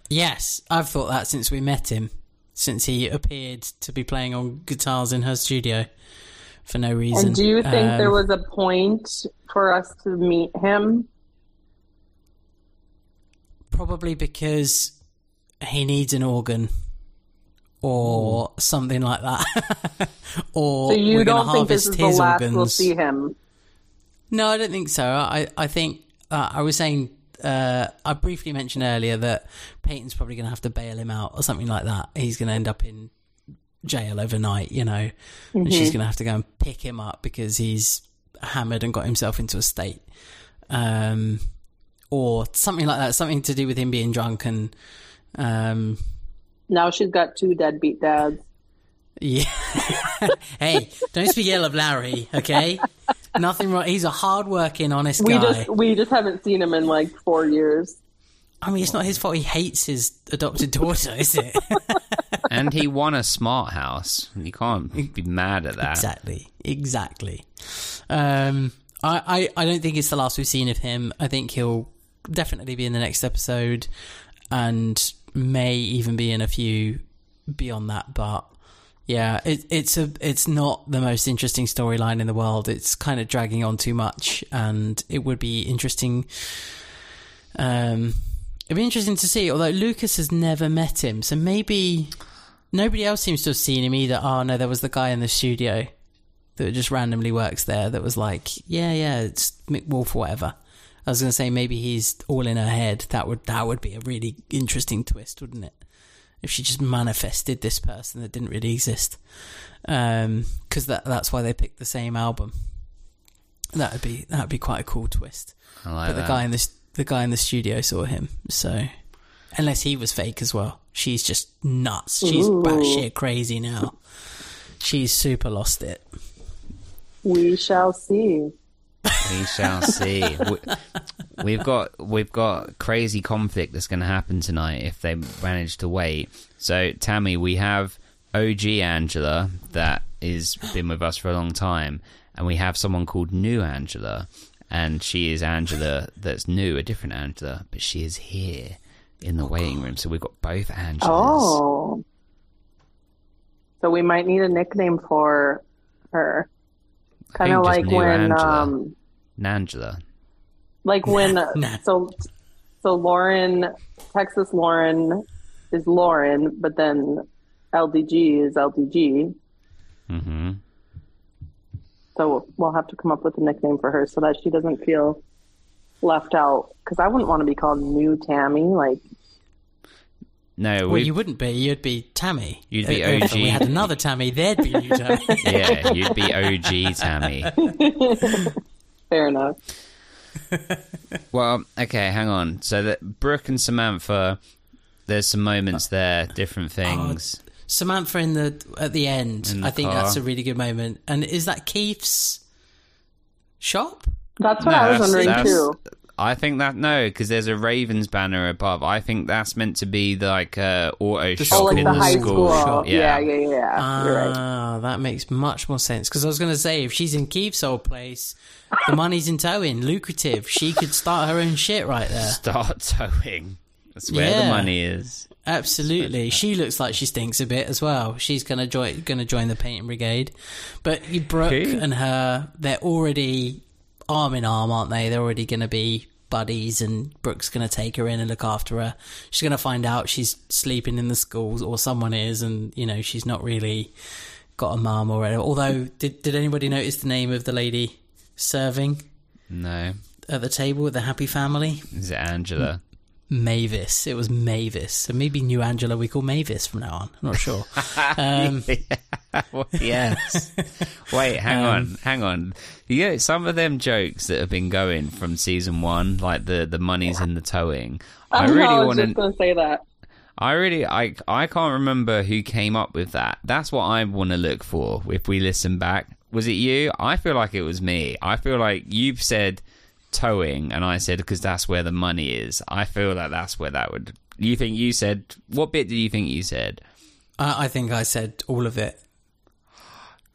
Yes, I've thought that since we met him, since he appeared to be playing on guitars in her studio for no reason. And do you think Um, there was a point for us to meet him? Probably because he needs an organ or something like that. or So you don't think this harvest is the his last organs. we'll see him? No, I don't think so. I, I think uh, I was saying uh, I briefly mentioned earlier that Peyton's probably going to have to bail him out or something like that. He's going to end up in jail overnight, you know, and she's going to have to go and pick him up because he's hammered and got himself into a state, um, or something like that. Something to do with him being drunk and. Um, Now she's got two deadbeat dads. yeah. hey, don't speak ill of Larry, okay? Nothing wrong. He's a hard-working, honest We guy. just we just haven't seen him in like four years. I mean, it's not his fault. He hates his adopted daughter, is it? And he won a smart house. You can't be mad at that. exactly, exactly. Um, I, I, I don't think it's the last we've seen of him. I think he'll definitely be in the next episode, and may even be in a few beyond that. But yeah, it, it's a it's not the most interesting storyline in the world. It's kind of dragging on too much, and it would be interesting. Um, it'd be interesting to see. Although Lucas has never met him, so maybe nobody else seems to have seen him either. Oh no, there was the guy in the studio that just randomly works there that was like, yeah, yeah, it's Mick Wolf or whatever. I was going to say maybe he's all in her head. That would that would be a really interesting twist, wouldn't it? If she just manifested this person that didn't really exist, um, because that that's why they picked the same album. That would be that would be quite a cool twist. I like But the that. guy in the the guy in the studio saw him, so unless he was fake as well, she's just nuts. She's batshit crazy now. She's super lost it. We shall see. We shall see. we, we've got we've got crazy conflict that's going to happen tonight if they manage to wait. So, Tammy, we have OG Angela that is been with us for a long time, and we have someone called New Angela, and she is Angela that's new, a different Angela, but she is here in the waiting room. So we've got both Angelas. Oh. So we might need a nickname for her. Kind of like when, um, Nangela. like when, Nah. so, so Lauren, Texas Lauren is Lauren, but then LDG is LDG. hmm So we'll have to come up with a nickname for her so that she doesn't feel left out. Because I wouldn't want to be called New Tammy. Like, No, Well, we you wouldn't be. You'd be Tammy. You'd be Uh, If OG. we had another Tammy, there'd be new Tammy. yeah, you'd be OG Tammy. fair enough. Well, okay, hang on. So that Brooke and Samantha, there's some moments uh, there, different oh, things. Samantha in the at the end. The I think car. that's a really good moment. And is that Keith's shop? That's what No, I was that's- wondering that's- too. I think that no, because there's a Ravens banner above. I think that's meant to be like a auto The shop Oh, in the the high school. school. Yeah. Yeah, yeah, yeah. yeah. You're right. Ah, that makes much more sense. Because I was going to say, if she's in Keith's old place, the money's in towing, lucrative. She could start her own shit right there. Start towing. That's where the money is. Absolutely, she looks like she stinks a bit as well. She's gonna join, gonna join the painting brigade. But you- Brooke Who? and her, they're already arm in arm, aren't they? They're already gonna be buddies, and Brooke's gonna take her in and look after her. She's gonna find out she's sleeping in the schools, or someone is, and you know she's not really got a mum or whatever. Although, did did anybody notice the name of the lady serving No, at the table with the happy family? is it Angela? Mavis. It was Mavis. So maybe New Angela we call Mavis from now on. I'm not sure. Um, Well, yes. Wait, hang Um, on, hang on. You know, some of them jokes that have been going from season one, like the the money's in the towing. I know, really want to. to say that. I really, I, I can't remember who came up with that. That's what I want to look for. If we listen back, was it you? I feel like it was me. I feel like you've said towing, and I said because that's where the money is. I feel like that's where that would. You think you said what bit do you think you said, I, I think I said all of it.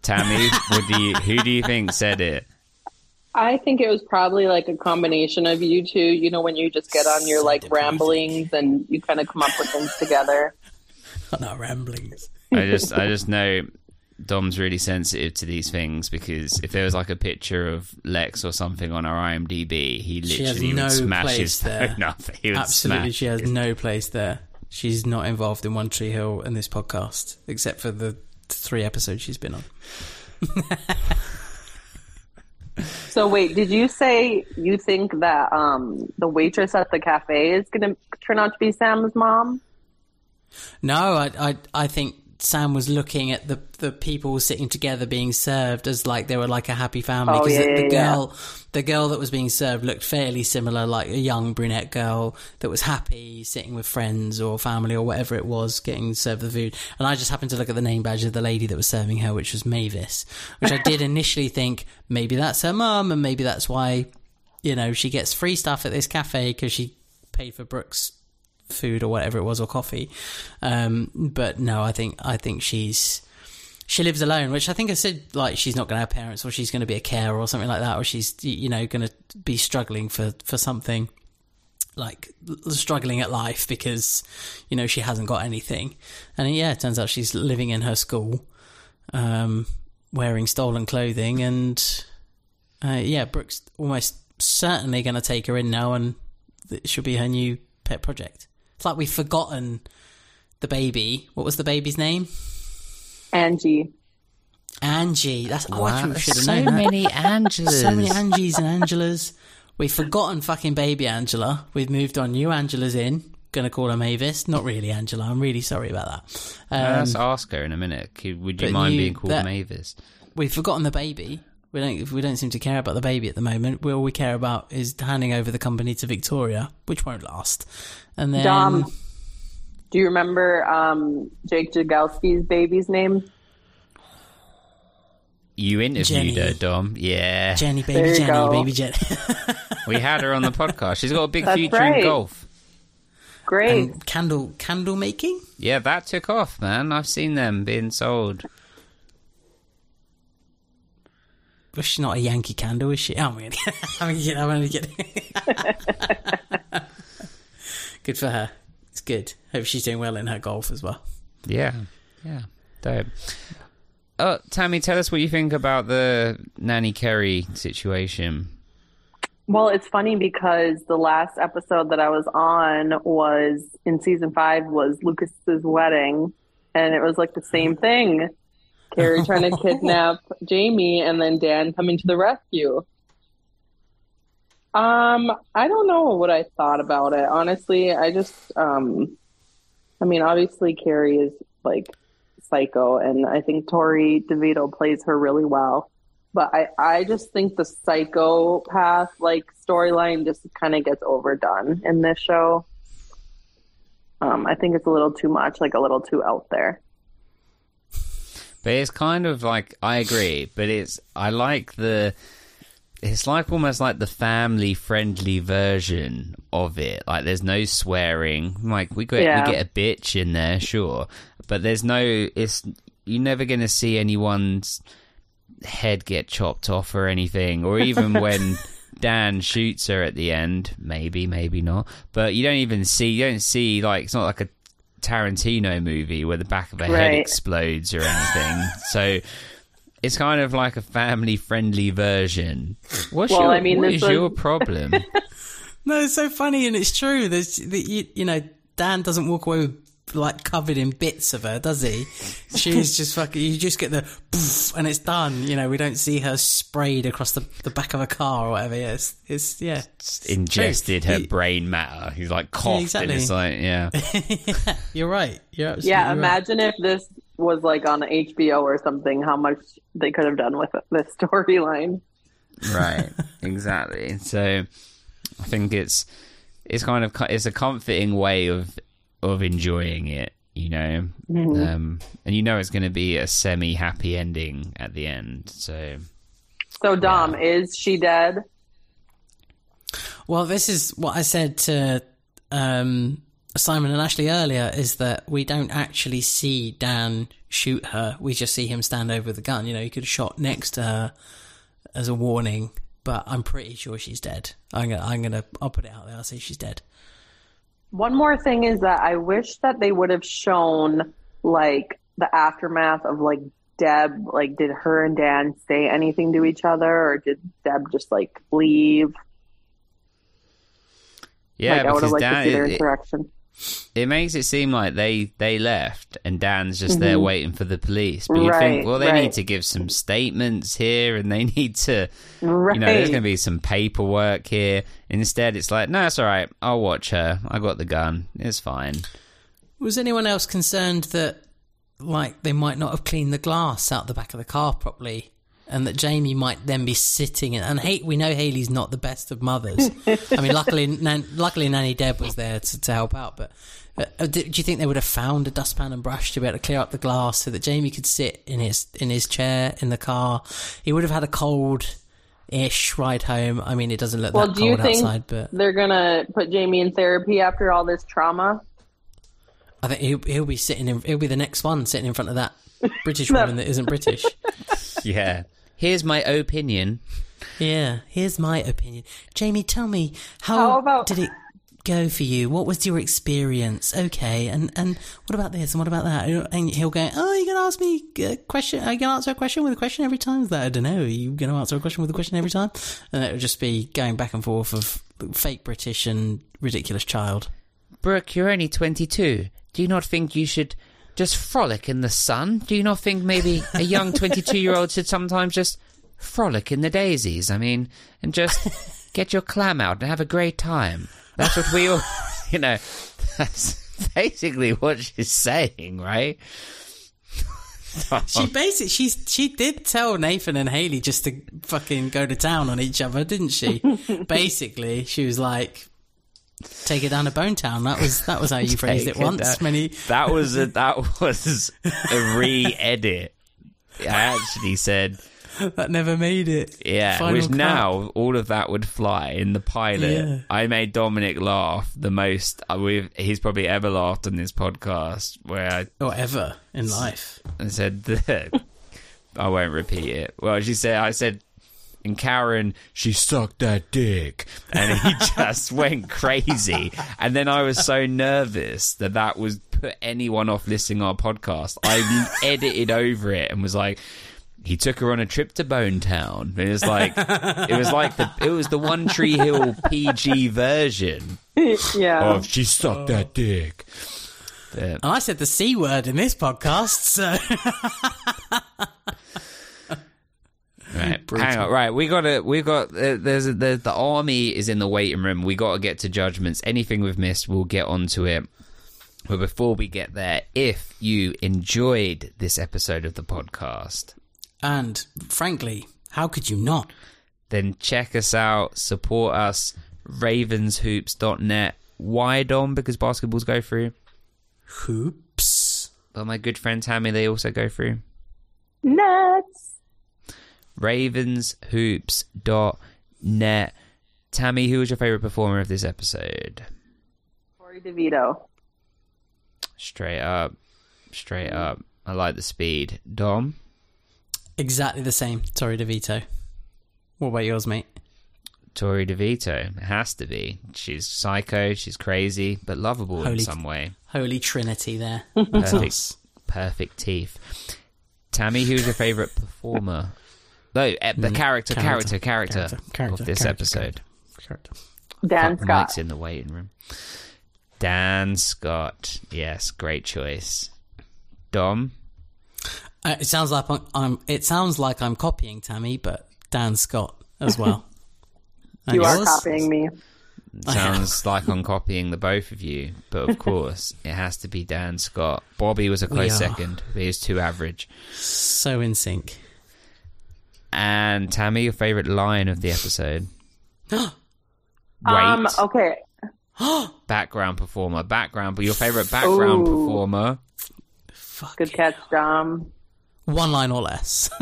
Tammy? what do you? Who do you think said it? I think it was probably like a combination of you two. You know, when you just get on your So like diplomatic. ramblings and you kind of come up with things together. On our ramblings. I just, I just know Dom's really sensitive to these things because if there was like a picture of Lex or something on our IMDb, he literally no would smash his there. phone up. Absolutely, smash she has no place there. She's not involved in One Tree Hill and this podcast, except for the three episodes she's been on. So wait, did you say you think that um, the waitress at the cafe is going to turn out to be Sam's mom? No, I, I, I think Sam was looking at the the people sitting together being served as like they were like a happy family. Oh, yeah, the, the yeah, yeah. girl, the girl that was being served looked fairly similar, like a young brunette girl that was happy sitting with friends or family or whatever it was, getting served the food. And I just happened to look at the name badge of the lady that was serving her, which was Mavis, which I did initially think maybe that's her mum, and maybe that's why you know she gets free stuff at this cafe because she paid for Brooks food or whatever it was or coffee. Um, but no, I think I think she's she lives alone, which I think I said like she's not going to have parents or she's going to be a carer or something like that, or she's you know going to be struggling for for something like struggling at life because you know she hasn't got anything. And yeah, it turns out she's living in her school, um, wearing stolen clothing, and uh, yeah, Brooke's almost certainly going to take her in now, and it should be her new pet project. It's like we've forgotten the baby. What was the baby's name? Angie. Angie. That's oh, I Wow, should have so known that. many Angelas. So many Angies and Angelas. We've forgotten fucking baby Angela. We've moved on. New Angela's in. Gonna call her Mavis. Not really Angela. I'm really sorry about that. Um, Let's ask her in a minute. Would you mind you- being called that- Mavis? we've forgotten the baby. We don't. We don't seem to care about the baby at the moment. All we care about is handing over the company to Victoria, which won't last. And then Dom, do you remember um, Jake Jagielski's baby's name? You interviewed Jenny. her, Dom. Yeah, Jenny, baby Jenny, go. baby Jenny. we had her on the podcast. She's got a big That's future in golf. Great. and candle candle making. Yeah, that took off, man. I've seen them being sold. Well, she's not a Yankee candle, is she? Oh, I'm kidding. I'm kidding. I'm only kidding. good for her. It's good. Hope she's doing well in her golf as well. Yeah, yeah, dope. Oh, Tammy, tell us what you think about the Nanny Carrie situation. Well, it's funny because the last episode that I was on was in season five was Lucas's wedding, and it was like the same thing. Carrie trying to kidnap Jamie, and then Dan coming to the rescue. Um, I don't know what I thought about it. Honestly, I just, um, I mean, obviously Carrie is like psycho, and I think Torrey DeVitto plays her really well. But I, I just think the psychopath like storyline just kind of gets overdone in this show. Um, I think it's a little too much, like a little too out there. But it's kind of like I agree, but it's I like the it's like almost like the family friendly version of it. Like there's no swearing. Like we get Yeah. we get a bitch in there, sure, but there's no. It's you're never gonna see anyone's head get chopped off or anything, or even when. Dan shoots her at the end, maybe, maybe not. But you don't even see, you don't see like it's not like a Tarantino movie where the back of a head explodes or anything. so it's kind of like a family friendly version. What's Well, your, I mean, what this your problem? No, it's so funny and it's true. There's, the, you, you know, Dan doesn't walk away with like covered in bits of her, does he? She's just fucking. You just get the poof and it's done. You know, we don't see her sprayed across the, the back of a car or whatever. Yeah, it's, it's yeah, it's Ingested true. her You- brain matter. He's like coughed, exactly. and it's like, yeah. You're right. You're absolutely Yeah, right. imagine if this was like on HBO or something, how much they could have done with this storyline. right exactly so i think it's it's kind of it's a comforting way of of enjoying it you know um and you know it's going to be a semi happy ending at the end so So, Dom, is she dead? Well, this is what I said to um, Simon and Ashley earlier is that we don't actually see Dan shoot her. We just see him stand over the gun. You know, he could have shot next to her as a warning, but I'm pretty sure she's dead. I'm gonna, I'm gonna, I'll put it out there. I'll say she's dead. One more thing is that I wish that they would have shown like the aftermath of like Deb. Like, did her and Dan say anything to each other, or did Deb just like leave? yeah like, I would have liked to see their interaction. it makes it seem like they they left and dan's just there waiting for the police but you think Mm-hmm. Well they right. need to give some statements here and they need to right. you know, there's going to be some paperwork here. Instead, it's like, no, it's all right. I'll watch her. I got the gun. It's fine. Was anyone else concerned that, like, they might not have cleaned the glass out the back of the car properly, and that Jamie might then be sitting in, and hate we know Haley's not the best of mothers. I mean, luckily, Nan, luckily Nanny Deb was there to, to help out. But uh, uh, do, do you think they would have found a dustpan and brush to be able to clear up the glass so that Jamie could sit in his in his chair in the car? He would have had a cold. Ish ride home. I mean, it doesn't look Well, that do you cold think outside, but they're gonna put Jamie in therapy after all this trauma? I think he'll, he'll be sitting in. He'll be the next one sitting in front of that British woman that isn't British. Yeah. Here's my opinion. Yeah, here's my opinion. Jamie, tell me how, How about- did it go for you? What was your experience? Okay, and and what about this and what about that? And he'll go, "Oh, you're gonna ask me a question? Are you gonna answer a question with a question every time?" Is that I don't know. Are you gonna answer a question with a question every time? And it would just be going back and forth of fake British and ridiculous child. Brooke, you're only 22. Do you not think you should just frolic in the sun? Do you not think maybe a young 22 year old should sometimes just frolic in the daisies? I mean, and just get your clam out and have a great time. That's what we all, you know, that's basically what she's saying, right? She basically she she did tell Nathan and Haley just to fucking go to town on each other, didn't she? basically, she was like, "Take it down to Bone Town." That was that was how you phrased it it once. down. Many That was a, that was a re-edit. I actually said that never made it. Yeah, Final which cut. now all of that would fly in the pilot. Yeah. I made Dominic laugh the most uh, we've, he's probably ever laughed on this podcast. Where I, or ever in life. I said, I won't repeat it. Well, she said, I said, and Karen, she sucked that dick, and he just went crazy. And then I was so nervous that that was put anyone off listening to our podcast. I edited over it and was like. He took her on a trip to Bone Town. It was like it was like the it was the One Tree Hill PG version yeah. of she sucked that dick. Yeah. I said the C word in this podcast, so. Right, hang on. Right, we got to. We got. Uh, there's a, the the army is in the waiting room. We got to get to judgments. Anything we've missed, we'll get onto it. But before we get there, if you enjoyed this episode of the podcast, and frankly, how could you not? then check us out, support us, ravenshoops.net. Why, Dom? Because basketballs go through. Hoops. But my good friend Tammy, they also go through. Nuts. Ravenshoops.net. Tammy, who was your favorite performer of this episode? Torrey DeVitto. Straight up. Straight up. I like the speed. Dom? Exactly the same. Torrey DeVitto. What about yours, mate? Torrey DeVitto. It has to be. She's psycho, she's crazy, but lovable in some way. Holy Trinity there. Perfect. Perfect teeth. Tammy, who's your favorite performer? No, eh, the character, character, character, Character, character, of this character, episode. Character. Dan Fuck, Scott. Mike's in the waiting room. Dan Scott. Yes, great choice. Dom? Uh, it sounds like I'm, I'm. It sounds like I'm copying Tammy, but Dan Scott as well. And You are copying me. Sounds like I'm copying the both of you, but of course it has to be Dan Scott. Bobby was a close are. second. He is too average. So in sync. And Tammy, your favorite line of the episode? Wait, Um, okay. background performer, background. But your favorite background Ooh. performer? Fuck. Good catch, Dom. One line or less.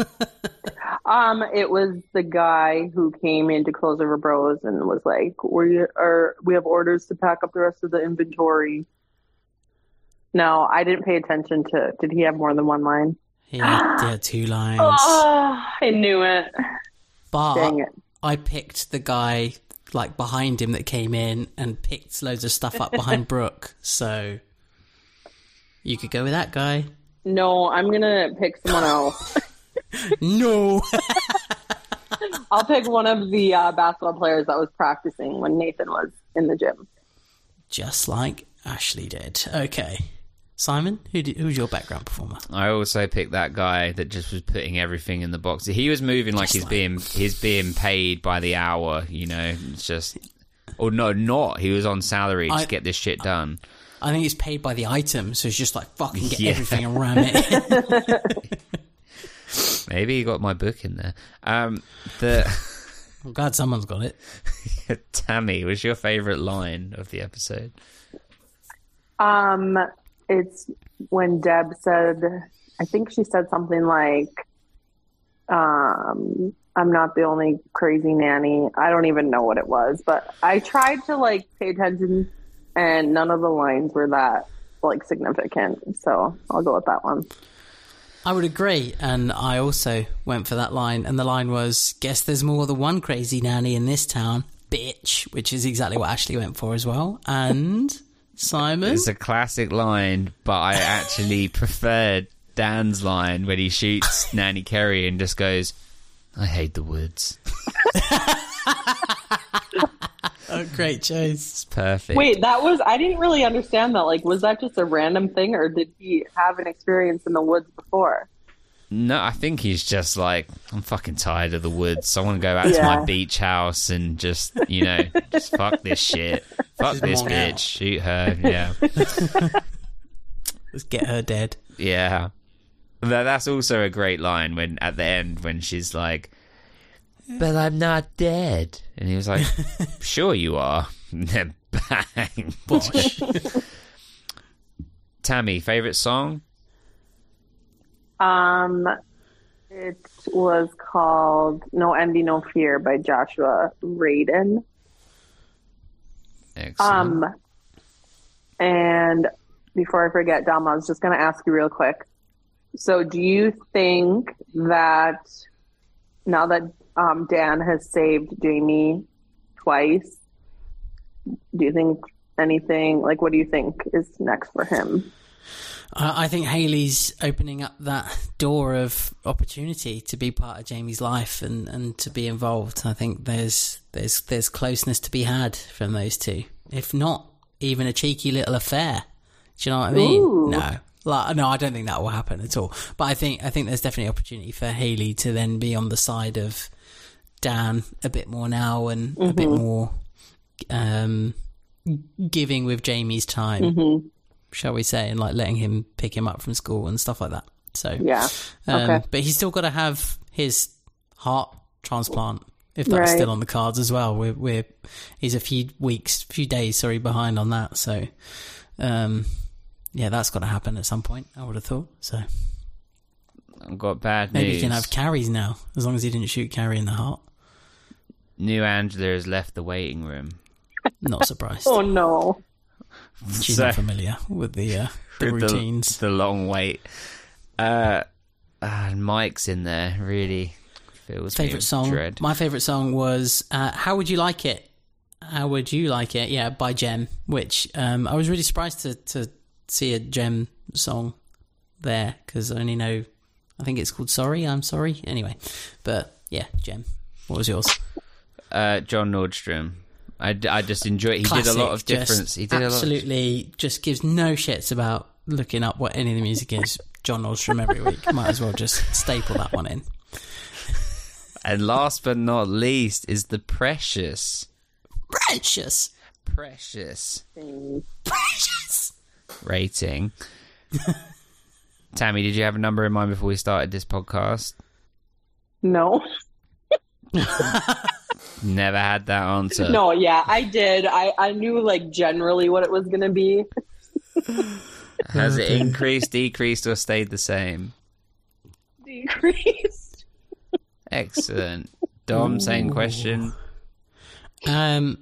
Um, it was the guy who came into Clothes Over Bros and was like, "We are we have orders to pack up the rest of the inventory." No, I didn't pay attention to. Did he have more than one line? He had two lines. Oh, I knew it. but Dang it. I picked the guy like behind him that came in and picked loads of stuff up behind Brooke. So you could go with that guy. No, I'm gonna pick someone else. No. I'll pick one of the uh, basketball players that was practicing when Nathan was in the gym. Just like Ashley did. Okay. Simon, who did, who's your background performer? I also picked that guy that just was putting everything in the box. He was moving like Just he's like- being he's being paid by the hour. You know, it's just. Or no, not. He was on salary I- to get this shit done. I think he's paid by the item, so he's just like fucking get Yeah. everything and ram it. Maybe he got my book in there. Um, the I'm glad someone's got it. Tammy was your favorite line of the episode. Um, it's when Deb said, I think she said something like, um, I'm not the only crazy nanny. I don't even know what it was, but I tried to like pay attention and none of the lines were that like significant. So I'll go with that one. I would agree, and I also went for that line, and the line was, "Guess there's more than one crazy nanny in this town, bitch," which is exactly what Ashley went for as well. And Simon, It's a classic line, but I actually preferred Dan's line when he shoots Nanny Carrie and just goes, "I hate the woods." oh, great choice. It's perfect. Wait, that was, I didn't really understand that. Like, was that just a random thing or did he have an experience in the woods before? No, I think he's just like, I'm fucking tired of the woods. I want to go back to my beach house and just, you know, just fuck this shit. Fuck this bitch. out. Shoot her. Yeah. Let's get her dead. Yeah. That's also a great line when at the end when she's like, "But I'm not dead," and he was like, "Sure you are." And then bang. Bosh. Tammy, favorite song? Um, It was called No Envy, No Fear by Joshua Radin. Excellent. Um, and before I forget, Dom, I was just going to ask you real quick. So, do you think that now that um, Dan has saved Jamie twice, do you think anything like what do you think is next for him? I think Haley's opening up that door of opportunity to be part of Jamie's life and, and to be involved. I think there's there's there's closeness to be had from those two, if not even a cheeky little affair. Do you know what I mean? Ooh. No, like, no, I don't think that will happen at all. But I think I think there's definitely opportunity for Haley to then be on the side of Dan a bit more now and a bit more um, giving with Jamie's time shall we say, and like letting him pick him up from school and stuff like that. So Yeah. um, Okay. but he's still got to have his heart transplant if that's Right. still on the cards as well. We're, we're he's a few weeks, few days, sorry, behind on that. So um, yeah, that's got to happen at some point. I would have thought. So I've got bad maybe news. he can have Carrie's now, as long as he didn't shoot Carrie in the heart. New Angela has left the waiting room. Not surprised. Oh no. She's So- not familiar with the uh, the With routines. The, long wait. Uh, uh, Mike's in there. Really me favorite song. dread. My favorite song was uh, "How Would You Like It." How would you like it? Yeah, by Gem. Which um, I was really surprised to to see a Gem song there because I only know. I think it's called "Sorry." I'm sorry. Anyway, but yeah, Gem. What was yours? Uh, John Nordstrom. I, I just enjoy. it. He did a lot of difference. He did absolutely just gives no shits about looking up what any of the music is. John Nordstrom every week. Might as well just staple that one in. And last but not least is the precious, Precious, precious precious. rating. Tammy, did you have a number in mind before we started this podcast? No. Never had that answer. No, yeah, I did. I, I knew like generally what it was going to be. Has it increased, decreased, or stayed the same? Decreased. Excellent. Dom, same question. Um,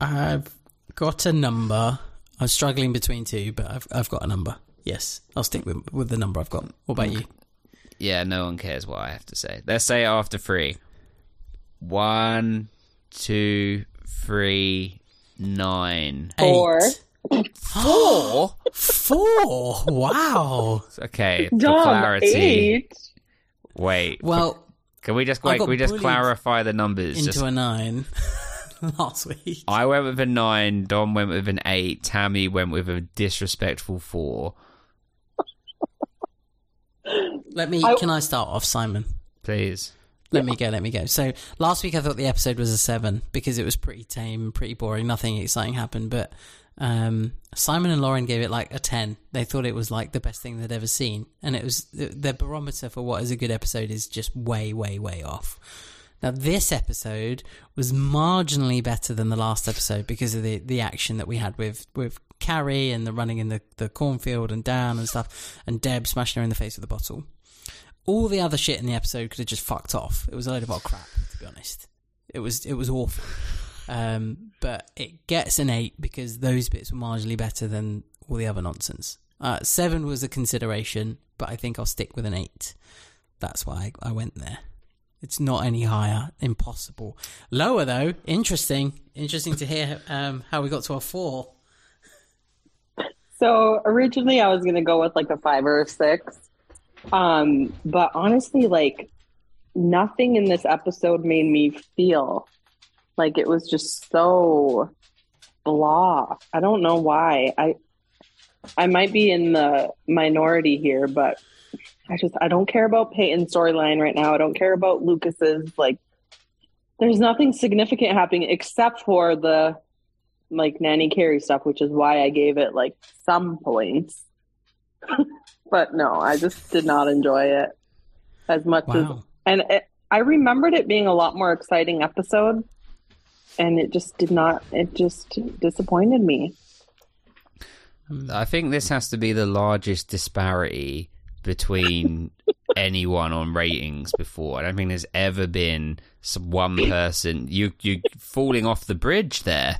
I've got a number. I'm struggling between two, but I've I've got a number. Yes, I'll stick with with the number I've got. What about you? Yeah, no one cares what I have to say. Let's say it after three. One, two, three, nine. Four. Eight. Four? Four. Wow. Okay, for Dom, clarity. eight. Wait, Well, can we just wait? Can we just clarify the numbers? into Just- a nine last week. I went with a nine. Dom went with an eight. Tammy went with a disrespectful four. Let me. I- Can I start off, Simon? Please. Let me go, let me go. So last week I thought the episode was a seven because it was pretty tame, pretty boring, nothing exciting happened. But um, Simon and Lauren gave it like a ten. They thought it was like the best thing they'd ever seen, and it was their barometer for what is a good episode is just way, way, way off. Now this episode was marginally better than the last episode because of the the action that we had with with Carrie and the running in the the cornfield and Dan and stuff, and Deb smashing her in the face with a bottle all the other shit in the episode could have just fucked off. It was a load of crap, to be honest. It was it was awful. Um, but it gets an eight because those bits were marginally better than all the other nonsense. Uh, seven was a consideration, but I think I'll stick with an eight. That's why I, I went there. It's not any higher. Impossible. Lower though. Interesting. Interesting to hear um, how we got to a four. So originally I was going to go with like a five or a six. Um, but honestly, like nothing in this episode made me feel like it was just so blah. I don't know why. I I might be in the minority here, but I just I don't care about Peyton's storyline right now. I don't care about Lucas's like there's nothing significant happening except for the like nanny Carrie stuff, which is why I gave it like some points. But no, I just did not enjoy it as much as and it, I remembered it being a lot more exciting episode and it just did not it just disappointed me. I think this has to be the largest disparity between anyone on ratings before. I don't think there's ever been some one person you you falling off the bridge there.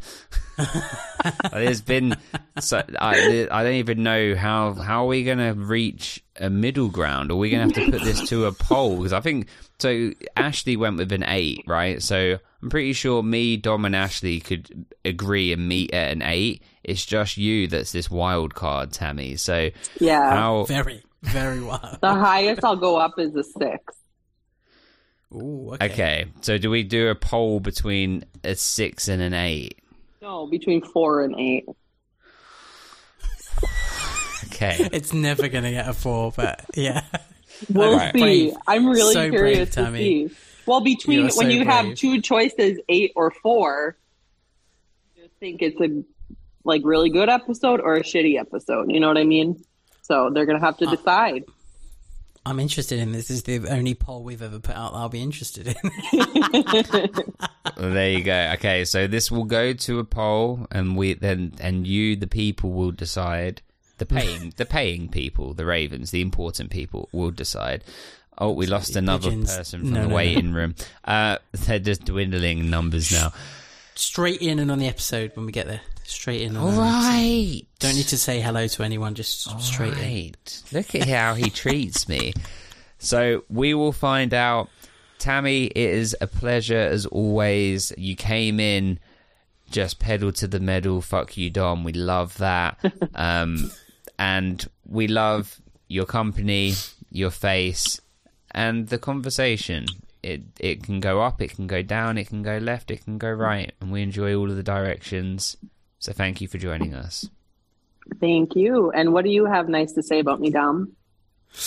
there's been so I I don't even know how how are we going to reach a middle ground? Are we going to have to put this to a poll? Because I think so. Ashley went with an eight, right? So I'm pretty sure me, Dom, and Ashley could agree and meet at an eight. It's just you that's this wild card, Tammy. So Yeah. how Very, very wild. The highest I'll go up is a six. Ooh, okay. Okay, so do we do a poll between a six and an eight? No, between four and eight. Okay, It's never going to get a four, but yeah. We'll Alright. see. Brave. I'm really So curious brave, to Tammy. see. Well, between You are when so you have two choices, eight or four, do you think it's a like really good episode or a shitty episode? You know what I mean? So they're gonna Uh, have to decide. I'm interested in this. This is the only poll we've ever put out that I'll be interested in. well, there you go. Okay, so this will go to a poll, and we then and you, the people, will decide. The paying, the paying people, the Ravens, the important people, will decide. Oh, we lost the another pigeons. person from No, the no, no. waiting room. Uh, they're just dwindling numbers now. Straight in and on the episode when we get there. Straight in. And All on the episode. right. Don't need to say hello to anyone, just straight in. Look at how he treats me. So we will find out. Tammy, it is a pleasure as always. You came in just pedal to the medal. Fuck you, Dom. We love that. Um, and we love your company, your face, and the conversation. It it can go up, it can go down, it can go left, it can go right, and we enjoy all of the directions. So thank you for joining us. Thank you. And what do you have nice to say about me, Dom?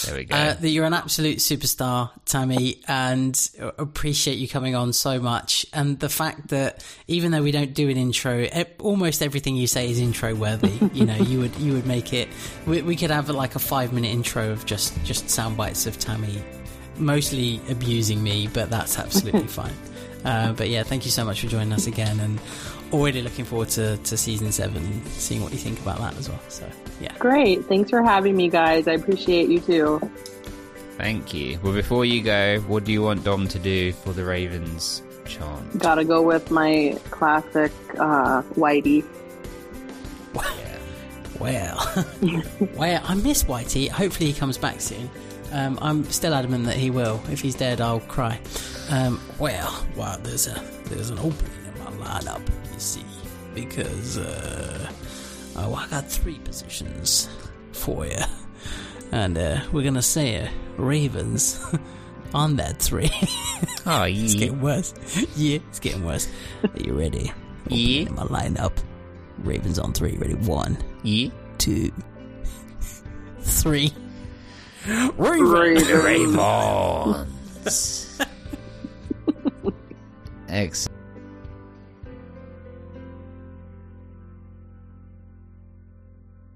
There we go. Uh, that you're an absolute superstar, Tammy, and appreciate you coming on so much. And the fact that even though we don't do an intro, almost everything you say is intro worthy. you know, you would you would make it. We, we could have like a five minute intro of just just sound bites of Tammy, mostly abusing me, but that's absolutely fine. Uh, but yeah, thank you so much for joining us again, and already looking forward to, to season seven and seeing what you think about that as well. So yeah. Great. Thanks for having me, guys. I appreciate you too. Thank you. Well, before you go, what do you want Dom to do for the Ravens chant? Gotta go with my classic uh, Whitey. Well, well, I miss Whitey. Hopefully, he comes back soon. Um, I'm still adamant that he will. If he's dead, I'll cry. Um, well, well, there's a there's an opening in my lineup. See, because uh, oh, I got three positions for you, and uh, we're gonna say uh, Ravens on that three. Oh, yeah. it's getting worse. Yeah, it's getting worse. Are you ready? Opening Yeah. in my lineup. Ravens on three. Ready? One Yeah. two, three. Raven. Ravens. Excellent.